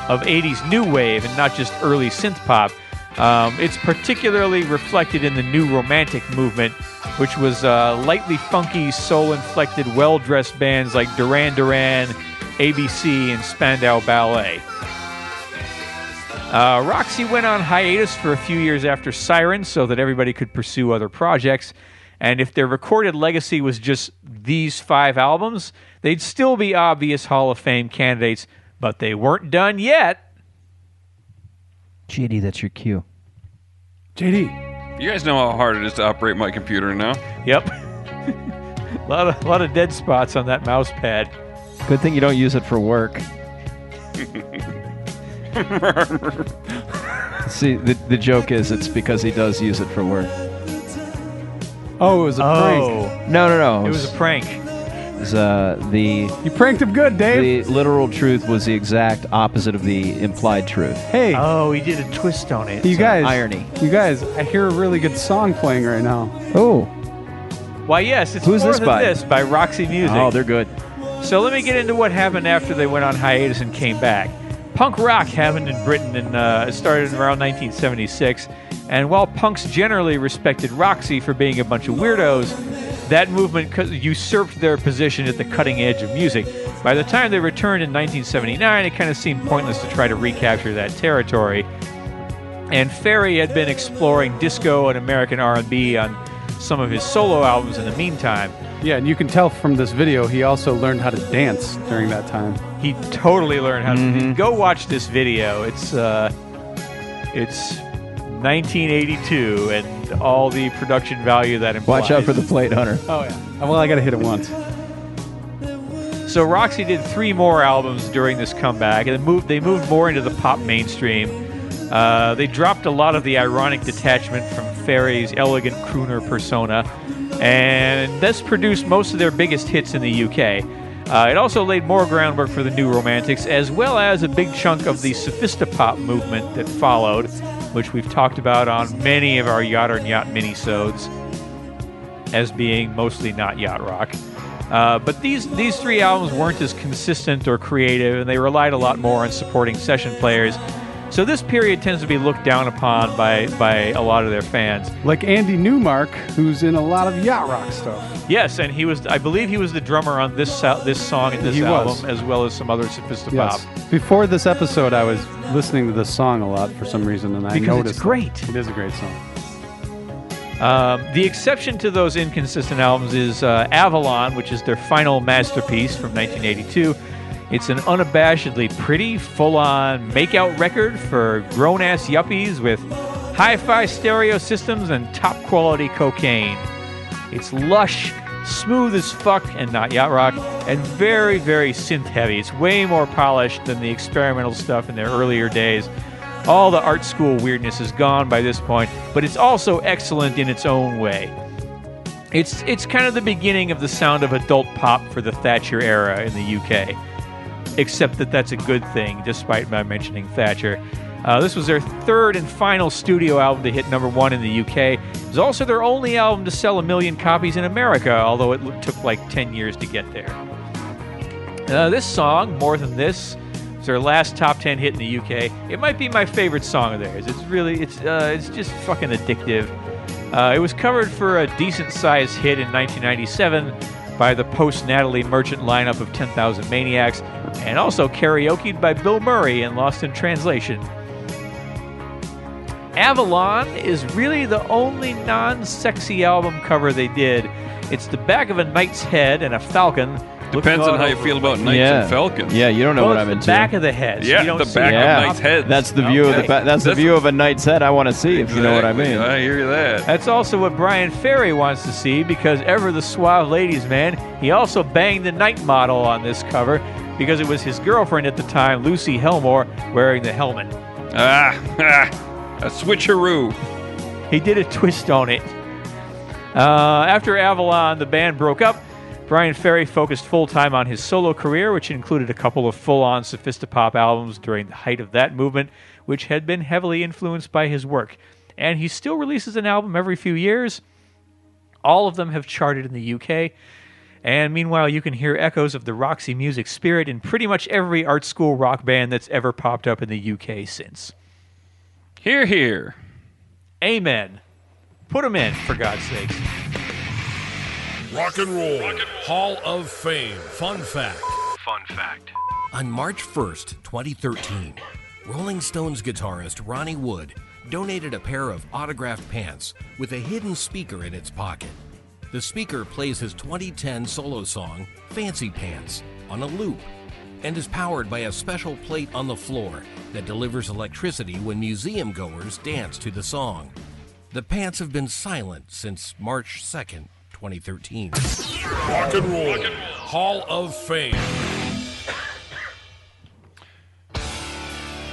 of 80s new wave and not just early synth pop. Um, it's particularly reflected in the new romantic movement, which was uh, lightly funky, soul inflected, well dressed bands like Duran Duran, ABC, and Spandau Ballet. Uh, Roxy went on hiatus for a few years after Siren so that everybody could pursue other projects. And if their recorded legacy was just these five albums, they'd still be obvious Hall of Fame candidates, but they weren't done yet. JD, that's your cue. JD. You guys know how hard it is to operate my computer now. Yep. a lot of, lot of dead spots on that mouse pad. Good thing you don't use it for work. See, the, the joke is it's because he does use it for work. Oh, it was a Oh. prank. No, no, no. It was a prank. It was, uh, the You pranked him good, Dave. the literal truth was the exact opposite of the implied truth. hey, Oh, he did a twist on it. you guys. irony. You guys, I hear a really good song playing right now. Oh, Why, yes, it's Who's more this than by? this by Roxy Music. oh, they're good. So let me get into what happened after they went on hiatus and came back. Punk rock happened in Britain and uh, started around 1976. And while punks generally respected Roxy for being a bunch of weirdos, that movement usurped their position at the cutting edge of music. By the time they returned in 1979, it kind of seemed pointless to try to recapture that territory. And Ferry had been exploring disco and American R&B on some of his solo albums in the meantime. Yeah, and you can tell from this video he also learned how to dance during that time. He totally learned how to Mm-hmm. go watch this video. It's uh, it's 1982 and all the production value that implies. Watch out for the plate hunter. Oh yeah. Well, I gotta hit it once. So Roxy did three more albums during this comeback, and they moved they moved more into the pop mainstream. Uh, they dropped a lot of the ironic detachment from Ferry's elegant crooner persona, and this produced most of their biggest hits in the UK. Uh, it also laid more groundwork for the New Romantics, as well as a big chunk of the sophistopop movement that followed, which we've talked about on many of our Yacht or Nyacht minisodes as being mostly not yacht rock. Uh, but these these three albums weren't as consistent or creative, and they relied a lot more on supporting session players. So this period tends to be looked down upon by by a lot of their fans. Like Andy Newmark, who's in a lot of yacht rock stuff. Yes, and he was I believe he was the drummer on this this song and this He album, was. as well as some other sophistopop. Yes. Before this episode, I was listening to this song a lot for some reason, and I Because it's noticed great. It is a great song. Um, the exception to those inconsistent albums is uh, Avalon, which is their final masterpiece from 1982. It's an unabashedly pretty, full on make-out record for grown ass yuppies with hi fi stereo systems and top quality cocaine. It's lush, smooth as fuck, and not yacht rock, and very, very synth heavy. It's way more polished than the experimental stuff in their earlier days. All the art school weirdness is gone by this point, but it's also excellent in its own way. It's it's kind of the beginning of the sound of adult pop for the Thatcher era in the UK. Except that that's a good thing, despite my mentioning Thatcher. Uh, this was their third and final studio album to hit number one in the UK. It was also their only album to sell a million copies in America, although it took like 10 years to get there. Uh, this song, More Than This, is their last top 10 hit in the UK. It might be my favorite song of theirs. It's really, it's, uh, it's just fucking addictive. Uh, it was covered for a decent sized hit in 1997 by the post Natalie Merchant lineup of 10,000 Maniacs, and also karaokeed by Bill Murray in Lost in Translation. Avalon is really the only non sexy album cover they did. It's the back of a knight's head and a falcon. Looking Depends on how you feel about knights yeah. and falcons. Yeah, you don't know Well, what I'm the into. back of the head. Yeah, you don't the see back it. of knight's head. That's the view of the ba- that's the That's- view of a knight's head I want to see if you know what I mean. I hear that. That's also what Bryan Ferry wants to see because ever the suave ladies man, he also banged the Knight model on this cover because it was his girlfriend at the time, Lucy Helmore, wearing the helmet. Ah, ah, a switcheroo. He did a twist on it. Uh, after Avalon, the band broke up. Bryan Ferry focused full time on his solo career, which included a couple of full on sophistopop albums during the height of that movement, which had been heavily influenced by his work. And he still releases an album every few years. All of them have charted in the UK. And meanwhile, you can hear echoes of the Roxy music spirit in pretty much every art school rock band that's ever popped up in the UK since. Here, here. Amen. Put them in, for God's sakes. Rock and Roll Hall of Fame. Fun fact. Fun fact. On March 1st, 2013, Rolling Stones guitarist Ronnie Wood donated a pair of autographed pants with a hidden speaker in its pocket. The speaker plays his 2010 solo song, Fancy Pants, on a loop and is powered by a special plate on the floor that delivers electricity when museum goers dance to the song. The pants have been silent since March 2nd, 2013. Rock and Roll Hall of Fame.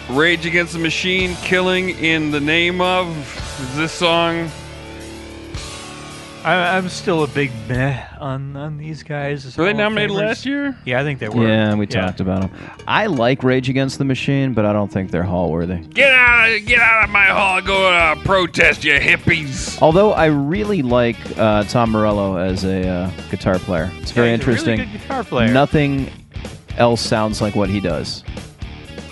Rage Against the Machine, Killing in the Name of. Is this song? I, I'm still a big meh on, on these guys. as Were they Hall of nominated Famers. last year? Yeah, I think they were. Yeah, we talked about them. I like Rage Against the Machine, but I don't think they're hall worthy. Get out of get out of my hall. Go uh, protest, you hippies. Although I really like uh, Tom Morello as a uh, guitar player. It's very he's a really interesting. good guitar player. Nothing else sounds like what he does.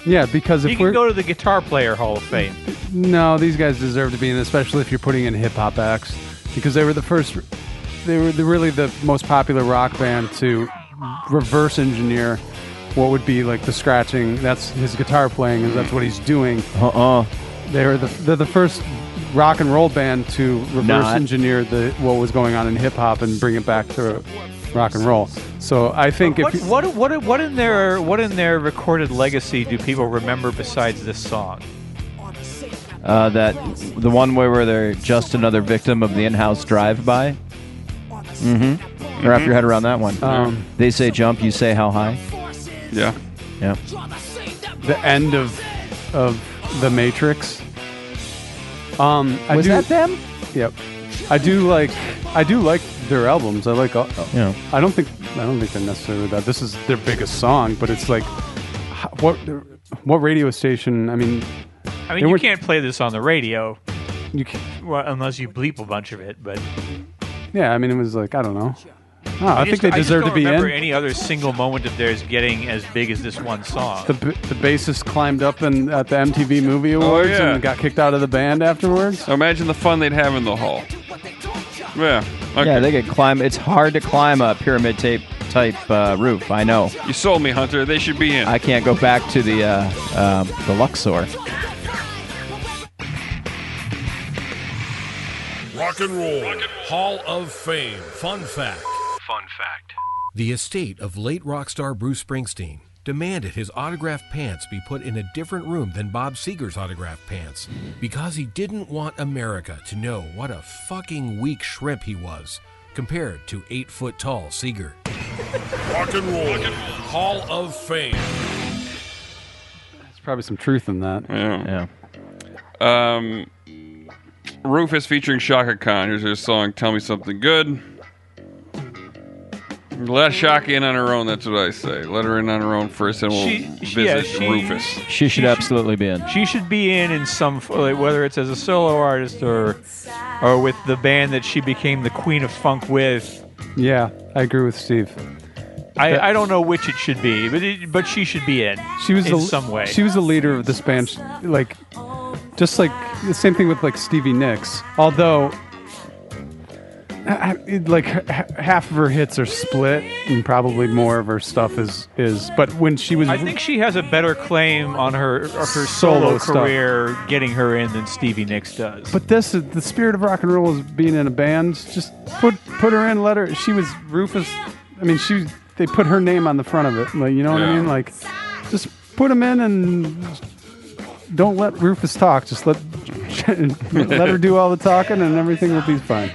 Yeah, because You if can we're go to the Guitar Player Hall of Fame. no, these guys deserve to be in, especially if you're putting in hip hop acts, because they were the first. They were the, really the most popular rock band to reverse engineer what would be like the scratching. That's his guitar playing. Is that's what he's doing. Uh-uh. They were the they're the first rock and roll band to reverse Not. engineer the what was going on in hip hop and bring it back to rock and roll. So I think if What, you- what, what, what in their what in their recorded legacy do people remember besides this song? Uh, that the one where where they're just another victim of the in-house drive-by. Mm-hmm. Wrap your head around that one. Um, they say jump, you say how high. Yeah. Yeah. the end of of the Matrix. Um, I Was do, that them? Yep. I do like I do like their albums. I like. Yeah. I don't think I don't think they're necessarily that. This is their biggest song, but it's like what what radio station? I mean, I They mean, you weren't- can't play this on the radio you can, well, unless you bleep a bunch of it. But yeah. I mean, it was like I don't know. Oh, I, I, think just, they I just deserve don't to be remember in. any other single moment of theirs getting as big as this one song. The, b- the bassist climbed up in, at the MTV Movie Awards Oh, yeah. and got kicked out of the band afterwards. Imagine the fun they'd have in the hall. Yeah. Okay. Yeah, they could climb. It's hard to climb a pyramid tape type uh, roof. I know. You sold me, Hunter. They should be in. I can't go back to the uh, um the Luxor. Rock and Roll Hall of Fame. Fun fact. Fun fact. The estate of late rock star Bruce Springsteen demanded his autographed pants be put in a different room than Bob Seger's autographed pants because he didn't want America to know what a fucking weak shrimp he was compared to eight foot tall Seger. Rock and Roll Hall of Fame. There's probably some truth in that. Yeah. Yeah. Um, Rufus featuring Chaka Khan. Here's his song, Tell Me Something Good. Let Chaka in on her own, that's what I say. Let her in on her own first, and we'll She- visit she- yeah, she- Rufus. She should absolutely be in. She should be in in some f- like, whether it's as a solo artist or or with the band that she became the queen of funk with. Yeah, I agree with Steve. I I, I don't know which it should be, but it, but she should be in. She was in the, some way. She was the leader of this band, Sh- like just like the same thing with like Stevie Nicks. Although, ha- it- like ha- half of her hits are split, and probably more of her stuff is is. But when she was, I think she has a better claim on her of her Solo solo, stuff. career getting her in than Stevie Nicks does. But this is the spirit of rock and roll is being in a band. Just put put her in. Let her. She was Rufus. I mean, she. They put her name on the front of it. Like you know what I Yeah. mean? Like, just put them in and don't let Rufus talk. Just let let her do all the talking, and everything will be fine.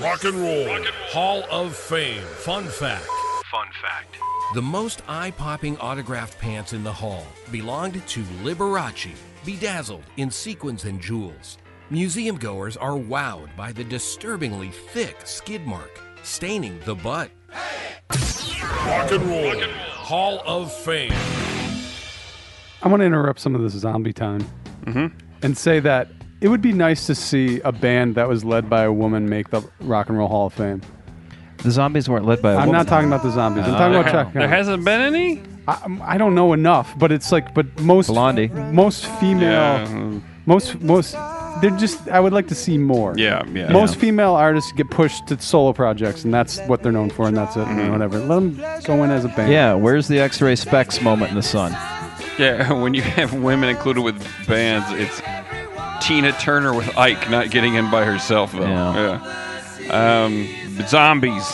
Rock and Roll Hall of Fame. Fun fact. Fun fact. The most eye popping autographed pants in the hall belonged to Liberace, bedazzled in sequins and jewels. Museum goers are wowed by the disturbingly thick skid mark staining the butt. Rock and Roll Hall of Fame. I want to interrupt some of this zombie time and say that it would be nice to see a band that was led by a woman make the Rock and Roll Hall of Fame. The zombies weren't led by a I'm woman. not talking about the zombies. I'm Uh, talking there about Chuck. There hasn't been any. I, I don't know enough, but it's like, but most Blondie. most female, Yeah. most most, they're just. I would like to see more. Yeah, yeah. Most female artists get pushed to solo projects, and that's what they're known for, and that's it. Mm-hmm. and Whatever. Let them go in as a band. Yeah, where's the X-Ray Spex moment in the sun? Yeah, when you have women included with bands, it's Tina Turner with Ike not getting in by herself though. Yeah. Yeah. Um, zombies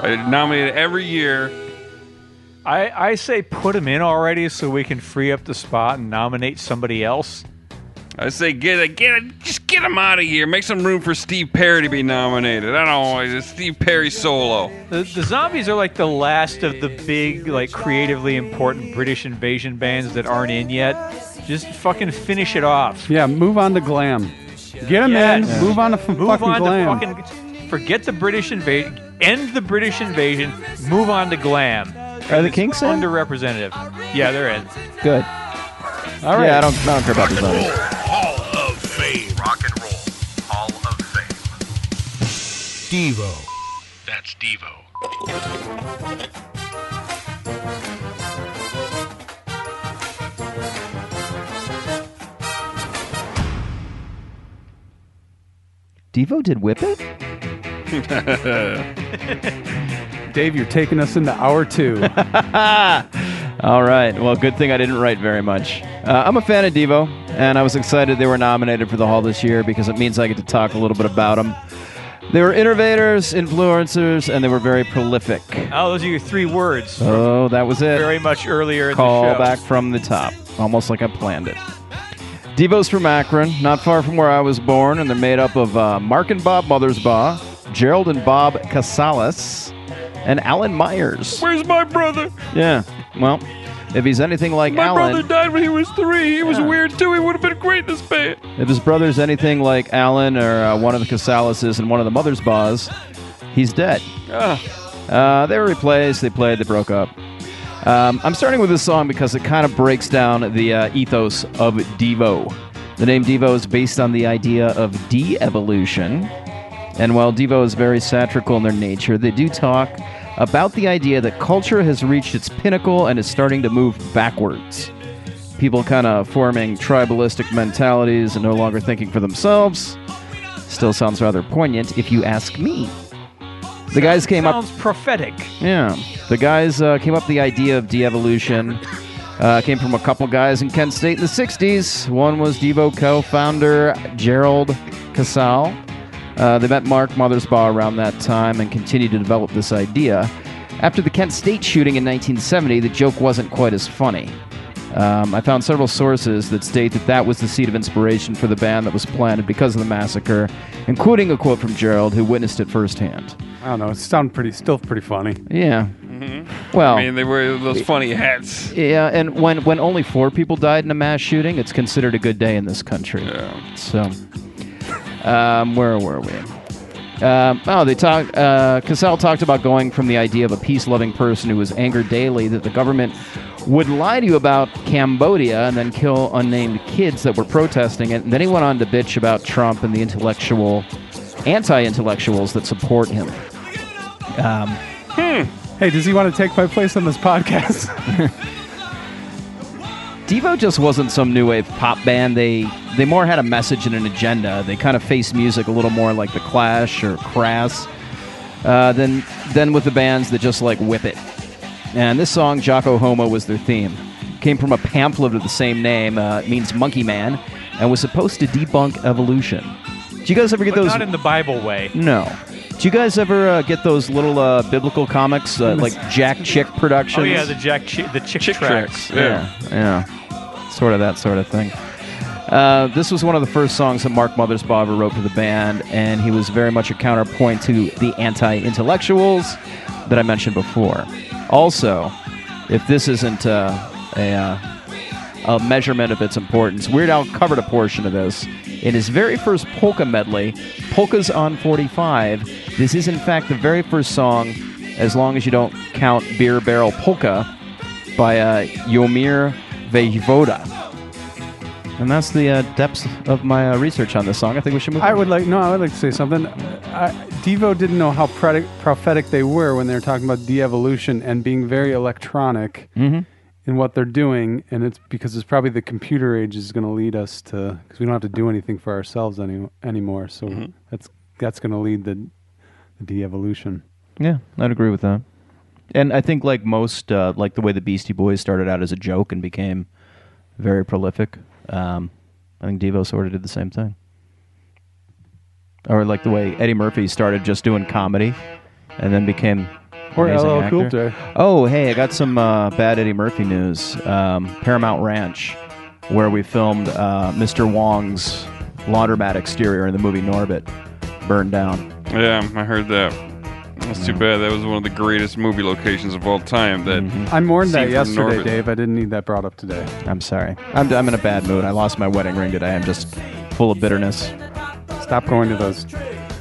I nominated every year. I, I say put them in already so we can free up the spot and nominate somebody else. I say get it, get it, just get him out of here. Make some room for Steve Perry to be nominated. I don't know, it's Steve Perry solo. The, the zombies are like the last of the big, like creatively important British invasion bands that aren't in yet. Just fucking finish it off. Yeah. Move on to glam. Get them Yes. in. Move on to f- Move fucking on glam. to fucking forget the British invasion. End the British invasion. Move on to glam. Are the Kinks in? Underrepresented. Yeah, they're in. Good. All right. Yeah, I don't, I don't care about Rock the zombies. Devo. That's Devo. Devo did Whip It? Dave, you're taking us into hour two. All right. Well, good thing I didn't write very much. Uh, I'm a fan of Devo, and I was excited they were nominated for the Hall this year because it means I get to talk a little bit about them. They were innovators, influencers, and they were very prolific. Oh, those are your three words. Oh, that was it. Very much earlier in Call the show. back from the top, almost like I planned it. Devo's from Akron, not far from where I was born, and they're made up of uh, Mark and Bob Mothersbaugh, Gerald and Bob Casales, and Alan Myers. Where's my brother? Yeah, well, if he's anything like My Alan, brother died when he was three. He was weird too. He would have been great in this band. if his brother's anything like Alan or uh, one of the Casaleses and one of the Mother's Mothersbaughs, he's dead. Ah, Uh, they were replaced. They played. They broke up. Um, I'm starting with this song because it kind of breaks down the uh, ethos of Devo. The name Devo is based on the idea of de-evolution, and while Devo is very satirical in their nature, they do talk about the idea that culture has reached its pinnacle and is starting to move backwards. People kind of forming tribalistic mentalities and no longer thinking for themselves. Still sounds rather poignant if you ask me. The guys came up Sounds prophetic. yeah, the guys uh, came up with the idea of de-evolution. Uh, came from a couple guys in Kent State in the '60s. One was Devo co-founder Gerald Casale. Uh, they met Mark Mothersbaugh around that time and continued to develop this idea. After the Kent State shooting in 1970, the joke wasn't quite as funny. Um, I found several sources that state that that was the seed of inspiration for the band that was planted because of the massacre, including a quote from Gerald, who witnessed it firsthand. I don't know. It sounds pretty, still pretty funny. Yeah. Well, I mean, they wear those funny hats. Yeah, and when when only four people died in a mass shooting, it's considered a good day in this country. Yeah. So, um, where were we? Um, oh, they talked. Uh, Cassell talked about going from the idea of a peace-loving person who was angered daily that the government would lie to you about Cambodia and then kill unnamed kids that were protesting it. And then he went on to bitch about Trump and the intellectual anti-intellectuals that support him. Um, Hey, does he want to take my place on this podcast? Devo just wasn't some new wave pop band. They they more had a message and an agenda. They kind of faced music a little more like the Clash or Crass uh, than than with the bands that just like whip it. And this song, Jocko Homo, was their theme. Came from a pamphlet of the same name. Uh, it means monkey man, and was supposed to debunk evolution. Do you guys ever get But those? not in the Bible way. no. Do you guys ever uh, get those little uh, biblical comics uh, like Jack Chick Productions? Oh yeah, the Jack Chi- the Chick, Chick tracks. tracks. Yeah, yeah, sort of that sort of thing. Uh, this was one of the first songs that Mark Mothersbaugh ever wrote for the band, and he was very much a counterpoint to the anti-intellectuals that I mentioned before. Also, if this isn't uh, a, uh, a measurement of its importance, Weird Al covered a portion of this in his very first polka medley, Polkas on 45. This is, in fact, the very first song, as long as you don't count Beer Barrel Polka, by uh, Yomir Vejvoda. And that's the uh, depths of my uh, research on this song. I think we should move I on. would like no. I would like to say something. I, Devo didn't know how predi- prophetic they were when they were talking about de-evolution and being very electronic Mhm. in what they're doing, and it's because it's probably the computer age is going to lead us to because we don't have to do anything for ourselves any, anymore. So Mm-hmm. that's that's going to lead the, the de-evolution. Yeah, I'd agree with that. And I think, like most, uh, like the way the Beastie Boys started out as a joke and became very prolific, um, I think Devo sort of did the same thing. Or like the way Eddie Murphy started just doing comedy and then became Or amazing LL Cool. J. Oh, hey, I got some uh, bad Eddie Murphy news. Um, Paramount Ranch, where we filmed uh, Mr. Wong's laundromat exterior in the movie Norbit, burned down. Yeah, I heard that. That's too bad. That was one of the greatest movie locations of all time. That Mm-hmm. I mourned that scene from yesterday, Norbit. Dave. I didn't need that brought up today. I'm sorry. I'm, I'm in a bad mood. I lost my wedding ring today. I'm just full of bitterness. Stop going to those.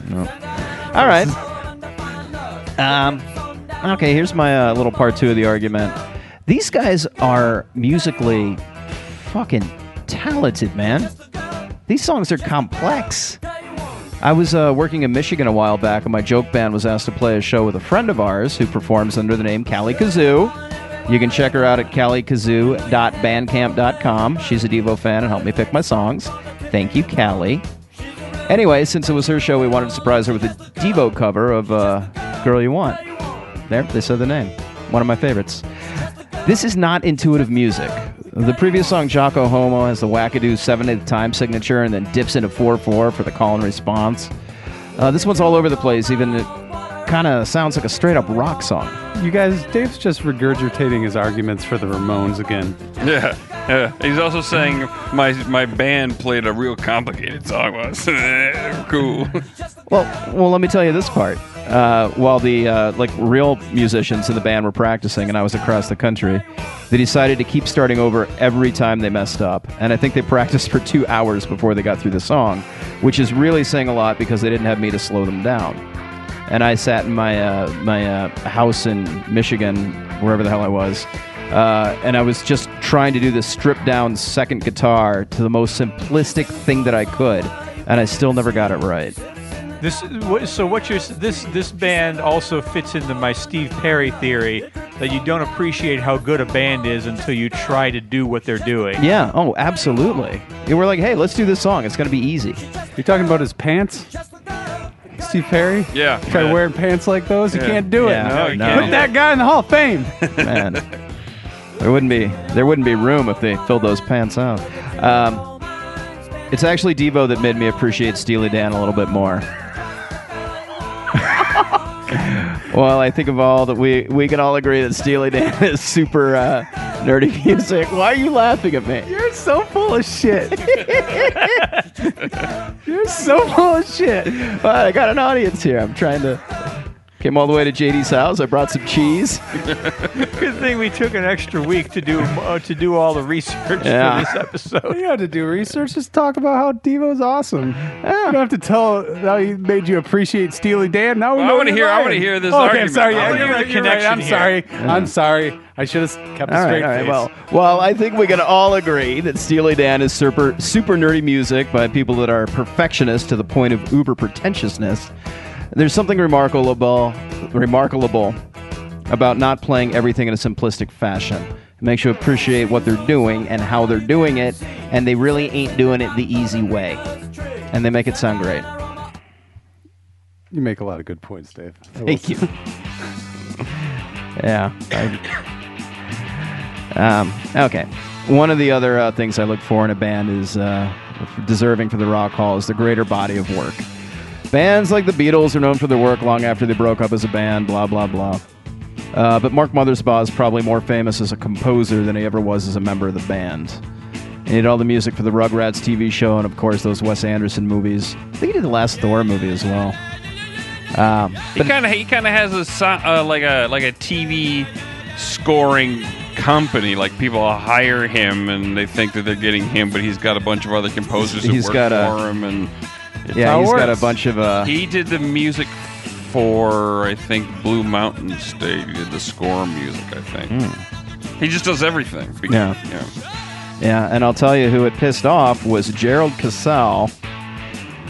No. All right. Um, okay, here's my uh, little part two of the argument. These guys are musically fucking talented, man. These songs are complex. I was uh, working in Michigan a while back, and my joke band was asked to play a show with a friend of ours who performs under the name Callie Kazoo. You can check her out at calliekazoo.bandcamp.com. She's a Devo fan and helped me pick my songs. Thank you, Callie. Anyway, since it was her show, we wanted to surprise her with a Devo cover of uh, Girl You Want. There, they said the name. One of my favorites. This is not intuitive music. The previous song, Jocko Homo, has the wackadoo 7 8 time signature and then dips into 4 4 for the call and response. Uh, this one's all over the place, even it kind of sounds like a straight up rock song. You guys, Dave's just regurgitating his arguments for the Ramones again. Yeah, yeah. He's also saying my my band played a real complicated song once. cool. Well, well, let me tell you this part. Uh, while the uh, like real musicians in the band were practicing, and I was across the country, they decided to keep starting over every time they messed up. And I think they practiced for two hours before they got through the song, which is really saying a lot because they didn't have me to slow them down. And I sat in my uh, my uh, house in Michigan, wherever the hell I was, uh, and I was just trying to do this stripped down second guitar to the most simplistic thing that I could, and I still never got it right. This so what you're this this band also fits into my Steve Perry theory that you don't appreciate how good a band is until you try to do what they're doing. Yeah. Oh, absolutely. Yeah, we're like, hey, let's do this song. It's gonna be easy. You're talking about his pants? Steve Perry? Yeah. Try yeah. wearing pants like those? You can't do it. Yeah, No, you no. can't Put that guy in the Hall of Fame. Man, there wouldn't be there wouldn't be room if they filled those pants out. Um, it's actually Devo that made me appreciate Steely Dan a little bit more. Well, I think of all that we we can all agree that Steely Dan is super uh, nerdy music. Why are you laughing at me? You're so full of shit. You're so full of shit. Well, I got an audience here. I'm trying to Came all the way to JD's house. I brought some cheese. Good thing we took an extra week to do uh, to do all the research Yeah. for this episode. You don't have to do research. Just talk about how Devo's awesome. You don't have to tell how he made you appreciate Steely Dan. Now we Well, I know wanna you're hear- I lying. wanna hear this Oh, okay, argument. I'm sorry. I Yeah, wanna you're hear right. the You're right. I'm connection sorry. here. I'm sorry. I should have kept a All straight right, all right. face. Well, well, I think we can all agree that Steely Dan is super, super nerdy music by people that are perfectionists to the point of uber pretentiousness. There's something remarkable, remarkable about not playing everything in a simplistic fashion. It makes you appreciate what they're doing and how they're doing it, and they really ain't doing it the easy way. And they make it sound great. you make a lot of good points, Dave. Thank you. yeah. I- um, okay. One of the other uh, things I look for in a band is uh, deserving for the Rock Hall is the greater body of work. Bands like the Beatles are known for their work long after they broke up as a band, blah, blah, blah. Uh, but Mark Mothersbaugh is probably more famous as a composer than he ever was as a member of the band. He did all the music for the Rugrats TV show and, of course, those Wes Anderson movies. I think he did the last Thor movie as well. Um, He kind of he kind of has a uh, like a like a TV scoring company. Like people hire him and they think that they're getting him, but he's got a bunch of other composers who He's work got a- for him. And yeah, he's got a bunch of. Uh, he did the music for I think Blue Mountain State. He did the score music. I think he just does everything. Yeah. yeah. Yeah, and I'll tell you who it pissed off was Gerald Casale.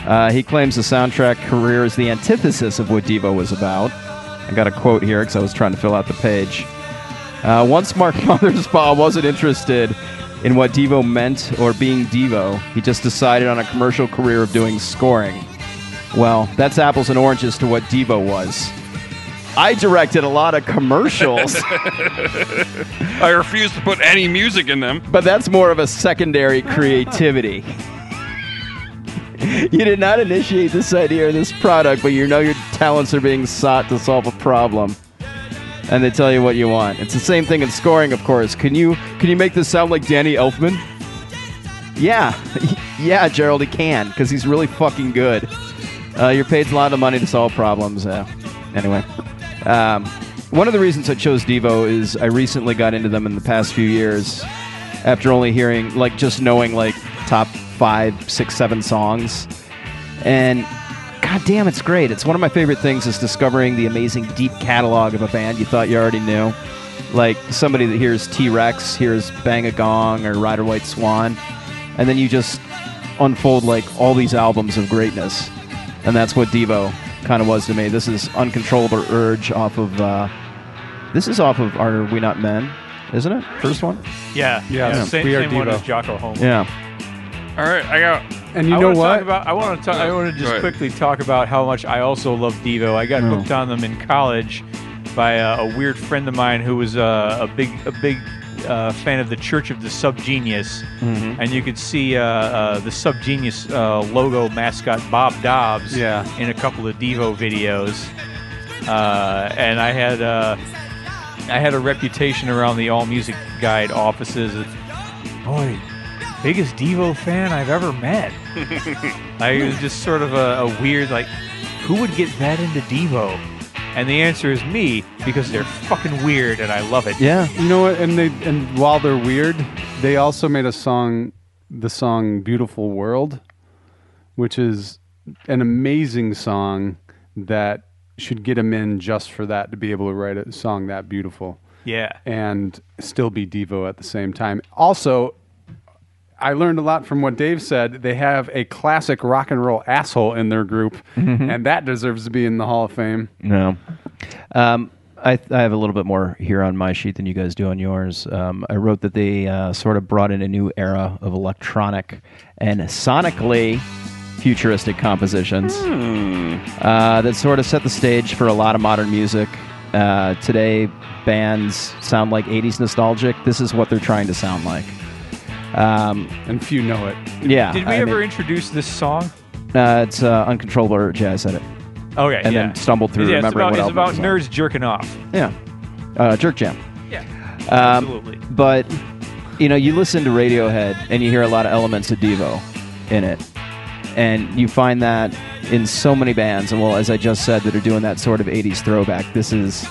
Uh, he claims the soundtrack career is the antithesis of what Devo was about. I got a quote here because I was trying to fill out the page. Uh, once Mark Mothersbaugh wasn't interested in what Devo meant or being Devo, he just decided on a commercial career of doing scoring. Well, that's apples and oranges to what Devo was. I directed a lot of commercials. I refuse to put any music in them. But that's more of a secondary creativity. you did not initiate this idea or this product, but you know your talents are being sought to solve a problem. And they tell you what you want. It's the same thing in scoring, of course. Can you can you make this sound like Danny Elfman? Yeah, yeah, Gerald, he can because he's really fucking good. Uh, you're paid a lot of money to solve problems. Uh, anyway, um, one of the reasons I chose Devo is I recently got into them in the past few years after only hearing, like, just knowing, like, top five, six, seven songs. And god damn, it's great. It's one of my favorite things is discovering the amazing deep catalog of a band you thought you already knew. Like somebody that hears T Rex, hears Bang a Gong or Ride a White Swan, and then you just unfold like all these albums of greatness. And that's what Devo kind of was to me. This is Uncontrollable Urge off of. Uh, this is off of Are We Not Men, isn't it? First one? Yeah, Yeah, yeah. Same, we are same one as Jocko Homo. Yeah. All right, I got. And you I know wanna what? Talk about, I want to talk. I want to Go just ahead. quickly talk about how much I also love Devo. I got Oh. hooked on them in college by uh, a weird friend of mine who was uh, a big, a big uh, fan of the Church of the Subgenius, Mhm. and you could see uh, uh, the Subgenius uh, logo mascot Bob Dobbs Yeah. in a couple of Devo videos. Uh, and I had uh, I had a reputation around the All Music Guide offices. Boy, biggest Devo fan I've ever met. I was just sort of a, a weird like, who would get that into Devo? And the answer is me because they're fucking weird and I love it. Yeah. You know what? And they and while they're weird, they also made a song, the song "Beautiful World," which is an amazing song that should get them in just for that to be able to write a song that beautiful Yeah. and still be Devo at the same time. Also, I learned a lot from what Dave said. They have a classic rock and roll asshole in their group, Mhm. and that deserves to be in the Hall of Fame. No. Um, I, I have a little bit more here on my sheet than you guys do on yours. Um, I wrote that they uh, sort of brought in a new era of electronic and sonically futuristic compositions uh, that sort of set the stage for a lot of modern music. Uh, today, bands sound like 80s nostalgic. This is what they're trying to sound like. Um, and few know it. Yeah. Did we I ever mean, introduce this song? uh, it's uh, Uncontrollable Urge. Yeah, I said it. Okay, And yeah. then stumbled through Yeah, it's remembering about, what it's about was on. nerds jerking off. Yeah. Uh, Jerk Jam. Yeah. Um, Absolutely. But, you know, you listen to Radiohead and you hear a lot of elements of Devo in it. and you find that in so many bands. And well, as I just said, that are doing that sort of '80s throwback. This is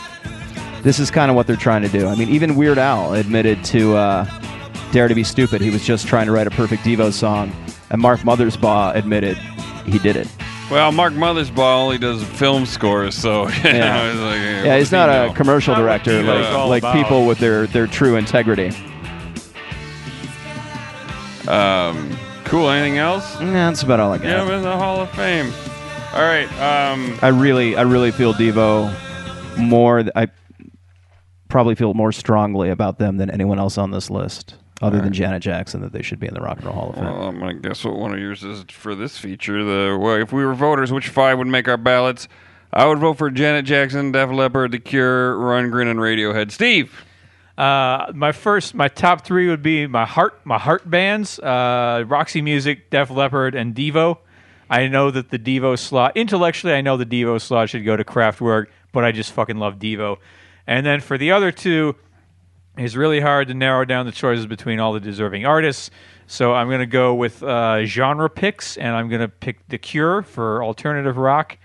this is kind of what they're trying to do. I mean, even Weird Al admitted to uh, Dare to Be Stupid. He was just trying to write a perfect Devo song, and Mark Mothersbaugh admitted he did it. Well, Mark Mothersbaugh only does film scores, so you Yeah. know, it's like, eh, Yeah, he's not know? a commercial Not director like like about. people with their their true integrity. Um, cool. Anything else? Nah, that's about all I got. Yeah, I'm in the Hall of Fame. All right. Um, I really, I really feel Devo more. I probably feel more strongly about them than anyone else on this list, other than Janet Jackson, that they should be in the Rock and Roll Hall of Fame. well, I'm gonna guess what one of yours is for this feature. The well, if we were voters, which five would make our ballots? I would vote for Janet Jackson, Def Leppard, The Cure, Rundgren, and Radiohead. Steve. Uh, my first, my top three would be my heart, my heart bands: uh, Roxy Music, Def Leppard, and Devo. I know that the Devo slot, intellectually, I know the Devo slot should go to Kraftwerk, but I just fucking love Devo. And then for the other two, it's really hard to narrow down the choices between all the deserving artists. So I'm going to go with uh, genre picks, and I'm going to pick The Cure for alternative rock,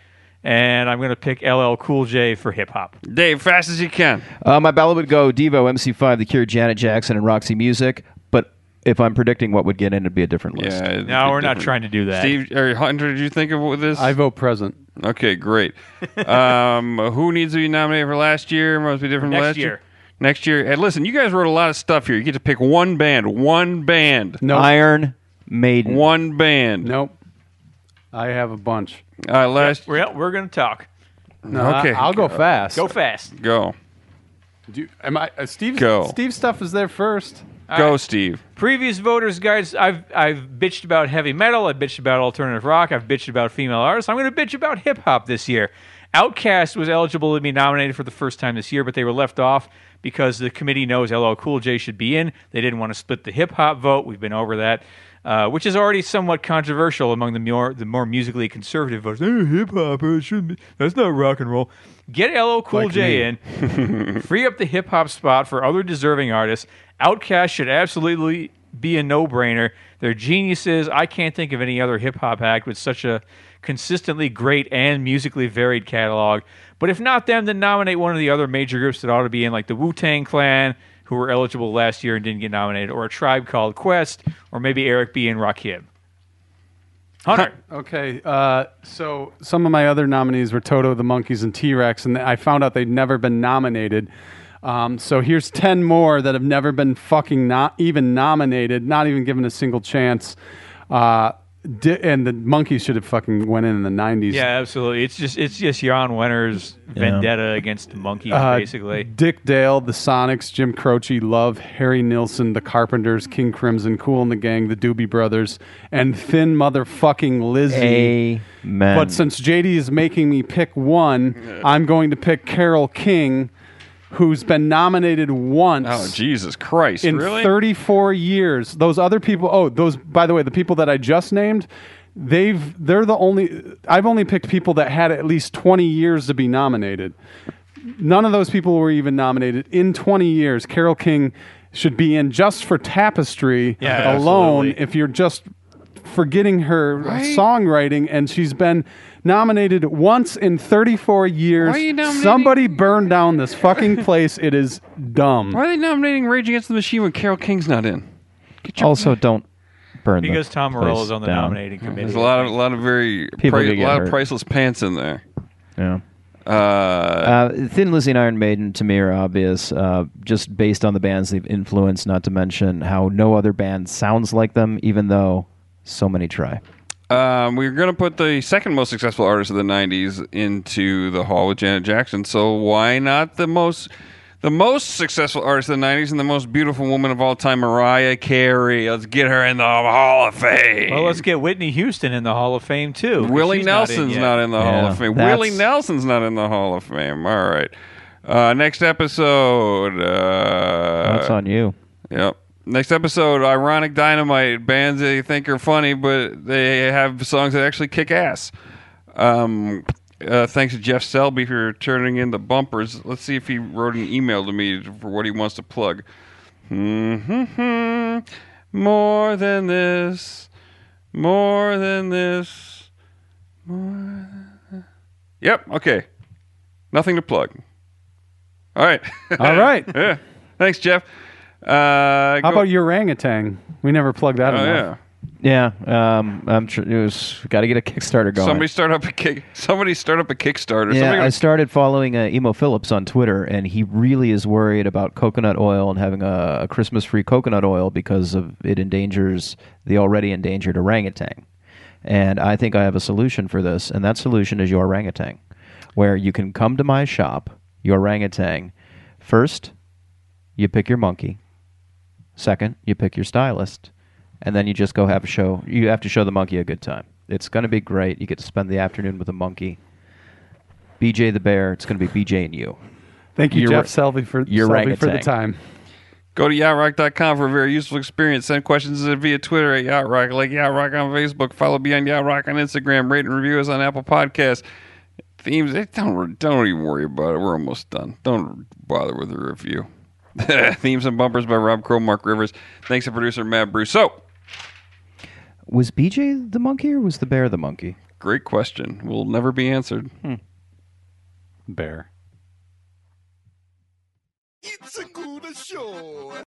and I'm going to pick LL Cool J for hip hop. Dave, fast as you can. Uh, my ballot would go Devo, MC5, The Cure, Janet Jackson, and Roxy Music. But if I'm predicting what would get in, it'd be a different list. Yeah. No, we're not trying to do that. Steve or Hunter, did you think of this? I vote present. Okay, great. um, who needs to be nominated for last year? Must be different from Next last year. year. Next year. And listen, you guys wrote a lot of stuff here. You get to pick one band. One band. No, Iron Maiden. One band. nope. I have a bunch. All right, last. We're, we're going to talk. No, Okay. I, will go fast. Go fast. Go. Do you, am I? Uh, Steve. Go. Steve stuff is there first. Go, Steve. Previous voters, guys, I've I've bitched about heavy metal, I've bitched about alternative rock, I've bitched about female artists. I'm going to bitch about hip hop this year. OutKast was eligible to be nominated for the first time this year, but they were left off because the committee knows LL Cool J should be in. They didn't want to split the hip hop vote. We've been over that, uh, which is already somewhat controversial among the more the more musically conservative voters. Eh, hip hop. That's not rock and roll. Get LL Cool Like J in. Free up the hip hop spot for other deserving artists. OutKast should absolutely be a no brainer. They're geniuses. I can't think of any other hip hop act with such a consistently great and musically varied catalog. But if not them, then nominate one of the other major groups that ought to be in, like the Wu Tang Clan, who were eligible last year and didn't get nominated, or a tribe called Quest, or maybe Eric B. and Rakim. Hunter. Okay, uh, so some of my other nominees were Toto, the Monkees, and T Rex, and I found out they'd never been nominated. Um, so here's ten more that have never been fucking not even nominated, not even given a single chance. Uh, di- and the Monkees should have fucking went in in the '90s. Yeah, absolutely. It's just it's just Jan Wenner's vendetta against the Monkees, Uh, basically. Dick Dale, the Sonics, Jim Croce, Love, Harry Nilsson, the Carpenters, King Crimson, Kool and the Gang, the Doobie Brothers, and Thin Motherfucking Lizzy. Amen. But since JD is making me pick one, I'm going to pick Carole King, who's been nominated once. Oh, Jesus Christ. In really? 34 years, those other people. Oh, those. By the way, the people that I just named, they've. They're the only. I've only picked people that had at least 20 years to be nominated. None of those people were even nominated in 20 years. Carole King should be in just for Tapestry Yeah, alone. absolutely. If you're just forgetting her Right? songwriting, and she's been nominated once in 34 years. Why are you nominating- Somebody burn down this fucking place. It is dumb. Why are they nominating Rage Against the Machine when Carole King's not in? Get your- also, don't burn the Because Tom Morello place is on the down. nominating committee. There's a lot of a lot of very People pri- could get lot hurt. of priceless pants in there. Yeah. Uh, Uh, Thin Lizzy and Iron Maiden to me are obvious, uh, just based on the bands they've influenced. Not to mention how no other band sounds like them, even though so many try. Um, we're going to put the second most successful artist of the '90s into the hall with Janet Jackson. So why not the most, the most successful artist of the '90s and the most beautiful woman of all time, Mariah Carey? Let's get her in the Hall of Fame. Well, let's get Whitney Houston in the Hall of Fame too. Willie she's not in Nelson's not in, the Hall of Fame. that's- Willie Nelson's not in the Hall of Fame. All right. Uh, next episode. Uh, That's on you. Yep. Next episode, Ironic Dynamite, bands they think are funny, but they have songs that actually kick ass. Um, uh, thanks to Jeff Selby for turning in the bumpers. Let's see if he wrote an email to me for what he wants to plug. hmm More than this. More than this. More than this. Yep. Okay. Nothing to plug. All right. All right. yeah. Thanks, Jeff. Uh, How go- about your orangutan? We never plugged that Oh, enough. Yeah, um, I'm sure it was got to get a Kickstarter going. Somebody start up a kick. Somebody start up a Kickstarter. yeah, Somebody I started following uh, Emo Philips on Twitter, and he really is worried about coconut oil and having a, a Christmas-free coconut oil because of it endangers the already endangered orangutan. And I think I have a solution for this, and that solution is your orangutan, where you can come to my shop, your orangutan. First, you pick your monkey. Second, you pick your stylist, and then you just go have a show. You have to show the monkey a good time. It's going to be great. You get to spend the afternoon with the monkey. BJ the bear. It's going to be BJ and you. Thank you, Your- Jeff Selvey, for, your Selvey for the orangutan. time. Go to yachtrock.com for a very useful experience. Send questions via Twitter at Yachtrock, like Yachtrock on Facebook. Follow Beyond Yachtrock on Instagram. Rate and review us on Apple Podcasts. Themes, don't don't even worry about it. We're almost done. Don't bother with the review. Themes and bumpers by Rob Crow, Mark Rivers. Thanks to producer Matt Bruce. So, Was BJ the monkey or was the bear the monkey? great question. Will never be answered. Hmm. Bear. It's a good show.